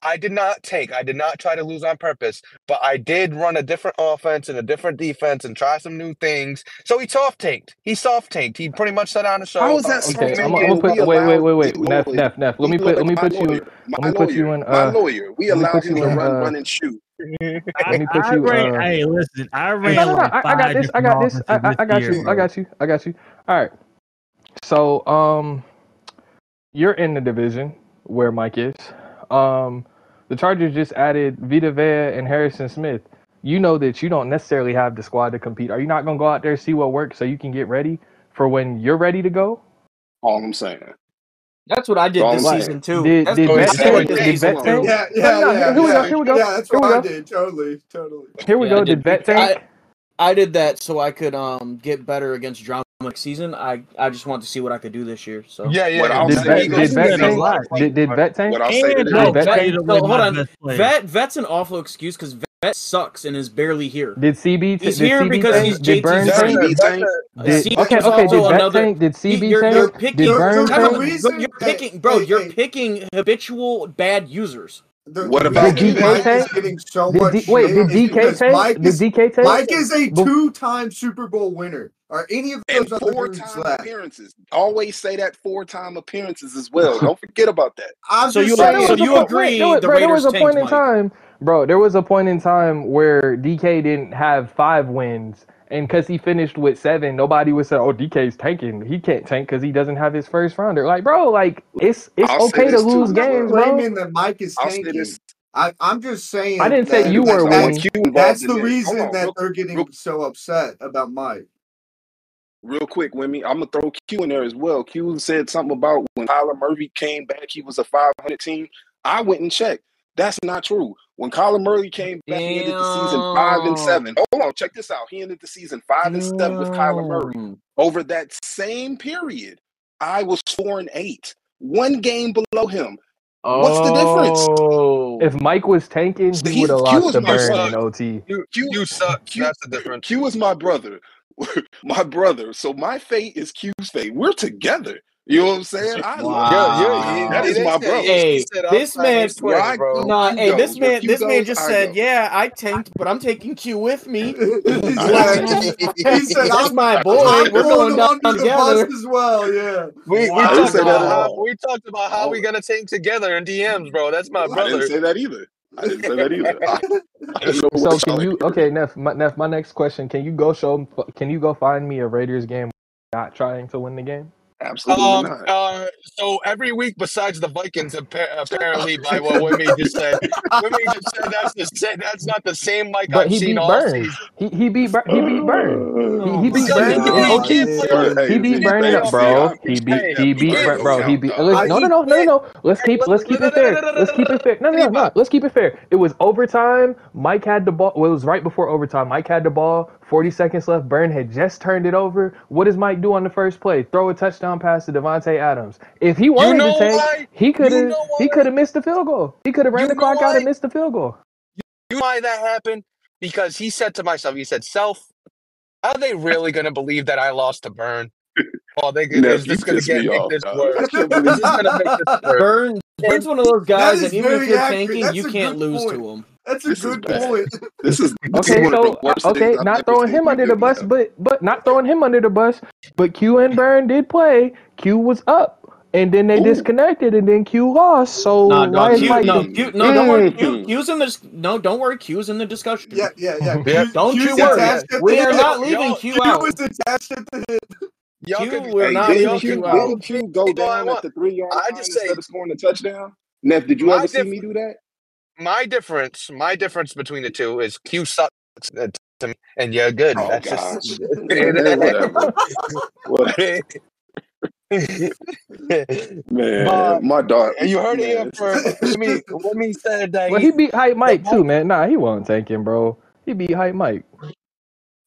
I did not take, I did not try to lose on purpose, but I did run a different offense and a different defense and try some new things. So he soft tanked. He soft tanked. He pretty much set on the show. How was that soft okay, I'm, I'm put, wait, wait, wait, wait. Neff, Neff, Neff. Let me put, let me put you, let me put you in. Uh, my lawyer, we allowed him to run, run, and shoot. Let me I you, ran, uh, hey, listen, I ran. No, no, no, like I, got this. I got this. I, I got year, you. Bro. I got you. I got you. All right. So, um, you're in the division where Mike is. Um, the Chargers just added Vita Vea and Harrison Smith. You know that you don't necessarily have the squad to compete. Are you not going to go out there see what works so you can get ready for when you're ready to go? All I'm saying. That's what I did this life. season too. Did, did bet? Did bet take? Yeah, yeah, yeah, yeah, Here we go. Here we go. Yeah, that's here what I did. Totally, totally. Here we yeah, go. Did, did bet take? I, I, did that so I could um get better against drama next season. I I just wanted to see what I could do this year. So yeah, yeah. Did, bet, did bet tank? Did, did bet tank? What I'll say no, vet, hold on. Vet, vet's an awful excuse because Brett sucks and is barely here. Did CB? T- he's here CB because he's JT. Did, uh, okay, okay. Did another, tank? Did CB you're, tank? You're picking. Did Burn you're, you're picking, bro. Hey, you're hey. picking habitual bad users. What about did DK tank? So did D- wait, did DK tank? Did DK tank? Mike is a two-time Super Bowl winner. Are any of those four time appearances? Always say that four time appearances as well. Don't forget about that. So you, so you agree? There was a point in time Bro, there was a point in time where DK didn't have five wins, and because he finished with seven, nobody would say, "Oh, DK's tanking. He can't tank because he doesn't have his first rounder." Like, bro, like it's it's I'll okay to lose too. games, bro. That Mike is tanking. I, am just saying. I didn't say you were. That's, that's the reason on, that real, they're getting real, so upset about Mike. Real quick, Wimmy, I'm gonna throw Q in there as well. Q said something about when Kyler Murray came back, he was a 500 team. I went and checked. That's not true. When Kyler Murray came back, Damn. he ended the season five and seven. Hold on, check this out. He ended the season five Damn. and seven with Kyler Murray. Over that same period, I was four and eight, one game below him. Oh. What's the difference? Oh. If Mike was tanking, he, would have lost the burn son. in OT. You, Q, you suck. Q, That's the difference. Q is my brother. my brother. So my fate is Q's fate. We're together. You know what I'm saying? I wow. yo, yo, that is my bro. Hey, this man, right, bro. Nah, hey, this man, this man just I said, go. "Yeah, I tanked, but I'm taking Q with me." he said, "That's my boy. I We're going down together as well." Yeah, we, wow. talked about how, we talked about how oh. we're gonna tank together in DMs, bro. That's my brother. I didn't say that either. I didn't say that either. So can you? Okay, Neff. My, Neff, my next question: Can you go show? Can you go find me a Raiders game not trying to win the game? Absolutely um, not. Uh, so every week, besides the Vikings, apparently by what Wimmy just said, Wimmy just said that's the that's not the same Mike but I've he seen beat all Burn. season. He, he beat Burn. He beat Burn. He, he beat Burn. He, he, he beat Burn up, bro. He beat he beat Burn, bro. He beat. No no no no no. Let's keep let's keep it fair. Let's keep it fair. No no no. no. Let's keep it fair. It was overtime. Mike had the ball. Well, it was right before overtime. Mike had the ball. 40 seconds left. Burn had just turned it over. What does Mike do on the first play? Throw a touchdown pass to Davante Adams. If he wanted you know to take, why? he could have you know he could have missed the field goal. He could have ran you the clock why? out and missed the field goal. You know why that happened? Because he said to myself, he said, "Self, are they really going to believe that I lost to Burn? Oh, they, no, is this going to get this this make this worse?" Burn, Burn's one of those guys, that and even if you're tanking, you can't lose point. to him. That's a this good point. This is this okay. Is so okay, not throwing him under the bus, now. but but not throwing him under the bus. But Q and Burn did play. Q was up. And then they Ooh. disconnected, and then Q lost. So nah, why Q, is Mike? No, Q, no, don't worry. Q, mm. Q's in this. No, don't worry. Q's in the discussion. Yeah, yeah, yeah. Q, don't you worry. We are not leaving Q, out. Q is attached at the hip. Y'all Q we're not leaving Q, out. didn't Q go down at the three yard line I just instead of scoring a touchdown? Neff, did you ever see me do that? My difference, my difference between the two is Q sucks at and you're good. Oh That's gosh. just Whatever. Whatever. Man, But my dog. you heard Man, him it's- for let me let me said that Well, he, he beat Hype Mike too, man. Nah, he wasn't tanking, bro. He beat Hype Mike.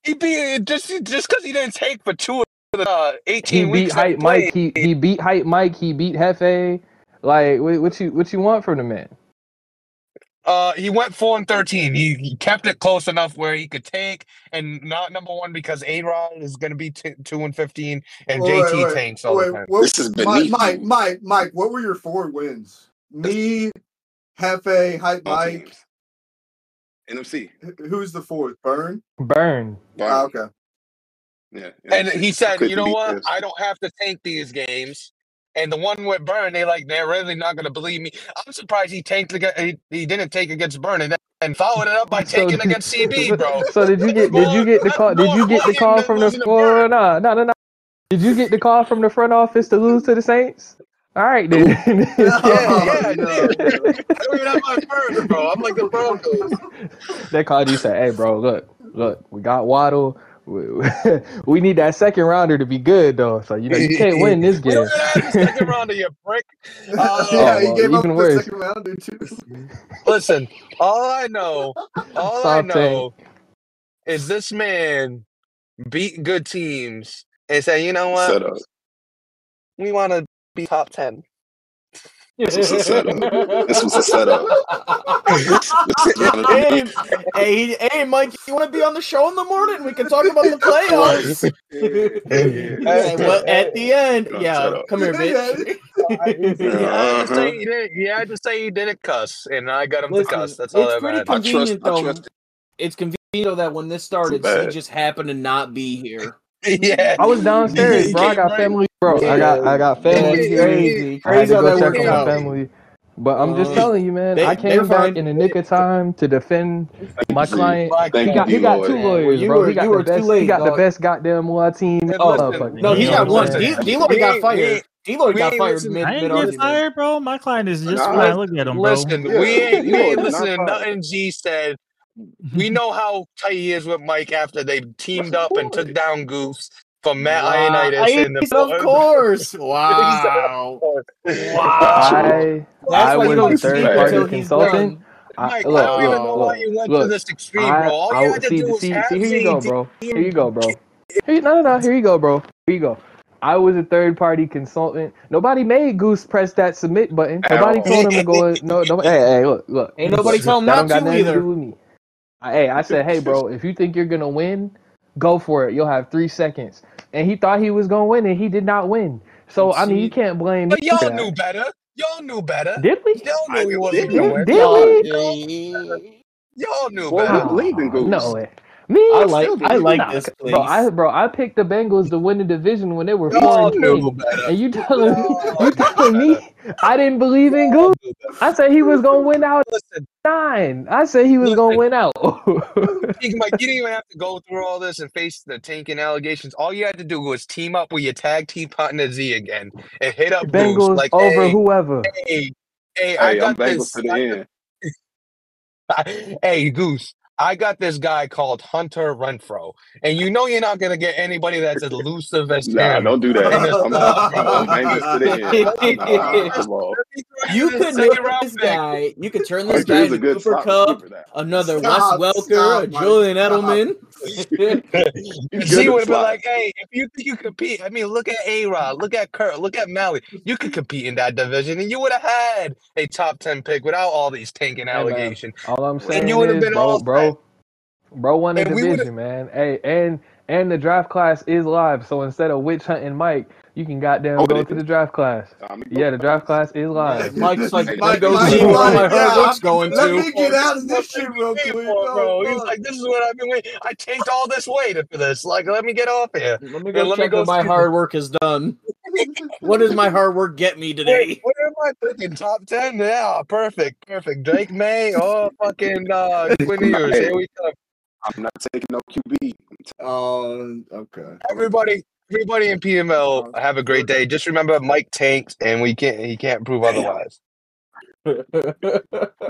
he beat just just because he didn't take for two of the uh, He eighteen beat weeks. that Hype Mike. He he beat Hype Mike. He beat Hefe. Like, what, what you what you want from the man? Uh, he went four and thirteen. He, he kept it close enough where he could take, and not number one because A Rod is going to be t- two and fifteen, and Wait, JT wait, tanks all the wait, time. what- This is Mike, beneath Mike, you. Mike, Mike, what were your four wins? Me, Hefe, Hype Mike. teams. NFC. Who's the fourth? Burn. Burn. Ah, Burn. okay. Yeah. And he said, "You know what? this. I don't have to tank these games." And the one with Burn, they like they're really not going to believe me. I'm surprised he tanked against, he, he didn't take against Burn and then and followed it up by So taking against CB, bro. So did you get did you get the call? Did you get the call from the losing to well, no no no no? Did you get the call from the front office to lose to the Saints? All right then. Yeah, yeah, I no, did. I don't even have my Burn, bro. I'm like the Broncos. they called you said, "Hey, bro, look, look, we got Waddle. We, we need that second rounder to be good though. So you know you can't win this game." don't even have the second round of your prick. Uh, yeah, he well, gave up even the worse. second rounder too. Listen, all I know, all I Soft know is this man beat good teams and say, you know what, Set up. we want to be top ten. This was a setup. This was a setup. This is one of hey, the- hey, hey, Mike, you want to be on the show in the morning? We can talk about the playoffs. Hey, well, at the end, Shut yeah, come here, bitch. Yeah, I just say he didn't, yeah, I say he didn't cuss, and I got him Listen, to cuss. That's all it's that pretty matters. I trust. convenient I though. trust. It's convenient though that when this started, he just happened to not be here. yeah, I was downstairs, He bro. I got family, bro. I got I got family it's here. crazy, I had crazy to go check on my family. But I'm just Uh, telling you, man. they- I came back in the nick of time to defend my client. He got he got two lawyers, you bro. were- He got you the were too best. He late, got the best goddamn law team. Oh, No, he You got one. listen, D- we Deloitte got ain't- we fired. ain't- Deloitte we got ain't fired listening- mid I mid get fired, bro. My client is just Nah, fine. Look at him, bro. Listen, we ain't we ain't listening to nothing G said. We know how tight he is with Mike after they teamed up and took down Goose from Matt Wow. Ioannidis in the Of course. Wow. Wow. I That's I why you was don't a third party consultant. done. I, look, I don't even look, why look, you went to this extreme, I, bro. All I you had to see, do was see, have see, here you go, bro. Here you go, bro. Here, no, no, no. Here you go, bro. Here you go. I was a third party consultant. Nobody made Goose press that submit button. Nobody told him to go. No, no. Hey, hey, look, look. Ain't nobody Look, tell him not to either. do me. I, hey, I said, hey, bro, if you think you're gonna win, go for it. You'll have three seconds. And he thought he was gonna win, and he did not win. So I mean, you can't blame me But y'all that. knew better. Y'all knew better. Did we? Y'all knew he wasn't Did gonna you? win. Did Y'all, we? y'all knew Well, better. we- leaving Oh, Goose. No way. Me? I like Still I like Nah, this place. bro. I bro, I picked the Bengals to win the division when they were four Y'all and knew two. better. And you telling me, Y'all you telling me I didn't believe in Goose? I said he was gonna win out Listen, nine. I said he was gonna win out. you- Mike, you didn't even have to go through all this and face the tanking allegations. All you had to do was team up with your tag team partner Z again and hit up Goose Bengals like, over hey, whoever. hey, hey, I Hey, I'm got Bengals this. to the end. hey, Goose, I got this guy called Hunter Renfrow, and you know you're not gonna get anybody that's as elusive as Nah, him. don't do that. I'm, draft, bro. I'm Bengals to the come on. Let me throw You could make this guy. You could turn this Hunter guy is a into good Cooper Kupp, another Stop, Wes Welker, stop, a Julian stop. Edelman. He's Z would at have been like, "Hey, if you think you compete, I mean, look at A Rod, look at Kurt, look at Mally. You could compete in that division, and you would have had a top ten pick without all these tanking man. allegations. All I'm saying and you would've is, been bro, all bro, bro won a And division, man. Hey, and and the draft class is live. So instead of witch hunting Mike, you can goddamn Oh, go it to the draft class. Tommy Yeah, the draft class is live. Mike's like, Hey, let me Mike, go Mike, see where all my Mike, yeah, work's going Let to. me get out of this shit real quick. for bro. He's like, "This is what I've been waiting. I tanked all this weight for this. Like, let me get off here. Let me go let me check go what my hard work is done. What does my hard work get me Wait, today? what am I thinking? Top ten? Yeah, perfect, perfect. Drake Maye, oh fucking uh, Quinn Ewers. Here we come. I'm not taking no QB. Oh, okay. Everybody, everybody in PML, oh, have a great day. Just remember, Mike tanked, and we can't. He can't prove otherwise.